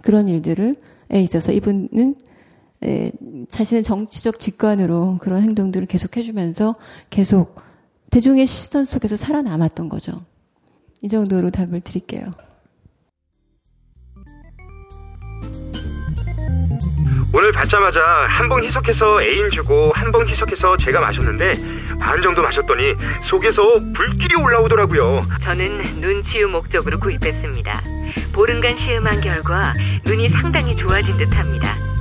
그런 일들을 에 있어서 이분은 에, 자신의 정치적 직관으로 그런 행동들을 계속 해주면서 계속 대중의 시선 속에서 살아남았던 거죠. 이 정도로 답을 드릴게요. 오늘 받자마자 한봉 희석해서 애인 주고 한봉 희석해서 제가 마셨는데 반 정도 마셨더니 속에서 불길이 올라오더라고요. 저는 눈 치유 목적으로 구입했습니다. 보름간 시음한 결과 눈이 상당히 좋아진 듯합니다.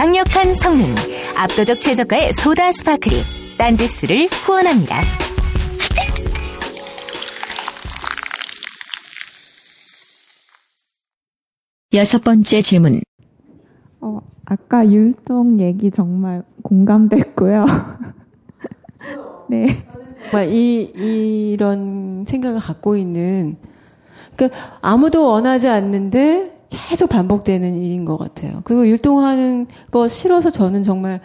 강력한 성능, 압도적 최저가의 소다 스파클이 딴지스를 후원합니다. 여섯 번째 질문. 어, 아까 율동 얘기 정말 공감됐고요. <laughs> 네. 정말 이 이런 생각을 갖고 있는 그러니까 아무도 원하지 않는데 계속 반복되는 일인 것 같아요. 그리고 율동하는 거 싫어서 저는 정말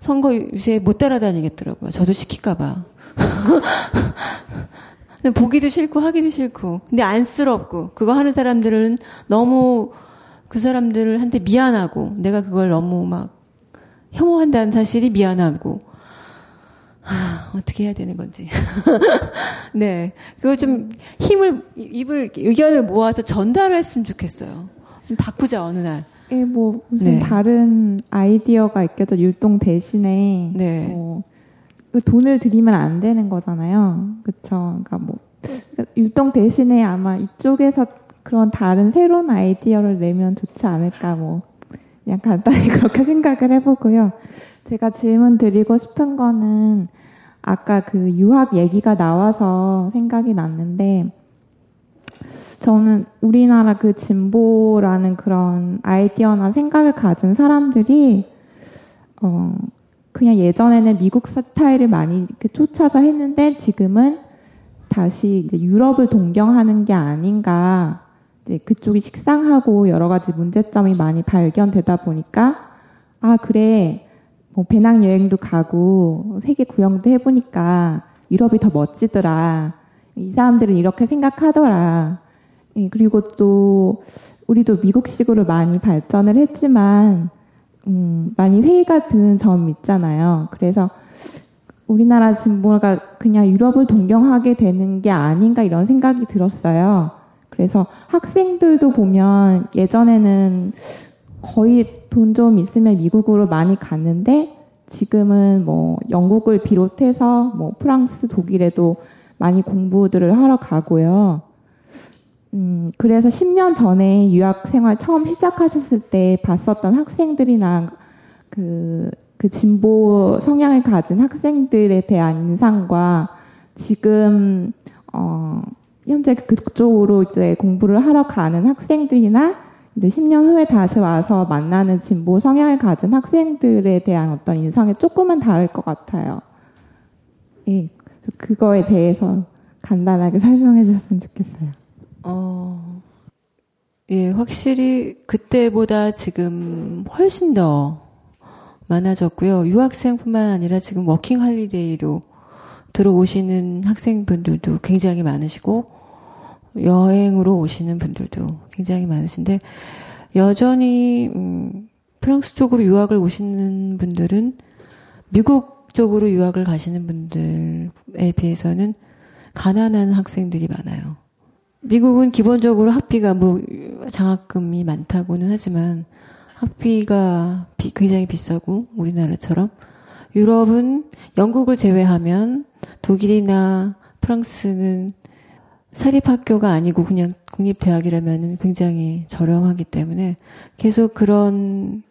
선거 유세에 못 따라다니겠더라고요. 저도 시킬까봐. <laughs> 보기도 싫고 하기도 싫고 근데 안쓰럽고 그거 하는 사람들은 너무 그 사람들한테 미안하고 내가 그걸 너무 막 혐오한다는 사실이 미안하고 아, 어떻게 해야 되는 건지. <laughs> 네. 그거 좀 힘을, 입을, 의견을 모아서 전달을 했으면 좋겠어요. 좀 바꾸자, 어느 날. 예, 뭐, 무슨 네. 다른 아이디어가 있겠죠. 율동 대신에. 네. 뭐, 그 돈을 들이면 안 되는 거잖아요. 그쵸. 그러니까 뭐, 율동 대신에 아마 이쪽에서 그런 다른 새로운 아이디어를 내면 좋지 않을까, 뭐. 그냥 간단히 <laughs> 그렇게 생각을 해보고요. 제가 질문 드리고 싶은 거는 아까 그 유학 얘기가 나와서 생각이 났는데 저는 우리나라 그 진보라는 그런 아이디어나 생각을 가진 사람들이 어 그냥 예전에는 미국 스타일을 많이 쫓아서 했는데 지금은 다시 이제 유럽을 동경하는 게 아닌가 이제 그쪽이 식상하고 여러 가지 문제점이 많이 발견되다 보니까 아 그래 뭐 배낭 여행도 가고 세계 구경도 해보니까 유럽이 더 멋지더라. 이 사람들은 이렇게 생각하더라. 예, 그리고 또 우리도 미국식으로 많이 발전을 했지만 음, 많이 회의가 드는 점 있잖아요. 그래서 우리나라 진보가 그냥 유럽을 동경하게 되는 게 아닌가 이런 생각이 들었어요. 그래서 학생들도 보면 예전에는 거의 돈 좀 있으면 미국으로 많이 갔는데 지금은 뭐 영국을 비롯해서 뭐 프랑스, 독일에도 많이 공부들을 하러 가고요. 음, 그래서 10년 전에 유학 생활 처음 시작하셨을 때 봤었던 학생들이나 그, 그 진보 성향을 가진 학생들에 대한 인상과 지금, 어, 현재 그쪽으로 이제 공부를 하러 가는 학생들이나 이제 10년 후에 다시 와서 만나는 진보 성향을 가진 학생들에 대한 어떤 인상이 조금은 다를 것 같아요. 예, 그거에 대해서 간단하게 설명해 주셨으면 좋겠어요. 어, 예, 확실히 그때보다 지금 훨씬 더 많아졌고요. 유학생뿐만 아니라 지금 working holiday로 들어오시는 학생분들도 굉장히 많으시고, 여행으로 오시는 분들도 굉장히 많으신데, 여전히, 음, 프랑스 쪽으로 유학을 오시는 분들은 미국 쪽으로 유학을 가시는 분들에 비해서는 가난한 학생들이 많아요. 미국은 기본적으로 학비가 뭐 장학금이 많다고는 하지만 학비가 비- 굉장히 비싸고 우리나라처럼 유럽은 영국을 제외하면 독일이나 프랑스는 사립학교가 아니고 그냥 국립대학이라면 굉장히 저렴하기 때문에 계속 그런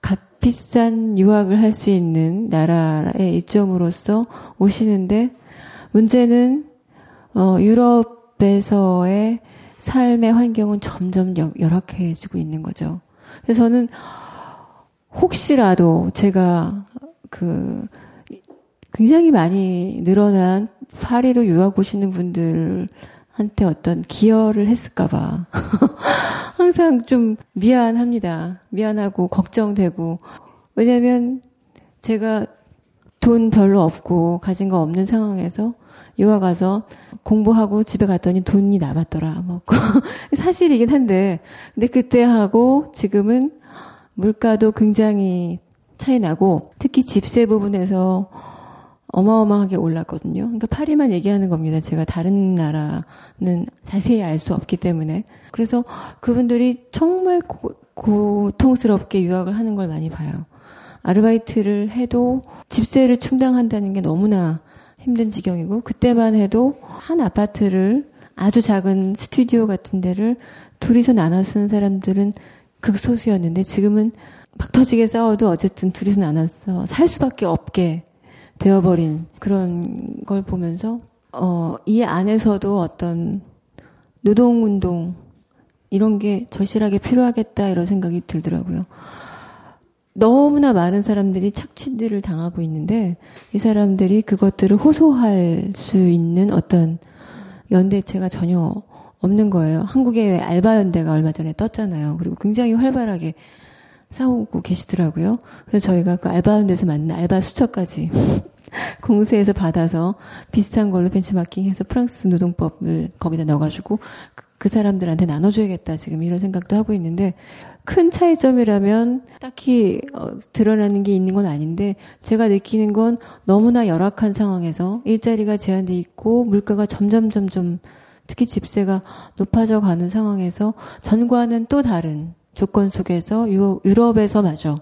값비싼 유학을 할 수 있는 나라의 이점으로서 오시는데 문제는 어, 유럽 에서의 삶의 환경은 점점 열악해지고 있는 거죠. 그래서 저는 혹시라도 제가 그 굉장히 많이 늘어난 파리로 유학 오시는 분들한테 어떤 기여를 했을까봐 <laughs> 항상 좀 미안합니다. 미안하고 걱정되고 왜냐면 제가 돈 별로 없고 가진 거 없는 상황에서 유학 가서 공부하고 집에 갔더니 돈이 남았더라. 뭐 <laughs> 사실이긴 한데 근데 그때 하고 지금은 물가도 굉장히 차이 나고 특히 집세 부분에서 어마어마하게 올랐거든요. 그러니까 파리만 얘기하는 겁니다. 제가 다른 나라는 자세히 알 수 없기 때문에. 그래서 그분들이 정말 고, 고통스럽게 유학을 하는 걸 많이 봐요. 아르바이트를 해도 집세를 충당한다는 게 너무나 힘든 지경이고 그때만 해도 한 아파트를 아주 작은 스튜디오 같은 데를 둘이서 나눠 쓰는 사람들은 극소수였는데 지금은 막 터지게 싸워도 어쨌든 둘이서 나눠서 살 수밖에 없게 되어버린 그런 걸 보면서 어, 이 안에서도 어떤 노동운동 이런 게 절실하게 필요하겠다 이런 생각이 들더라고요. 너무나 많은 사람들이 착취들을 당하고 있는데 이 사람들이 그것들을 호소할 수 있는 어떤 연대체가 전혀 없는 거예요. 한국의 알바 연대가 얼마 전에 떴잖아요. 그리고 굉장히 활발하게 싸우고 계시더라고요. 그래서 저희가 그 알바 연대에서 만든 알바 수첩까지 <laughs> 공세에서 받아서 비슷한 걸로 벤치마킹해서 프랑스 노동법을 거기다 넣어가지고 그, 그 사람들한테 나눠줘야겠다 지금 이런 생각도 하고 있는데 큰 차이점이라면 딱히 어, 드러나는 게 있는 건 아닌데 제가 느끼는 건 너무나 열악한 상황에서 일자리가 제한돼 있고 물가가 점점 점점 특히 집세가 높아져 가는 상황에서 전과는 또 다른 조건 속에서 유, 유럽에서마저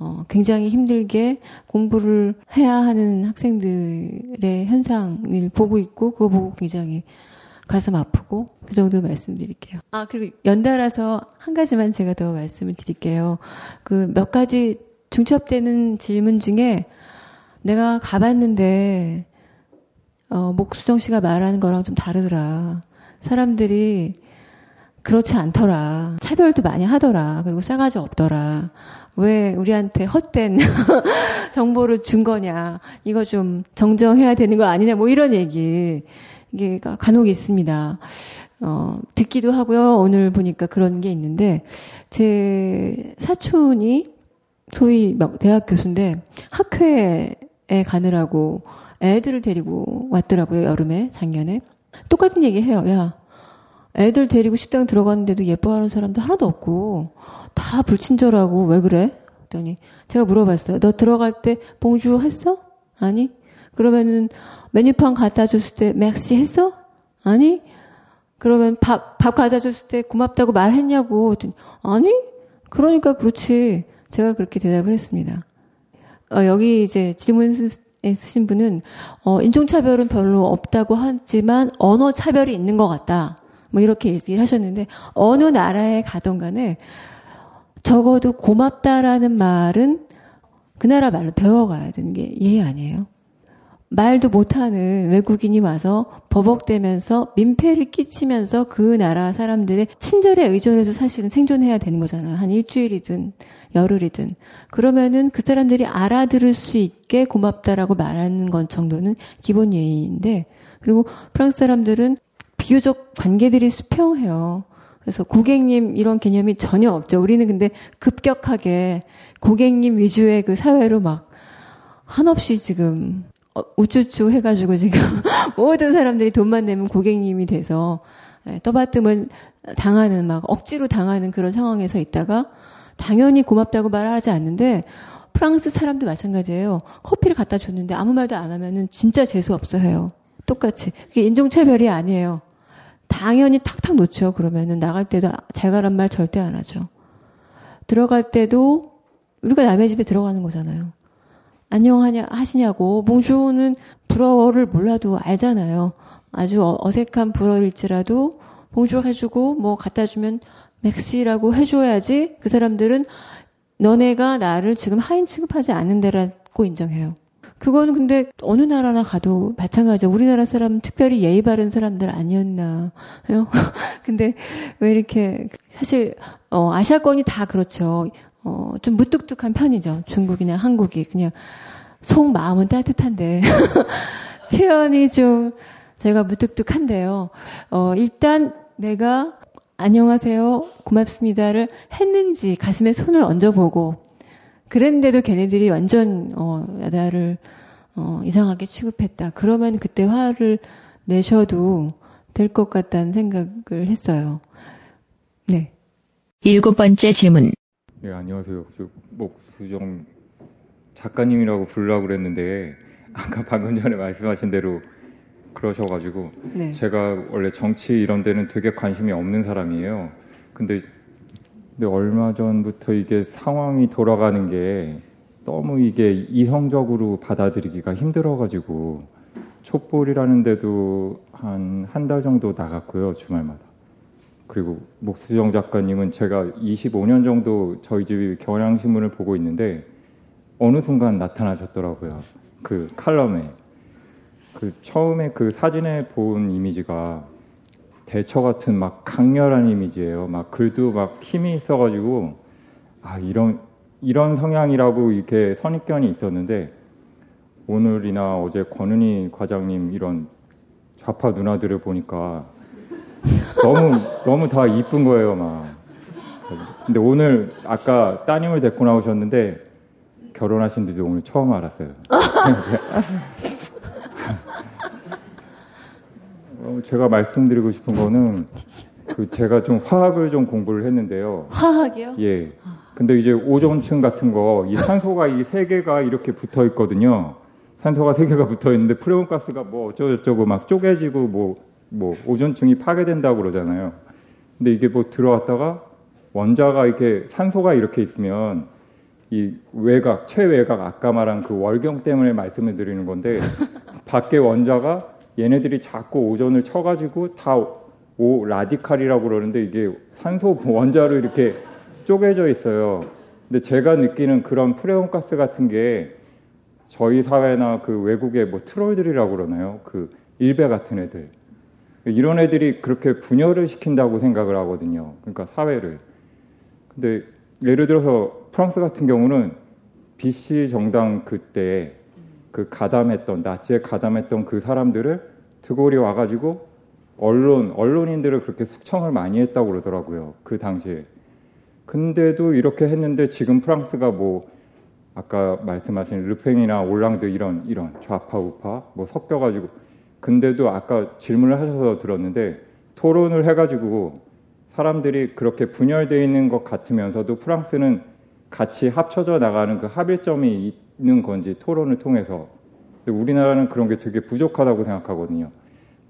어, 굉장히 힘들게 공부를 해야 하는 학생들의 현상을 보고 있고 그거 보고 굉장히 가슴 아프고 그 정도 말씀드릴게요. 아 그리고 연달아서 한 가지만 제가 더 말씀을 드릴게요. 그 몇 가지 중첩되는 질문 중에 내가 가봤는데 어, 목수정 씨가 말하는 거랑 좀 다르더라. 사람들이 그렇지 않더라. 차별도 많이 하더라. 그리고 싸가지 없더라. 왜 우리한테 헛된 <laughs> 정보를 준 거냐. 이거 좀 정정해야 되는 거 아니냐. 뭐 이런 얘기. 이게 간혹 있습니다. 어, 듣기도 하고요. 오늘 보니까 그런 게 있는데, 제 사촌이 소위 대학 교수인데, 학회에 가느라고 애들을 데리고 왔더라고요. 여름에, 작년에. 똑같은 얘기 해요. 야, 애들 데리고 식당 들어갔는데도 예뻐하는 사람도 하나도 없고, 다 불친절하고, 왜 그래? 그랬더니, 제가 물어봤어요. 너 들어갈 때 봉주 했어? 아니? 그러면은, 메뉴판 갖다 줬을 때 merci 했어? 아니? 그러면 밥, 밥 갖다 줬을 때 고맙다고 말했냐고. 아니? 그러니까 그렇지. 제가 그렇게 대답을 했습니다. 어, 여기 이제 질문 쓰신 분은, 어, 인종차별은 별로 없다고 하지만 언어 차별이 있는 것 같다. 뭐 이렇게 얘기를 하셨는데, 어느 나라에 가던 간에 적어도 고맙다라는 말은 그 나라 말로 배워가야 되는 게 예의 아니에요? 말도 못하는 외국인이 와서 버벅대면서 민폐를 끼치면서 그 나라 사람들의 친절에 의존해서 사실은 생존해야 되는 거잖아요. 한 일주일이든 열흘이든. 그러면은 그 사람들이 알아들을 수 있게 고맙다라고 말하는 건 정도는 기본 예의인데, 그리고 프랑스 사람들은 비교적 관계들이 수평해요. 그래서 고객님 이런 개념이 전혀 없죠. 우리는 근데 급격하게 고객님 위주의 그 사회로 막 한없이 지금 어, 우쭈쭈 해가지고 지금 <laughs> 모든 사람들이 돈만 내면 고객님이 돼서 예, 떠받침을 당하는 막 억지로 당하는 그런 상황에서 있다가 당연히 고맙다고 말하지 않는데 프랑스 사람도 마찬가지예요. 커피를 갖다 줬는데 아무 말도 안 하면은 진짜 재수 없어 해요. 똑같이. 그게 인종차별이 아니에요. 당연히 탁탁 놓죠. 그러면은 나갈 때도 잘 가란 말 절대 안 하죠. 들어갈 때도 우리가 남의 집에 들어가는 거잖아요. 안녕하냐 하시냐고 봉주는 불어를 몰라도 알잖아요. 아주 어- 어색한 불어일지라도 봉주 해주고 뭐 갖다 주면 맥시라고 해줘야지 그 사람들은 너네가 나를 지금 하인 취급하지 않는데라고 인정해요. 그거는 근데 어느 나라나 가도 마찬가지죠. 우리나라 사람 특별히 예의 바른 사람들 아니었나. 요 <laughs> 근데 왜 이렇게 사실 어 아시아권이 다 그렇죠. 어 좀 무뚝뚝한 편이죠. 중국이나 한국이 그냥 속 마음은 따뜻한데 <laughs> 표현이 좀 제가 무뚝뚝한데요. 어 일단 내가 안녕하세요, 고맙습니다를 했는지 가슴에 손을 얹어보고 그랬는데도 걔네들이 완전 어 나를 어 이상하게 취급했다. 그러면 그때 화를 내셔도 될 것 같다는 생각을 했어요. 네. 일곱 번째 질문. 네, 안녕하세요. 저 목수정 작가님이라고 부르려고 그랬는데 아까 방금 전에 말씀하신 대로 그러셔가지고 네. 제가 원래 정치 이런 데는 되게 관심이 없는 사람이에요. 근데 근데 얼마 전부터 이게 상황이 돌아가는 게 너무 이게 이성적으로 받아들이기가 힘들어가지고 촛불이라는 데도 한 한 달 정도 나갔고요 주말마다. 그리고 목수정 작가님은 제가 25년 정도 저희 집 경향신문을 보고 있는데 어느 순간 나타나셨더라고요. 그 칼럼에. 그 처음에 그 사진에 본 이미지가 대처 같은 막 강렬한 이미지예요. 막 글도 막 힘이 있어가지고 아 이런 이런 성향이라고 이렇게 선입견이 있었는데 오늘이나 어제 권은희 과장님 이런 좌파 누나들을 보니까 너무 너무 다 이쁜 거예요, 막. 근데 오늘 아까 따님을 데리고 나오셨는데 결혼하신 지도 오늘 처음 알았어요. <laughs> 어, 제가 말씀드리고 싶은 거는 그 제가 좀 화학을 좀 공부를 했는데요. 화학이요? 예. 근데 이제 오존층 같은 거, 이 산소가 이 세 개가 이렇게 붙어 있거든요. 산소가 세 개가 붙어 있는데 프레온 가스가 뭐 어쩌고저쩌고 막 쪼개지고 뭐, 뭐 오존층이 파괴된다고 그러잖아요. 근데 이게 뭐 들어왔다가 원자가 이렇게 산소가 이렇게 있으면 이 외곽, 최외곽 아까 말한 그 월경 때문에 말씀을 드리는 건데 <laughs> 밖에 원자가 얘네들이 자꾸 오존을 쳐가지고 다 오 라디칼이라고 그러는데 이게 산소 <laughs> 원자로 이렇게 쪼개져 있어요. 근데 제가 느끼는 그런 프레온 가스 같은 게 저희 사회나 그 외국의 뭐 트롤들이라고 그러나요? 그 일베 같은 애들. 이런 애들이 그렇게 분열을 시킨다고 생각을 하거든요. 그러니까 사회를. 근데 예를 들어서 프랑스 같은 경우는 BC 정당 그때 그 가담했던 나치에 가담했던 그 사람들을 드골이 와가지고 언론 언론인들을 그렇게 숙청을 많이 했다고 그러더라고요. 그 당시에. 근데도 이렇게 했는데 지금 프랑스가 뭐 아까 말씀하신 르팽이나 올랑드 이런 이런 좌파 우파 뭐 섞여가지고 근데도 아까 질문을 하셔서 들었는데 토론을 해가지고 사람들이 그렇게 분열되어 있는 것 같으면서도 프랑스는 같이 합쳐져 나가는 그 합일점이 있는 건지 토론을 통해서 근데 우리나라는 그런 게 되게 부족하다고 생각하거든요.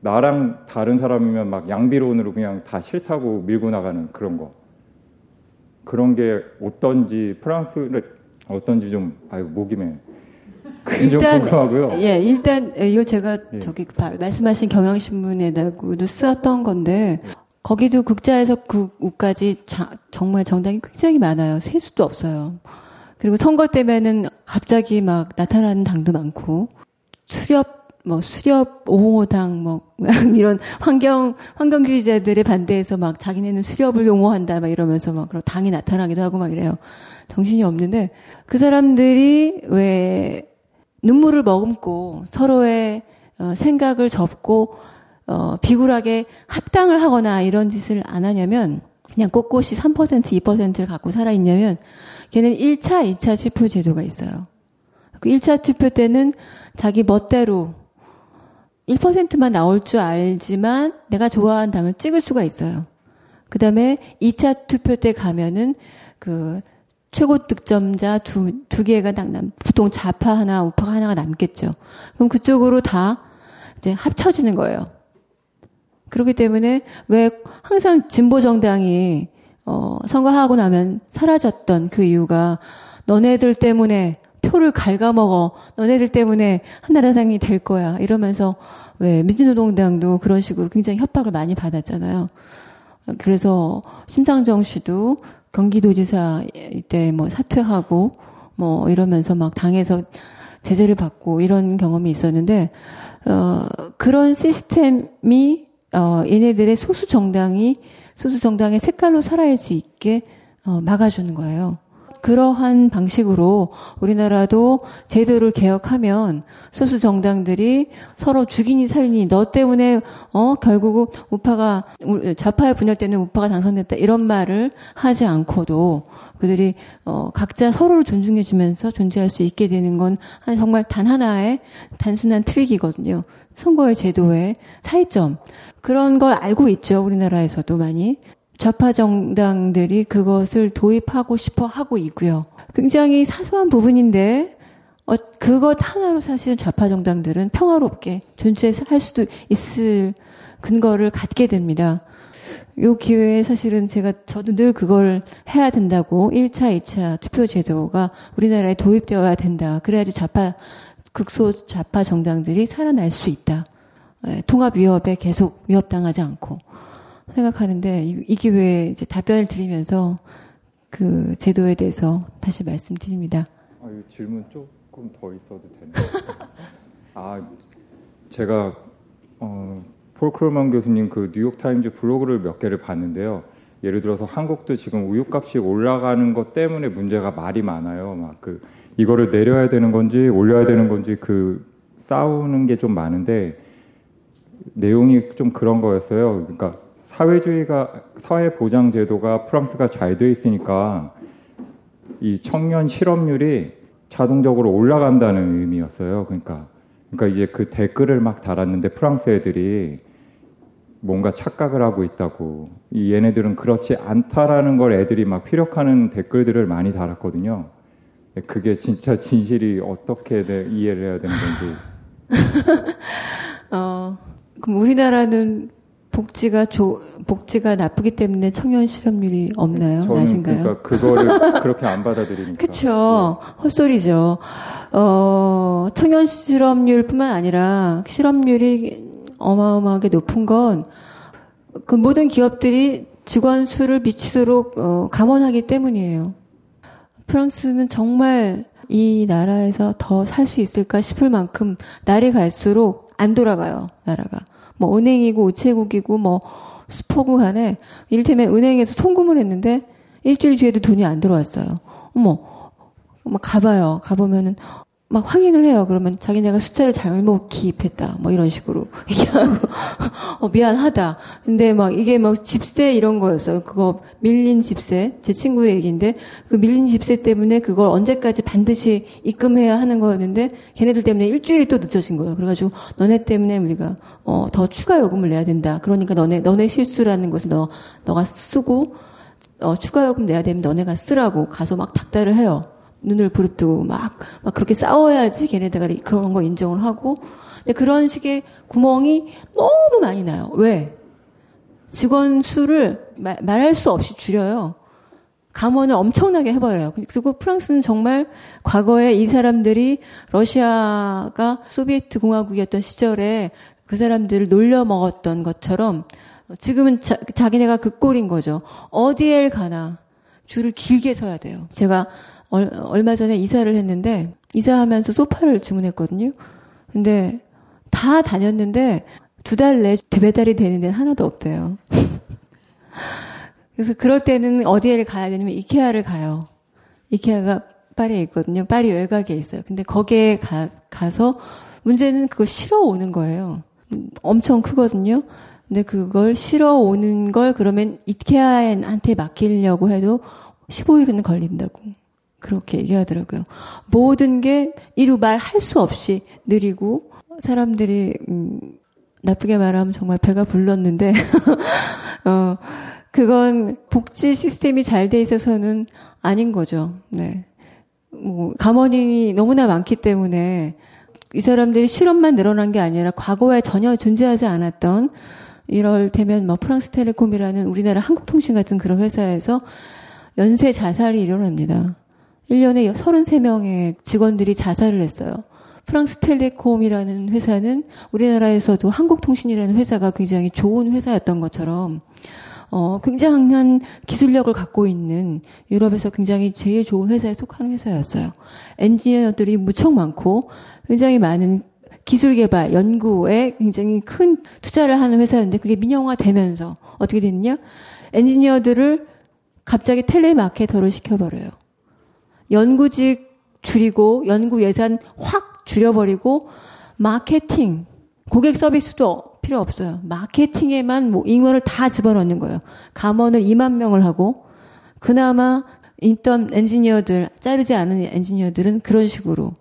나랑 다른 사람이면 막 양비론으로 그냥 다 싫다고 밀고 나가는 그런 거. 그런 게 어떤지 프랑스를 어떤지 좀 아유 목이 매. 그게 좀 궁금하고요. 예, 일단 이거 제가 예. 저기 바- 말씀하신 경향신문에다가도 쓰었던 건데 거기도 국자에서 국까지 정말 정당이 굉장히 많아요. 세 수도 없어요. 그리고 선거 때면은 갑자기 막 나타나는 당도 많고 수렵 뭐 수렵 오호당 뭐 <laughs> 이런 환경 환경주의자들의 반대해서 막 자기네는 수렵을 옹호한다 막 이러면서 막 그런 당이 나타나기도 하고 막 이래요. 정신이 없는데 그 사람들이 왜 눈물을 머금고 서로의 어, 생각을 접고 어, 비굴하게 합당을 하거나 이런 짓을 안 하냐면 그냥 꼿꼿이 3% 2%를 갖고 살아있냐면 걔는 1차, 2차 투표 제도가 있어요. 그 1차 투표 때는 자기 멋대로 1%만 나올 줄 알지만 내가 좋아하는 당을 찍을 수가 있어요. 그 다음에 2차 투표 때 가면은 그 최고 득점자 두, 두 개가 딱 남, 보통 좌파 하나, 우파 하나가 남겠죠. 그럼 그쪽으로 다 이제 합쳐지는 거예요. 그렇기 때문에 왜 항상 진보 정당이 어, 선거하고 나면 사라졌던 그 이유가 너네들 때문에 표를 갉아먹어. 너네들 때문에 한나라당이 될 거야. 이러면서 왜 민주노동당도 그런 식으로 굉장히 협박을 많이 받았잖아요. 그래서 심상정 씨도 경기도지사 때뭐 사퇴하고 뭐 이러면서 막 당에서 제재를 받고 이런 경험이 있었는데 어 그런 시스템이 어 얘네들의 소수 정당이 소수 정당의 색깔로 살아갈 수 있게 어 막아주는 거예요. 그러한 방식으로 우리나라도 제도를 개혁하면 소수 정당들이 서로 죽이니 살니 너 때문에 어 결국은 우파가 좌파에 분열되는 우파가 당선됐다 이런 말을 하지 않고도 그들이 어 각자 서로를 존중해 주면서 존재할 수 있게 되는 건 정말 단 하나의 단순한 트릭이거든요. 선거의 제도의 차이점 그런 걸 알고 있죠 우리나라에서도 많이 좌파 정당들이 그것을 도입하고 싶어 하고 있고요. 굉장히 사소한 부분인데 어, 그것 하나로 사실은 좌파 정당들은 평화롭게 존재할 수도 있을 근거를 갖게 됩니다. 요 기회에 사실은 제가 저도 늘 그걸 해야 된다고 1차, 2차 투표 제도가 우리나라에 도입되어야 된다. 그래야지 좌파 군소 좌파 정당들이 살아날 수 있다. 예, 통합 위협에 계속 위협당하지 않고. 생각하는데 이, 이 기회에 이제 답변을 드리면서 그 제도에 대해서 다시 말씀드립니다. 아, 이 질문 조금 더 있어도 되나요? <laughs> 아, 제가 어, 폴 크루그먼 교수님 그 뉴욕타임즈 블로그를 몇 개를 봤는데요. 예를 들어서 한국도 지금 우유값이 올라가는 것 때문에 문제가 말이 많아요. 막 그 이거를 내려야 되는 건지 올려야 되는 건지 그 싸우는 게 좀 많은데 내용이 좀 그런 거였어요. 그러니까 사회주의가 사회 보장 제도가 프랑스가 잘 돼 있으니까 이 청년 실업률이 자동적으로 올라간다는 의미였어요. 그러니까 그러니까 이제 그 댓글을 막 달았는데 프랑스 애들이 뭔가 착각을 하고 있다고 이 얘네들은 그렇지 않다라는 걸 애들이 막 피력하는 댓글들을 많이 달았거든요. 그게 진짜 진실이 어떻게 이해를 해야 되는 건지. <laughs> 어, 그럼 우리나라는 복지가 조, 복지가 나쁘기 때문에 청년 실업률이 없나요? 아신가요? 그러니까 그거를 <laughs> 그렇게 안 받아들이니까. 그렇죠. 헛소리죠. 어, 청년 실업률뿐만 아니라 실업률이 어마어마하게 높은 건 그 모든 기업들이 직원 수를 미치도록 어, 감원하기 때문이에요. 프랑스는 정말 이 나라에서 더 살 수 있을까 싶을 만큼 날이 갈수록 안 돌아가요, 나라가. 뭐 은행이고 우체국이고 뭐 스포구 간에 이를테면 은행에서 송금을 했는데 일주일 뒤에도 돈이 안 들어왔어요. 어머, 막 가봐요. 가보면은 막 확인을 해요. 그러면 자기네가 숫자를 잘못 기입했다. 뭐 이런 식으로 <laughs> 얘기하고 어, 미안하다. 근데 막 이게 막 집세 이런 거였어요. 그거 밀린 집세 제 친구의 얘기인데 그 밀린 집세 때문에 그걸 언제까지 반드시 입금해야 하는 거였는데 걔네들 때문에 일주일이 또 늦어진 거예요. 그래가지고 너네 때문에 우리가 어, 더 추가 요금을 내야 된다. 그러니까 너네 너네 실수라는 것을 너 너가 쓰고 어, 추가 요금 내야 되면 너네가 쓰라고 가서 막 닥달을 해요. 눈을 부릅뜨고 막, 막 그렇게 싸워야지 걔네들가 그런 거 인정을 하고. 근데 그런 식의 구멍이 너무 많이 나요. 왜? 직원 수를 마, 말할 수 없이 줄여요. 감원을 엄청나게 해버려요. 그리고 프랑스는 정말 과거에 이 사람들이 러시아가 소비에트 공화국이었던 시절에 그 사람들을 놀려 먹었던 것처럼 지금은 자, 자기네가 그 꼴인 거죠. 어디에 가나 줄을 길게 서야 돼요. 제가 얼마 전에 이사를 했는데 이사하면서 소파를 주문했거든요. 근데 다 다녔는데 두 달 내 배달이 되는 데는 하나도 없대요. <laughs> 그래서 그럴 때는 어디에 가야 되냐면 이케아를 가요. 이케아가 파리에 있거든요. 파리 외곽에 있어요. 근데 거기에 가, 가서 문제는 그걸 실어 오는 거예요. 엄청 크거든요. 근데 그걸 실어 오는 걸 그러면 이케아한테 맡기려고 해도 15일은 걸린다고. 그렇게 얘기하더라고요. 모든 게 이루 말할 수 없이 느리고 사람들이 음, 나쁘게 말하면 정말 배가 불렀는데 <laughs> 어 그건 복지 시스템이 잘 돼 있어서는 아닌 거죠. 네. 뭐 감원이 너무나 많기 때문에 이 사람들이 실업만 늘어난 게 아니라 과거에 전혀 존재하지 않았던 이럴 때면 뭐 프랑스텔레콤이라는 우리나라 한국통신 같은 그런 회사에서 연쇄 자살이 일어납니다. 1년에 33명의 직원들이 자살을 했어요. 프랑스 텔레콤이라는 회사는 우리나라에서도 한국통신이라는 회사가 굉장히 좋은 회사였던 것처럼 어, 굉장한 기술력을 갖고 있는 유럽에서 굉장히 제일 좋은 회사에 속하는 회사였어요. 엔지니어들이 무척 많고 굉장히 많은 기술 개발, 연구에 굉장히 큰 투자를 하는 회사였는데 그게 민영화 되면서 어떻게 됐냐? 엔지니어들을 갑자기 텔레마케터로 시켜버려요. 연구직 줄이고 연구 예산 확 줄여버리고 마케팅, 고객 서비스도 필요 없어요. 마케팅에만 뭐 잉여를 다 집어넣는 거예요. 감원을 2만 명을 하고 그나마 인턴 엔지니어들 자르지 않은 엔지니어들은 그런 식으로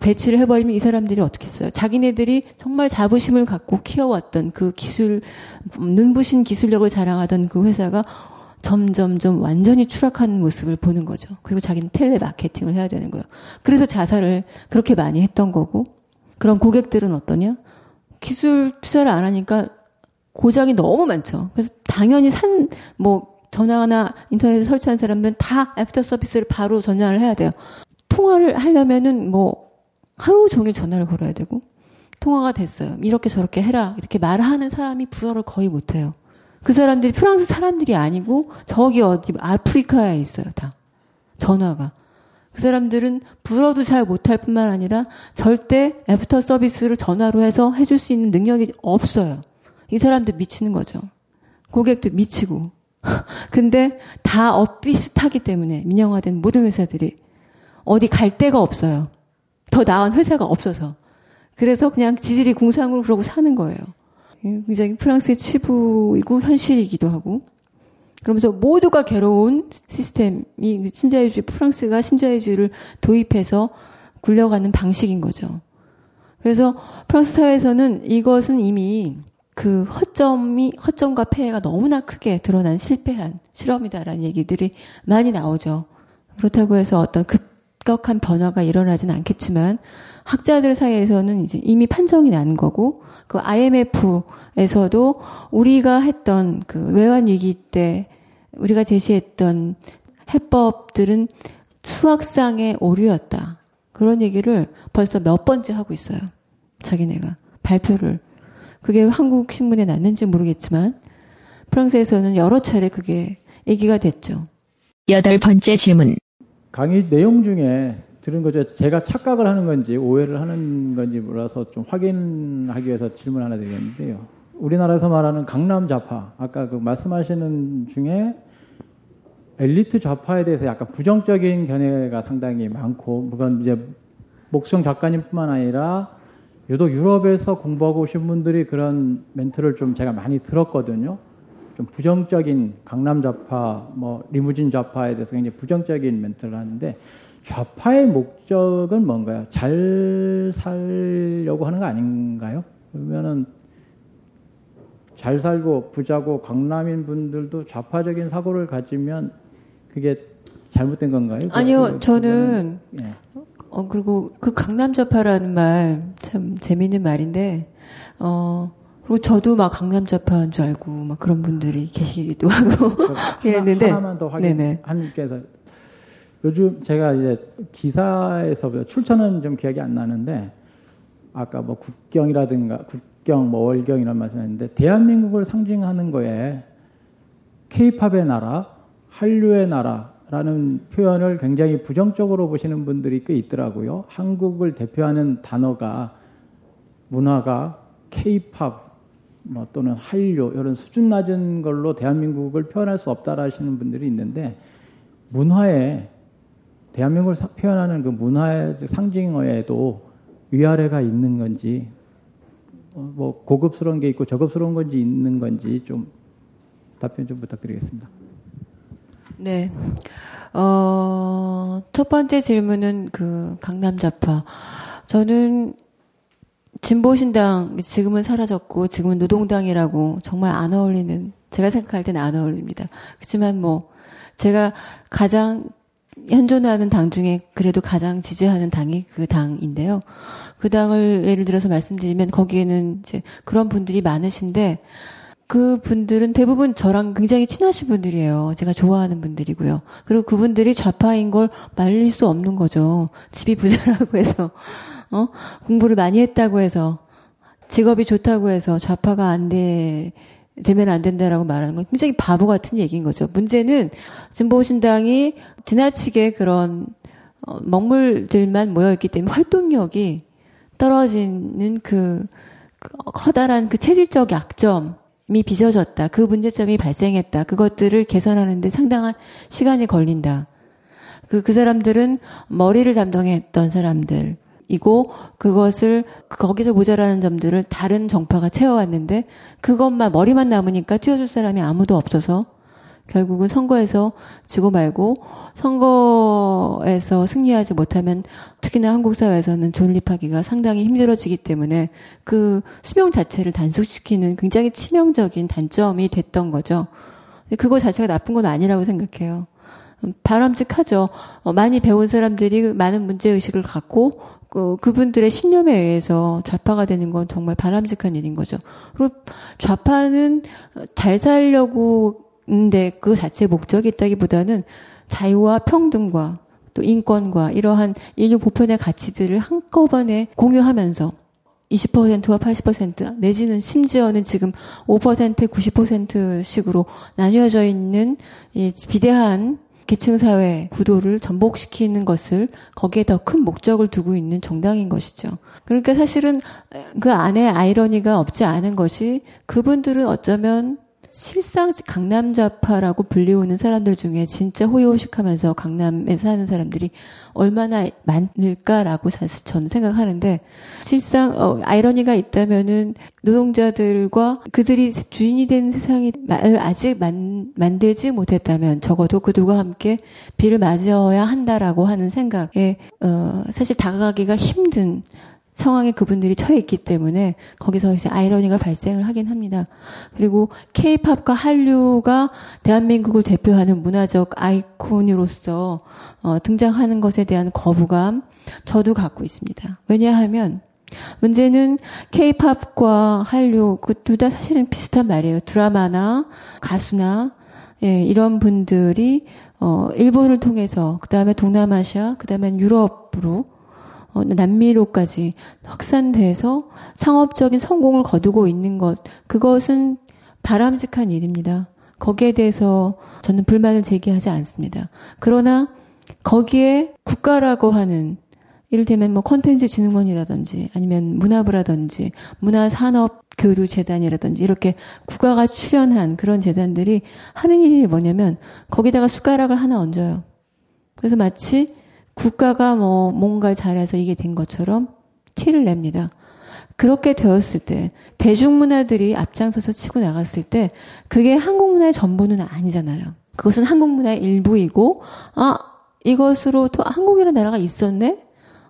배치를 해버리면 이 사람들이 어떻게 했어요? 자기네들이 정말 자부심을 갖고 키워왔던 그 기술, 눈부신 기술력을 자랑하던 그 회사가 점점 점 완전히 추락하는 모습을 보는 거죠. 그리고 자기는 텔레마케팅을 해야 되는 거예요. 그래서 자살을 그렇게 많이 했던 거고, 그럼 고객들은 어떠냐? 기술 투자를 안 하니까 고장이 너무 많죠. 그래서 당연히 산, 뭐, 전화나 인터넷에 설치한 사람들은 다 애프터 서비스를 바로 전화를 해야 돼요. 통화를 하려면은 뭐, 하루 종일 전화를 걸어야 되고, 통화가 됐어요. 이렇게 저렇게 해라. 이렇게 말하는 사람이 불어를 거의 못해요. 그 사람들이 프랑스 사람들이 아니고 저기 어디 아프리카에 있어요, 다. 전화가. 그 사람들은 불어도 잘 못할 뿐만 아니라 절대 애프터 서비스를 전화로 해서 해줄 수 있는 능력이 없어요. 이 사람들 미치는 거죠. 고객도 미치고. <laughs> 근데 다 엇비슷하기 때문에 민영화된 모든 회사들이 어디 갈 데가 없어요. 더 나은 회사가 없어서. 그래서 그냥 지질이 공상으로 그러고 사는 거예요. 굉장히 프랑스의 치부이고 현실이기도 하고 그러면서 모두가 괴로운 시스템이 신자유주의 프랑스가 신자유주의를 도입해서 굴려가는 방식인 거죠. 그래서 프랑스 사회에서는 이것은 이미 그 허점이 허점과 폐해가 너무나 크게 드러난 실패한 실험이다라는 얘기들이 많이 나오죠. 그렇다고 해서 어떤 급격한 변화가 일어나진 않겠지만 학자들 사이에서는 이제 이미 판정이 난 거고 그 IMF에서도 우리가 했던 그 외환 위기 때 우리가 제시했던 해법들은 수학상의 오류였다. 그런 얘기를 벌써 몇 번째 하고 있어요. 자기네가 발표를. 그게 한국 신문에 났는지 모르겠지만 프랑스에서는 여러 차례 그게 얘기가 됐죠. 여덟 번째 질문. 강의 내용 중에 들은 거죠. 제가 착각을 하는 건지 오해를 하는 건지 몰라서 좀 확인하기 위해서 질문 하나 드리겠는데요. 우리나라에서 말하는 강남 좌파, 아까 그 말씀하시는 중에 엘리트 좌파에 대해서 약간 부정적인 견해가 상당히 많고, 물론 이제 목성 작가님뿐만 아니라 유독 유럽에서 공부하고 오신 분들이 그런 멘트를 좀 제가 많이 들었거든요. 좀 부정적인 강남 좌파, 뭐 리무진 좌파에 대해서 굉장히 부정적인 멘트를 하는데 좌파의 목적은 뭔가요? 잘 살려고 하는 거 아닌가요? 그러면은 잘 살고 부자고 강남인 분들도 좌파적인 사고를 가지면 그게 잘못된 건가요? 아니요, 그, 저는 예. 어 그리고 그 강남 좌파라는 말 참 재미있는 말인데 어 그리고 저도 막 강남 좌파인 줄 알고 막 그런 분들이 계시기도 하고 <laughs> 그랬는데 하나만 더 확인 한께서 요즘 제가 이제 기사에서 출처는 좀 기억이 안 나는데 아까 뭐 국경이라든가 국경 뭐 월경 이런 말씀했는데 대한민국을 상징하는 거에 케이팝의 나라, 한류의 나라라는 표현을 굉장히 부정적으로 보시는 분들이 꽤 있더라고요. 한국을 대표하는 단어가 문화가 케이팝 뭐 또는 한류 이런 수준 낮은 걸로 대한민국을 표현할 수 없다라 하시는 분들이 있는데 문화에 대한민국을 표현하는 그 문화의 상징어에도 위아래가 있는 건지, 어, 뭐 고급스러운 게 있고 저급스러운 건지 있는 건지 좀 답변 좀 부탁드리겠습니다. 네. 어, 첫 번째 질문은 그 강남 좌파. 저는 진보신당 지금은 사라졌고 지금은 노동당이라고 정말 안 어울리는 제가 생각할 때는 안 어울립니다. 그렇지만 뭐 제가 가장 현존하는 당 중에 그래도 가장 지지하는 당이 그 당인데요. 그 당을 예를 들어서 말씀드리면 거기에는 이제 그런 분들이 많으신데 그 분들은 대부분 저랑 굉장히 친하신 분들이에요. 제가 좋아하는 분들이고요. 그리고 그분들이 좌파인 걸 말릴 수 없는 거죠. 집이 부자라고 해서, 어? 공부를 많이 했다고 해서, 직업이 좋다고 해서 좌파가 안 돼, 되면 안 된다라고 말하는 건 굉장히 바보 같은 얘기인 거죠. 문제는 진보신당이 지나치게 그런 어, 먹물들만 모여있기 때문에 활동력이 떨어지는 그, 그 커다란 그 체질적 약점이 빚어졌다. 그 문제점이 발생했다. 그것들을 개선하는데 상당한 시간이 걸린다. 그, 그 사람들은 머리를 담당했던 사람들. 이고 그것을 거기서 모자라는 점들을 다른 정파가 채워왔는데 그것만 머리만 남으니까 튀어줄 사람이 아무도 없어서 결국은 선거에서 지고 말고 선거에서 승리하지 못하면 특히나 한국 사회에서는 존립하기가 상당히 힘들어지기 때문에 그 수명 자체를 단속시키는 굉장히 치명적인 단점이 됐던 거죠. 그거 자체가 나쁜 건 아니라고 생각해요. 바람직하죠. 어, 많이 배운 사람들이 많은 문제의식을 갖고 그, 그분들의 신념에 의해서 좌파가 되는 건 정말 바람직한 일인 거죠. 그리고 좌파는 잘 살려고 근데 그 자체의 목적이 있다기보다는 자유와 평등과 또 인권과 이러한 인류 보편의 가치들을 한꺼번에 공유하면서 20%와 80% 내지는 심지어는 지금 5% 90%식으로 나뉘어져 있는 이 비대한 계층 사회 구도를 전복시키는 것을 거기에 더 큰 목적을 두고 있는 정당인 것이죠. 그러니까 사실은 그 안에 아이러니가 없지 않은 것이 그분들은 어쩌면 실상 강남 좌파라고 불리우는 사람들 중에 진짜 호의호식하면서 강남에 사는 사람들이 얼마나 많을까라고 사실 저는 생각하는데 실상 어, 아이러니가 있다면은 노동자들과 그들이 주인이 된 세상을 아직 만, 만들지 못했다면 적어도 그들과 함께 비를 맞아야 한다라고 하는 생각에 어, 사실 다가가기가 힘든 상황에 그분들이 처해 있기 때문에 거기서 이제 아이러니가 발생을 하긴 합니다. 그리고 케이팝과 한류가 대한민국을 대표하는 문화적 아이콘으로서 어, 등장하는 것에 대한 거부감 저도 갖고 있습니다. 왜냐하면 문제는 케이팝과 한류 그 둘 다 사실은 비슷한 말이에요. 드라마나 가수나 예, 이런 분들이 어, 일본을 통해서 그 다음에 동남아시아 그 다음에 유럽으로 어, 남미로까지 확산돼서 상업적인 성공을 거두고 있는 것, 그것은 바람직한 일입니다. 거기에 대해서 저는 불만을 제기하지 않습니다. 그러나 거기에 국가라고 하는 이를테면 뭐 콘텐츠 진흥원이라든지 아니면 문화부라든지 문화산업교류재단이라든지 이렇게 국가가 출연한 그런 재단들이 하는 일이 뭐냐면 거기다가 숟가락을 하나 얹어요. 그래서 마치 국가가 뭐 뭔가를 잘해서 이게 된 것처럼 티를 냅니다. 그렇게 되었을 때 대중문화들이 앞장서서 치고 나갔을 때 그게 한국 문화의 전부는 아니잖아요. 그것은 한국 문화의 일부이고 아 이것으로 또 한국이라는 나라가 있었네.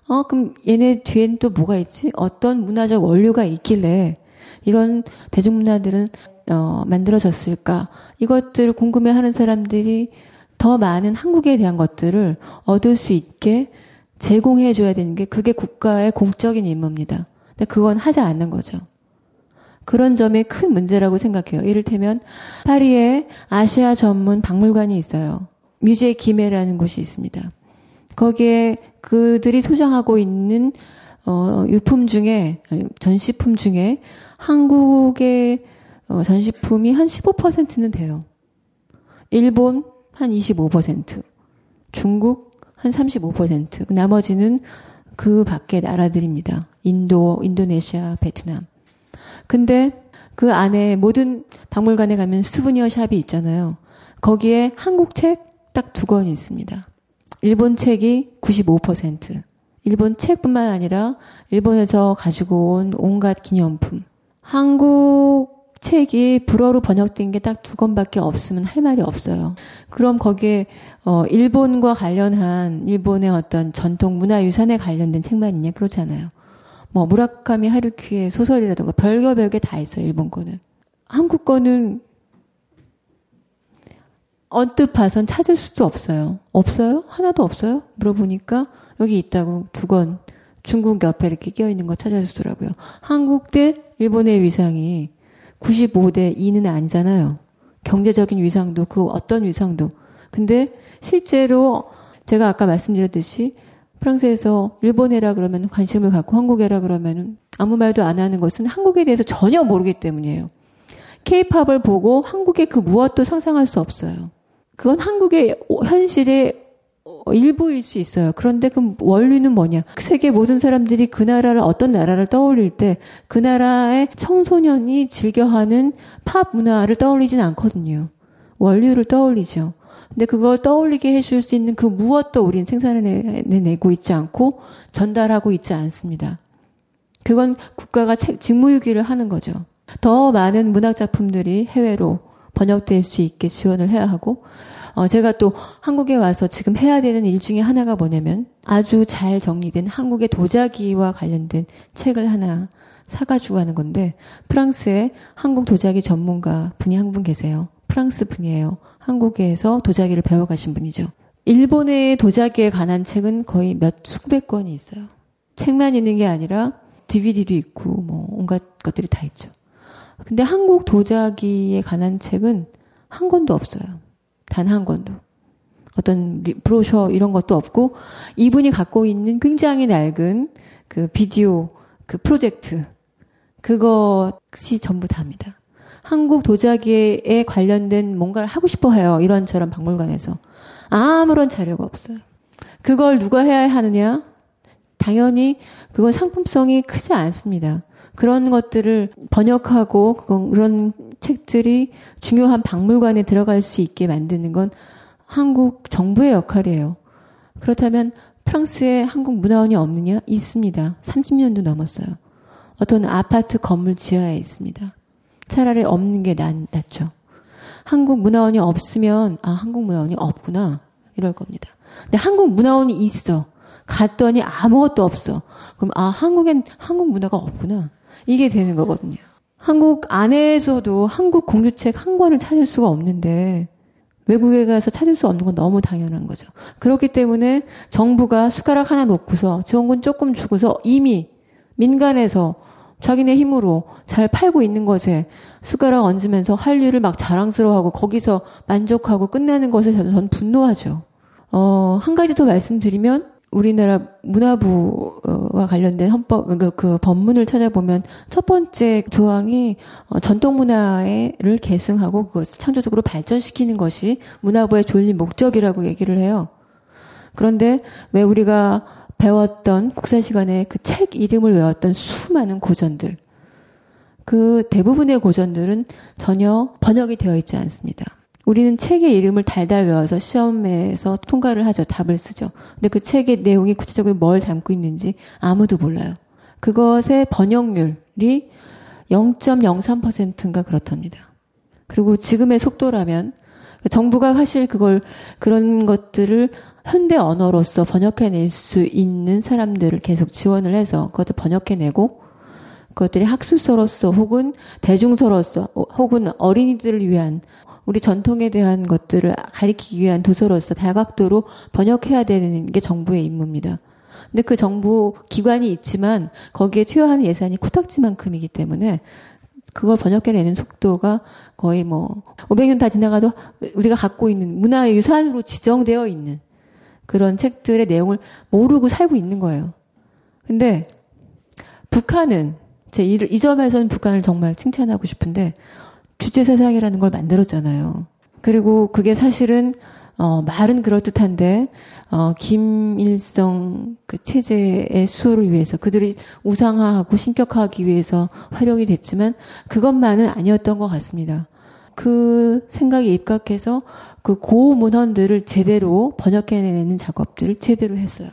어 그럼 얘네 뒤엔 또 뭐가 있지? 어떤 문화적 원료가 있길래 이런 대중문화들은 어, 만들어졌을까? 이것들을 궁금해하는 사람들이 더 많은 한국에 대한 것들을 얻을 수 있게 제공해 줘야 되는 게 그게 국가의 공적인 임무입니다. 근데 그건 하지 않는 거죠. 그런 점이 큰 문제라고 생각해요. 이를테면 파리에 아시아 전문 박물관이 있어요. 뮤제 김해라는 곳이 있습니다. 거기에 그들이 소장하고 있는 어, 유품 중에 전시품 중에 한국의 어, 전시품이 한 15%는 돼요. 일본, 한 25%, 중국 한 35%, 나머지는 그 밖의 나라들입니다. 인도, 인도네시아, 베트남. 근데 그 안에 모든 박물관에 가면 수브니어 샵이 있잖아요. 거기에 한국 책 딱 두 권이 있습니다. 일본 책이 95%. 일본 책뿐만 아니라 일본에서 가지고 온 온갖 기념품. 한국 책이 불어로 번역된 게 딱 두 권밖에 없으면 할 말이 없어요. 그럼 거기에 어 일본과 관련한 일본의 어떤 전통 문화 유산에 관련된 책만 있냐 그렇잖아요. 뭐 무라카미 하루키의 소설이라든가 별거 별게 다 있어요. 일본 거는. 한국 거는 언뜻 봐선 찾을 수도 없어요. 없어요? 하나도 없어요? 물어보니까 여기 있다고 두 권. 중국 옆에 이렇게 끼어 있는 거 찾아주더라고요. 한국 대 일본의 위상이 95대 2는 아니잖아요. 경제적인 위상도 그 어떤 위상도. 근데 실제로 제가 아까 말씀드렸듯이 프랑스에서 일본애라 그러면 관심을 갖고 한국애라 그러면 아무 말도 안 하는 것은 한국에 대해서 전혀 모르기 때문이에요. 케이팝을 보고 한국의 그 무엇도 상상할 수 없어요. 그건 한국의 현실의 일부일 수 있어요. 그런데 그 원리는 뭐냐? 세계 모든 사람들이 그 나라를 어떤 나라를 떠올릴 때 그 나라의 청소년이 즐겨하는 팝 문화를 떠올리진 않거든요. 원류를 떠올리죠. 근데 그걸 떠올리게 해줄 수 있는 그 무엇도 우린 생산해내고 있지 않고 전달하고 있지 않습니다. 그건 국가가 직무유기를 하는 거죠. 더 많은 문학 작품들이 해외로 번역될 수 있게 지원을 해야 하고 어, 제가 또 한국에 와서 지금 해야 되는 일 중에 하나가 뭐냐면 아주 잘 정리된 한국의 도자기와 관련된 책을 하나 사가지고 가는 건데 프랑스에 한국 도자기 전문가 분이 한 분 계세요. 프랑스 분이에요. 한국에서 도자기를 배워가신 분이죠. 일본의 도자기에 관한 책은 거의 몇 수백 권이 있어요. 책만 있는 게 아니라 DVD도 있고 뭐 온갖 것들이 다 있죠. 근데 한국 도자기에 관한 책은 한 권도 없어요. 단 한 권도. 어떤 브로셔 이런 것도 없고 이분이 갖고 있는 굉장히 낡은 그 비디오 그 프로젝트 그것이 전부 다입니다. 한국 도자기에 관련된 뭔가를 하고 싶어 해요. 이런 저런 박물관에서. 아무런 자료가 없어요. 그걸 누가 해야 하느냐? 당연히 그건 상품성이 크지 않습니다. 그런 것들을 번역하고 그런 책들이 중요한 박물관에 들어갈 수 있게 만드는 건 한국 정부의 역할이에요. 그렇다면 프랑스에 한국 문화원이 없느냐? 있습니다. 30년도 넘었어요. 어떤 아파트 건물 지하에 있습니다. 차라리 없는 게 낫, 낫죠. 한국 문화원이 없으면 아 한국 문화원이 없구나 이럴 겁니다. 근데 한국 문화원이 있어. 갔더니 아무것도 없어. 그럼 아 한국엔 한국 문화가 없구나. 이게 되는 거거든요. 한국 안에서도 한국 공유책 한 권을 찾을 수가 없는데 외국에 가서 찾을 수 없는 건 너무 당연한 거죠. 그렇기 때문에 정부가 숟가락 하나 놓고서 지원금 조금 주고서 이미 민간에서 자기네 힘으로 잘 팔고 있는 것에 숟가락 얹으면서 한류를 막 자랑스러워하고 거기서 만족하고 끝내는 것에 저는 분노하죠. 어, 한 가지 더 말씀드리면 우리나라 문화부와 관련된 헌법 그, 그 법문을 찾아보면 첫 번째 조항이 어, 전통 문화를 계승하고 그것을 창조적으로 발전시키는 것이 문화부의 존립 목적이라고 얘기를 해요. 그런데 왜 우리가 배웠던 국사 시간에 그 책 이름을 외웠던 수많은 고전들 그 대부분의 고전들은 전혀 번역이 되어 있지 않습니다. 우리는 책의 이름을 달달 외워서 시험에서 통과를 하죠. 답을 쓰죠. 근데 그 책의 내용이 구체적으로 뭘 담고 있는지 아무도 몰라요. 그것의 번역률이 0.03%인가 그렇답니다. 그리고 지금의 속도라면 정부가 사실 그걸 그런 것들을 현대 언어로서 번역해낼 수 있는 사람들을 계속 지원을 해서 그것을 번역해내고 그것들이 학술서로서 혹은 대중서로서 혹은 어린이들을 위한 우리 전통에 대한 것들을 가리키기 위한 도서로서 다각도로 번역해야 되는 게 정부의 임무입니다. 근데 그 정부 기관이 있지만 거기에 투여하는 예산이 코딱지만큼이기 때문에 그걸 번역해내는 속도가 거의 뭐 500년 다 지나가도 우리가 갖고 있는 문화의 유산으로 지정되어 있는 그런 책들의 내용을 모르고 살고 있는 거예요. 근데 북한은 제 이 점에서는 북한을 정말 칭찬하고 싶은데 주체사상이라는 걸 만들었잖아요. 그리고 그게 사실은 어, 말은 그럴듯한데 어, 김일성 그 체제의 수호를 위해서 그들이 우상화하고 신격화하기 위해서 활용이 됐지만 그것만은 아니었던 것 같습니다. 그 생각에 입각해서 그 고문헌들을 제대로 번역해내는 작업들을 제대로 했어요.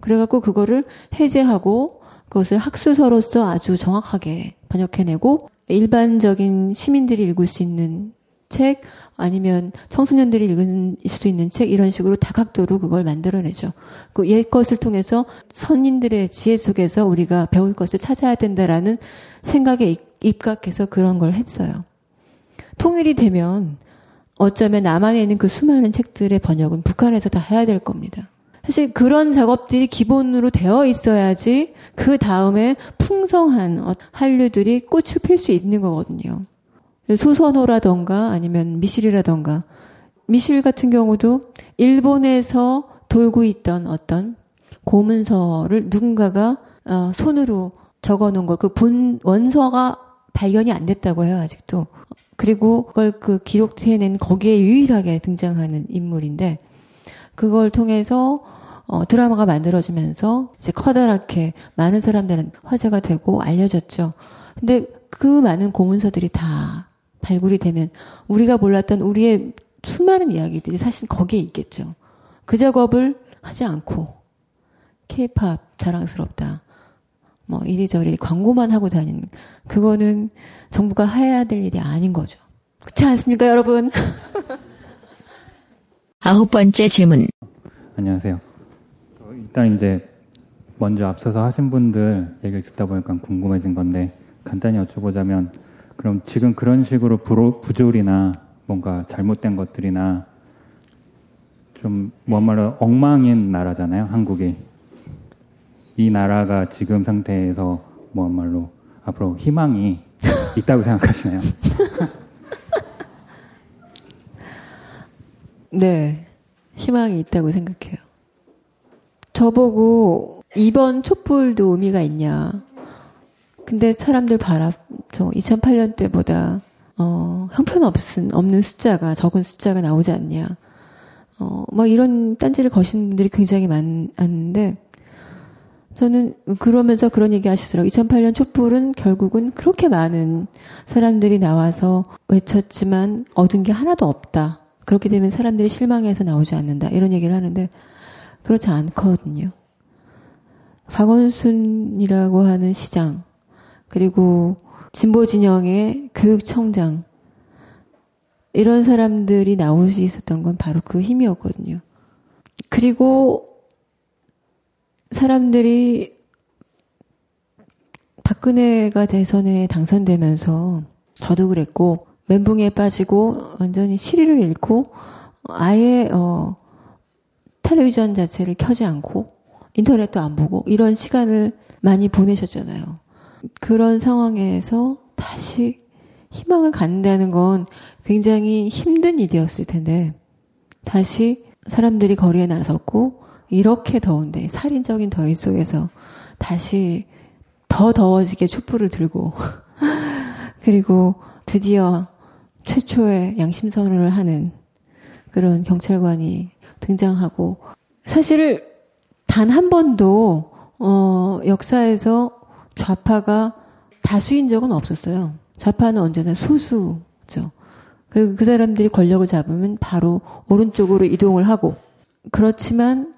그래갖고 그거를 해제하고 그것을 학술서로서 아주 정확하게 번역해내고 일반적인 시민들이 읽을 수 있는 책 아니면 청소년들이 읽을 수 있는 책 이런 식으로 다각도로 그걸 만들어내죠. 그 옛 것을 통해서 선인들의 지혜 속에서 우리가 배울 것을 찾아야 된다라는 생각에 입각해서 그런 걸 했어요. 통일이 되면 어쩌면 남한에 있는 그 수많은 책들의 번역은 북한에서 다 해야 될 겁니다. 사실 그런 작업들이 기본으로 되어 있어야지 그 다음에 풍성한 어, 한류들이 꽃을 필 수 있는 거거든요. 소선호라던가 아니면 미실이라던가 미실 같은 경우도 일본에서 돌고 있던 어떤 고문서를 누군가가 어, 손으로 적어 놓은 거, 그 본 원서가 발견이 안 됐다고 해요, 아직도. 그리고 그걸 그 기록해낸 거기에 유일하게 등장하는 인물인데, 그걸 통해서 어, 드라마가 만들어지면서 이제 커다랗게 많은 사람들은 화제가 되고 알려졌죠. 근데 그 많은 고문서들이 다 발굴이 되면 우리가 몰랐던 우리의 수많은 이야기들이 사실 거기에 있겠죠. 그 작업을 하지 않고 케이팝 자랑스럽다. 뭐 이리저리 광고만 하고 다니는 그거는 정부가 해야 될 일이 아닌 거죠. 그렇지 않습니까, 여러분? <laughs> 아홉 번째 질문. 안녕하세요. 일단 이제 먼저 앞서서 하신 분들 얘기를 듣다 보니까 궁금해진 건데 간단히 여쭤보자면 그럼 지금 그런 식으로 부조리나 뭔가 잘못된 것들이나 좀 뭐말로 엉망인 나라잖아요, 한국이. 이 나라가 지금 상태에서 뭐말로 앞으로 희망이 있다고 생각하시나요? <laughs> 네, 희망이 있다고 생각해요. 저보고 이번 촛불도 의미가 있냐. 근데 사람들 봐라. 저 2008년 때보다 어, 형편없은 없는 숫자가 적은 숫자가 나오지 않냐. 어, 막 이런 딴지를 거시는 분들이 굉장히 많았는데 저는 그러면서 그런 얘기 하시더라고요. 2008년 촛불은 결국은 그렇게 많은 사람들이 나와서 외쳤지만 얻은 게 하나도 없다. 그렇게 되면 사람들이 실망해서 나오지 않는다. 이런 얘기를 하는데 그렇지 않거든요. 박원순이라고 하는 시장, 그리고 진보 진영의 교육청장, 이런 사람들이 나올 수 있었던 건 바로 그 힘이었거든요. 그리고 사람들이 박근혜가 대선에 당선되면서 저도 그랬고 멘붕에 빠지고 완전히 시리를 잃고 아예 어 텔레비전 자체를 켜지 않고 인터넷도 안 보고 이런 시간을 많이 보내셨잖아요. 그런 상황에서 다시 희망을 갖는다는 건 굉장히 힘든 일이었을 텐데 다시 사람들이 거리에 나섰고 이렇게 더운데 살인적인 더위 속에서 다시 더 더워지게 촛불을 들고 <laughs> 그리고 드디어 최초의 양심 선언을 하는 그런 경찰관이 등장하고 사실 단 한 번도 어 역사에서 좌파가 다수인 적은 없었어요. 좌파는 언제나 소수죠. 그, 그 사람들이 권력을 잡으면 바로 오른쪽으로 이동을 하고 그렇지만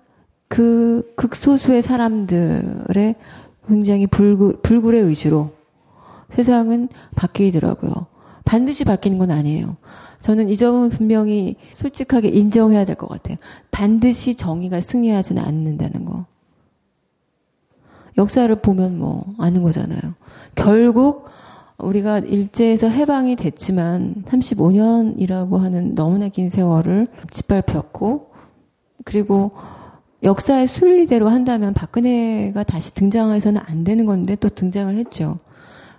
그 극소수의 사람들의 굉장히 불굴, 불굴의 의지로 세상은 바뀌더라고요. 반드시 바뀌는 건 아니에요. 저는 이 점은 분명히 솔직하게 인정해야 될 것 같아요. 반드시 정의가 승리하지는 않는다는 거. 역사를 보면 뭐 아는 거잖아요. 결국 우리가 일제에서 해방이 됐지만 35년이라고 하는 너무나 긴 세월을 짓밟혔고 그리고 역사의 순리대로 한다면 박근혜가 다시 등장해서는 안 되는 건데 또 등장을 했죠.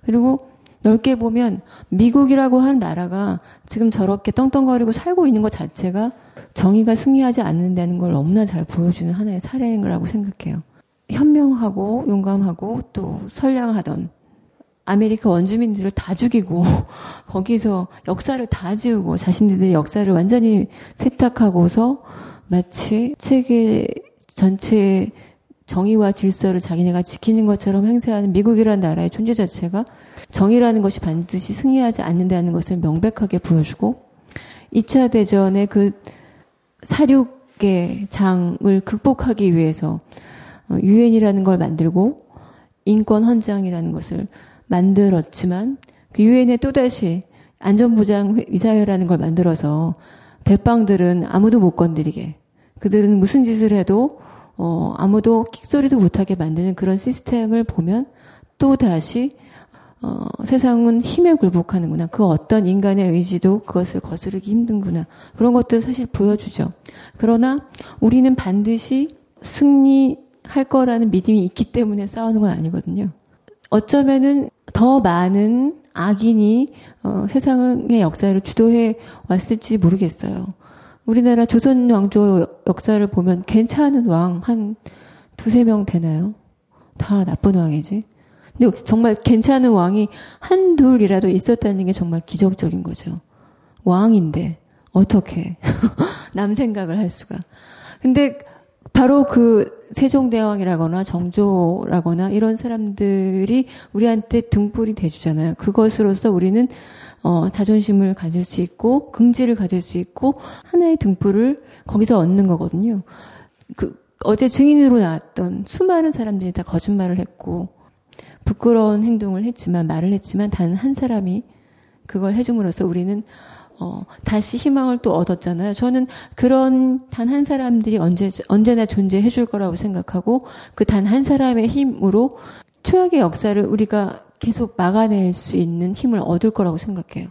그리고 넓게 보면 미국이라고 한 나라가 지금 저렇게 떵떵거리고 살고 있는 것 자체가 정의가 승리하지 않는다는 걸 너무나 잘 보여주는 하나의 사례인 거라고 생각해요. 현명하고 용감하고 또 선량하던 아메리카 원주민들을 다 죽이고 <laughs> 거기서 역사를 다 지우고 자신들의 역사를 완전히 세탁하고서 마치 세계 전체 정의와 질서를 자기네가 지키는 것처럼 행세하는 미국이라는 나라의 존재 자체가 정의라는 것이 반드시 승리하지 않는다는 것을 명백하게 보여주고 2차 대전의 그 사륙의 장을 극복하기 위해서 유엔이라는 걸 만들고 인권 헌장이라는 것을 만들었지만 그 유엔에 또다시 안전보장 이사회라는 걸 만들어서 대빵들은 아무도 못 건드리게 그들은 무슨 짓을 해도 어, 아무도 킥소리도 못하게 만드는 그런 시스템을 보면 또 다시 어, 세상은 힘에 굴복하는구나. 그 어떤 인간의 의지도 그것을 거스르기 힘든구나. 그런 것들 사실 보여주죠. 그러나 우리는 반드시 승리할 거라는 믿음이 있기 때문에 싸우는 건 아니거든요. 어쩌면은 더 많은 악인이 어, 세상의 역사를 주도해 왔을지 모르겠어요. 우리나라 조선 왕조 역사를 보면 괜찮은 왕 한 두세 명 되나요? 다 나쁜 왕이지. 근데 정말 괜찮은 왕이 한둘이라도 있었다는 게 정말 기적적인 거죠. 왕인데 어떻게 <laughs> 남 생각을 할 수가. 근데 바로 그 세종대왕이라거나 정조라거나 이런 사람들이 우리한테 등불이 돼주잖아요. 그것으로서 우리는 어, 자존심을 가질 수 있고 긍지를 가질 수 있고 하나의 등불을 거기서 얻는 거거든요. 그 어제 증인으로 나왔던 수많은 사람들이 다 거짓말을 했고 부끄러운 행동을 했지만 말을 했지만 단 한 사람이 그걸 해줌으로써 우리는 어, 다시 희망을 또 얻었잖아요. 저는 그런 단 한 사람들이 언제, 언제나 존재해 줄 거라고 생각하고 그 단 한 사람의 힘으로 최악의 역사를 우리가 계속 막아낼 수 있는 힘을 얻을 거라고 생각해요.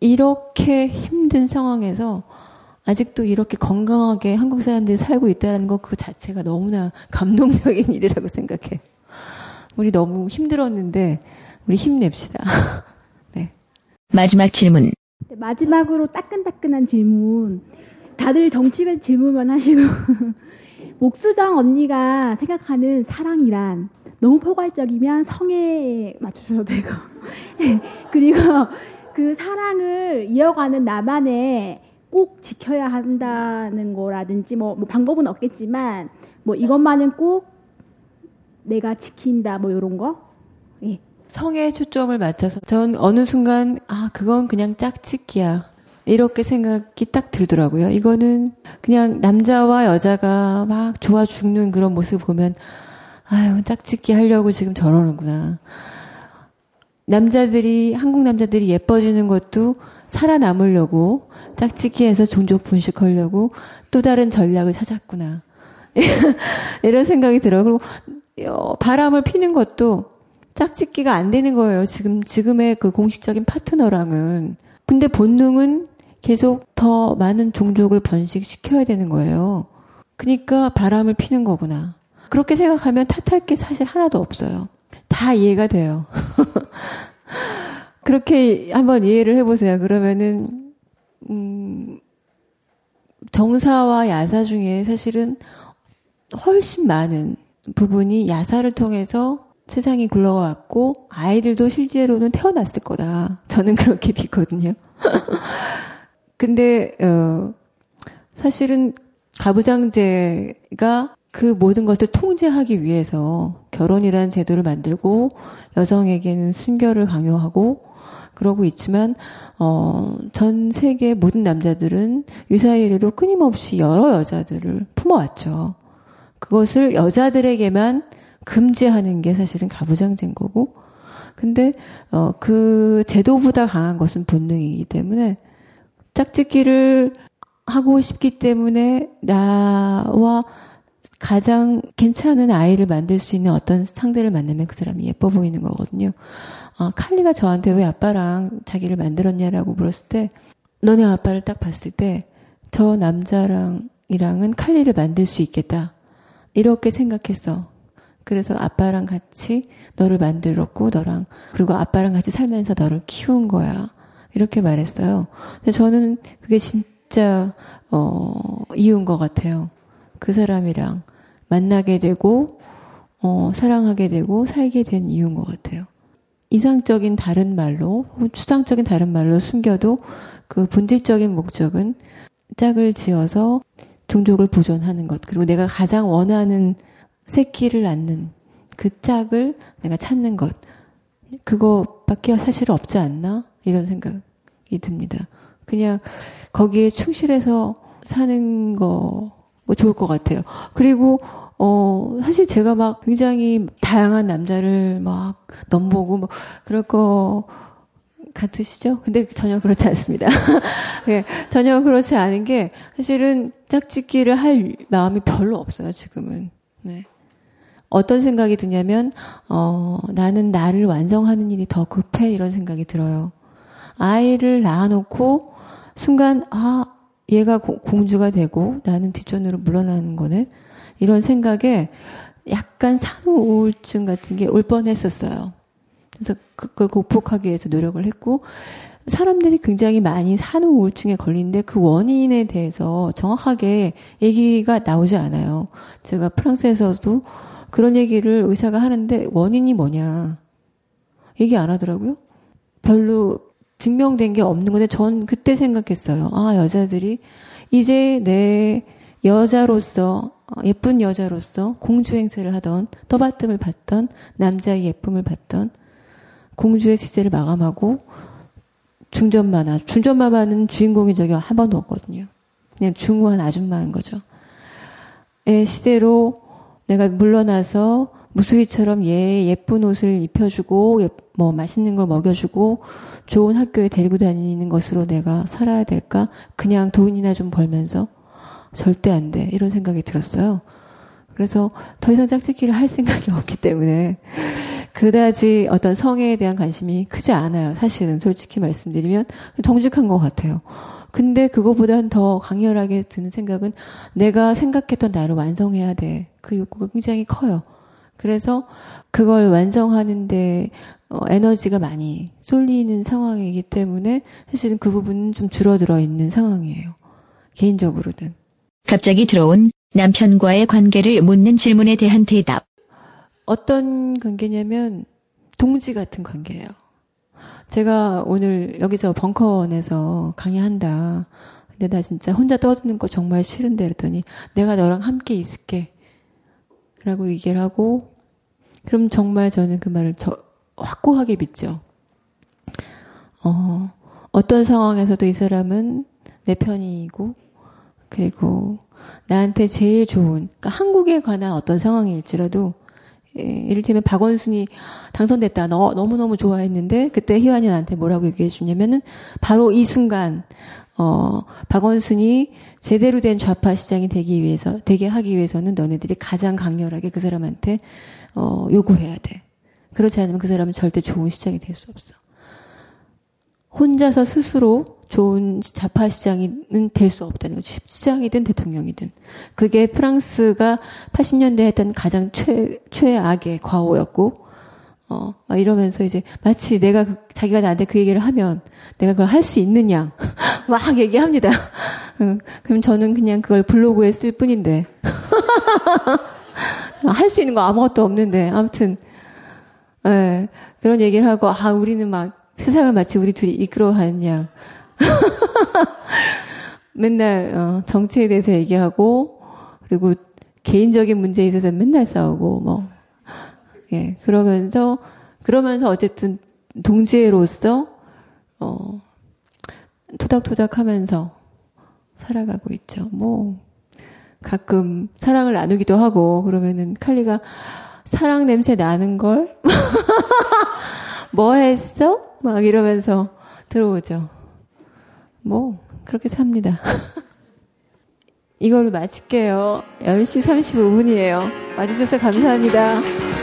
이렇게 힘든 상황에서 아직도 이렇게 건강하게 한국 사람들이 살고 있다는 것 그 자체가 너무나 감동적인 <laughs> 일이라고 생각해. 우리 너무 힘들었는데 우리 힘냅시다. <laughs> 네. 마지막 질문. 네, 마지막으로 따끈따끈한 질문. 다들 정치적 질문만 하시고 <laughs> 목수정 언니가 생각하는 사랑이란 너무 포괄적이면 성에 맞추셔도 되고 <laughs> 그리고 그 사랑을 이어가는 나만의 꼭 지켜야 한다는 거라든지 뭐, 뭐 방법은 없겠지만 뭐 이것만은 꼭 내가 지킨다 뭐 이런 거 예. 성에 초점을 맞춰서 전 어느 순간 아 그건 그냥 짝짓기야 이렇게 생각이 딱 들더라고요. 이거는 그냥 남자와 여자가 막 좋아 죽는 그런 모습 보면 아유 짝짓기 하려고 지금 저러는구나. 남자들이 한국 남자들이 예뻐지는 것도 살아남으려고 짝짓기해서 종족 분식하려고 또 다른 전략을 찾았구나. <laughs> 이런 생각이 들어요. 그리고 어, 바람을 피는 것도 짝짓기가 안 되는 거예요. 지금, 지금의 그 공식적인 파트너랑은. 근데 본능은 계속 더 많은 종족을 번식시켜야 되는 거예요. 그러니까 바람을 피는 거구나. 그렇게 생각하면 탓할 게 사실 하나도 없어요. 다 이해가 돼요. <laughs> 그렇게 한번 이해를 해보세요. 그러면은, 음, 정사와 야사 중에 사실은 훨씬 많은 부분이 야사를 통해서 세상이 굴러왔고 아이들도 실제로는 태어났을 거다. 저는 <laughs> 그렇게 믿거든요. <laughs> 근데 어 사실은 가부장제가 그 모든 것을 통제하기 위해서 결혼이라는 제도를 만들고 여성에게는 순결을 강요하고 그러고 있지만 어, 전 세계 모든 남자들은 유사일로 끊임없이 여러 여자들을 품어왔죠. 그것을 여자들에게만 금지하는 게 사실은 가부장제인 거고, 근데 어, 그 제도보다 강한 것은 본능이기 때문에 짝짓기를 하고 싶기 때문에 나와 가장 괜찮은 아이를 만들 수 있는 어떤 상대를 만나면 그 사람이 예뻐 보이는 거거든요. 아, 칼리가 저한테 왜 아빠랑 자기를 만들었냐라고 물었을 때, 너네 아빠를 딱 봤을 때, 저 남자랑 이랑은 칼리를 만들 수 있겠다. 이렇게 생각했어. 그래서 아빠랑 같이 너를 만들었고, 너랑, 그리고 아빠랑 같이 살면서 너를 키운 거야. 이렇게 말했어요. 근데 저는 그게 진짜, 어, 이유인 것 같아요. 그 사람이랑 만나게 되고, 어, 사랑하게 되고, 살게 된 이유인 것 같아요. 이상적인 다른 말로, 추상적인 다른 말로 숨겨도 그 본질적인 목적은 짝을 지어서 종족을 보존하는 것, 그리고 내가 가장 원하는 새끼를 낳는 그 짝을 내가 찾는 것, 그거밖에 사실 없지 않나? 이런 생각이 듭니다. 그냥 거기에 충실해서 사는 거 좋을 것 같아요. 그리고 어, 사실 제가 막 굉장히 다양한 남자를 막 넘보고 뭐 그럴 거 같으시죠? 근데 전혀 그렇지 않습니다. <laughs> 네, 전혀 그렇지 않은 게 사실은 짝짓기를 할 마음이 별로 없어요, 지금은. 네. 어떤 생각이 드냐면, 어, 나는 나를 완성하는 일이 더 급해, 이런 생각이 들어요. 아이를 낳아놓고, 순간, 아, 얘가 고, 공주가 되고 나는 뒷전으로 물러나는 거네. 이런 생각에 약간 산후 우울증 같은 게 올 뻔했었어요. 그래서 그걸 극복하기 위해서 노력을 했고 사람들이 굉장히 많이 산후 우울증에 걸리는데 그 원인에 대해서 정확하게 얘기가 나오지 않아요. 제가 프랑스에서도 그런 얘기를 의사가 하는데 원인이 뭐냐 얘기 안 하더라고요. 별로 증명된 게 없는 건데 전 그때 생각했어요. 아 여자들이 이제 내 여자로서 예쁜 여자로서 공주 행세를 하던 떠받침을 받던 남자의 예쁨을 받던 공주의 시세를 마감하고 중전마나 중전마마는 주인공이 저기 한 번도 없거든요. 그냥 중후한 아줌마인 거죠. 의 시대로 내가 물러나서 무수히처럼 얘 예쁜 옷을 입혀주고 예, 뭐 맛있는 걸 먹여주고 좋은 학교에 데리고 다니는 것으로 내가 살아야 될까? 그냥 돈이나 좀 벌면서 절대 안 돼. 이런 생각이 들었어요. 그래서 더 이상 짝짓기를 할 생각이 <laughs> 없기 때문에 그다지 어떤 성에 대한 관심이 크지 않아요. 사실은 솔직히 말씀드리면 정직한 것 같아요. 근데 그거보단 더 강렬하게 드는 생각은 내가 생각했던 나를 완성해야 돼. 그 욕구가 굉장히 커요. 그래서 그걸 완성하는데 어, 에너지가 많이 쏠리는 상황이기 때문에 사실은 그 부분은 좀 줄어들어 있는 상황이에요. 개인적으로는. 갑자기 들어온 남편과의 관계를 묻는 질문에 대한 대답. 어떤 관계냐면 동지 같은 관계예요. 제가 오늘 여기서 벙커원에서 강의한다. 근데 나 진짜 혼자 떠드는 거 정말 싫은데 그랬더니 내가 너랑 함께 있을게. 라고 얘기를 하고 그럼 정말 저는 그 말을 저, 확고하게 믿죠. 어, 어떤 상황에서도 이 사람은 내 편이고 그리고 나한테 제일 좋은 그러니까 한국에 관한 어떤 상황일지라도 예, 이를테면 박원순이 당선됐다. 너, 너무너무 좋아했는데, 그때 희환이 나한테 뭐라고 얘기해 주냐면은, 바로 이 순간, 어, 박원순이 제대로 된 좌파 시장이 되기 위해서, 되게 하기 위해서는 너네들이 가장 강렬하게 그 사람한테, 어, 요구해야 돼. 그렇지 않으면 그 사람은 절대 좋은 시장이 될 수 없어. 혼자서 스스로 좋은 자파 시장은 될 수 없다는 거죠. 시장이든 대통령이든. 그게 프랑스가 80년대 했던 가장 최, 최악의 과오였고, 어, 이러면서 이제 마치 내가 그, 자기가 나한테 그 얘기를 하면 내가 그걸 할 수 있느냐. <laughs> 막 얘기합니다. <laughs> 응, 그럼 저는 그냥 그걸 블로그에 쓸 뿐인데. <laughs> 할 수 있는 거 아무것도 없는데. 아무튼, 예, 그런 얘기를 하고, 아, 우리는 막 세상을 마치 우리 둘이 이끌어가느냐. 맨날 어, 정치에 대해서 얘기하고 그리고 개인적인 문제에 있어서 맨날 싸우고 뭐 예, 그러면서 그러면서 어쨌든 동지로서 어 토닥토닥 하면서 살아가고 있죠. 뭐 가끔 사랑을 나누기도 하고 그러면은 칼리가 사랑 냄새 나는 걸 <laughs> 뭐 했어? 막 이러면서 들어오죠. 뭐, 그렇게 삽니다. <laughs> 이걸로 마칠게요. 10시 35분이에요. 와주셔서 감사합니다.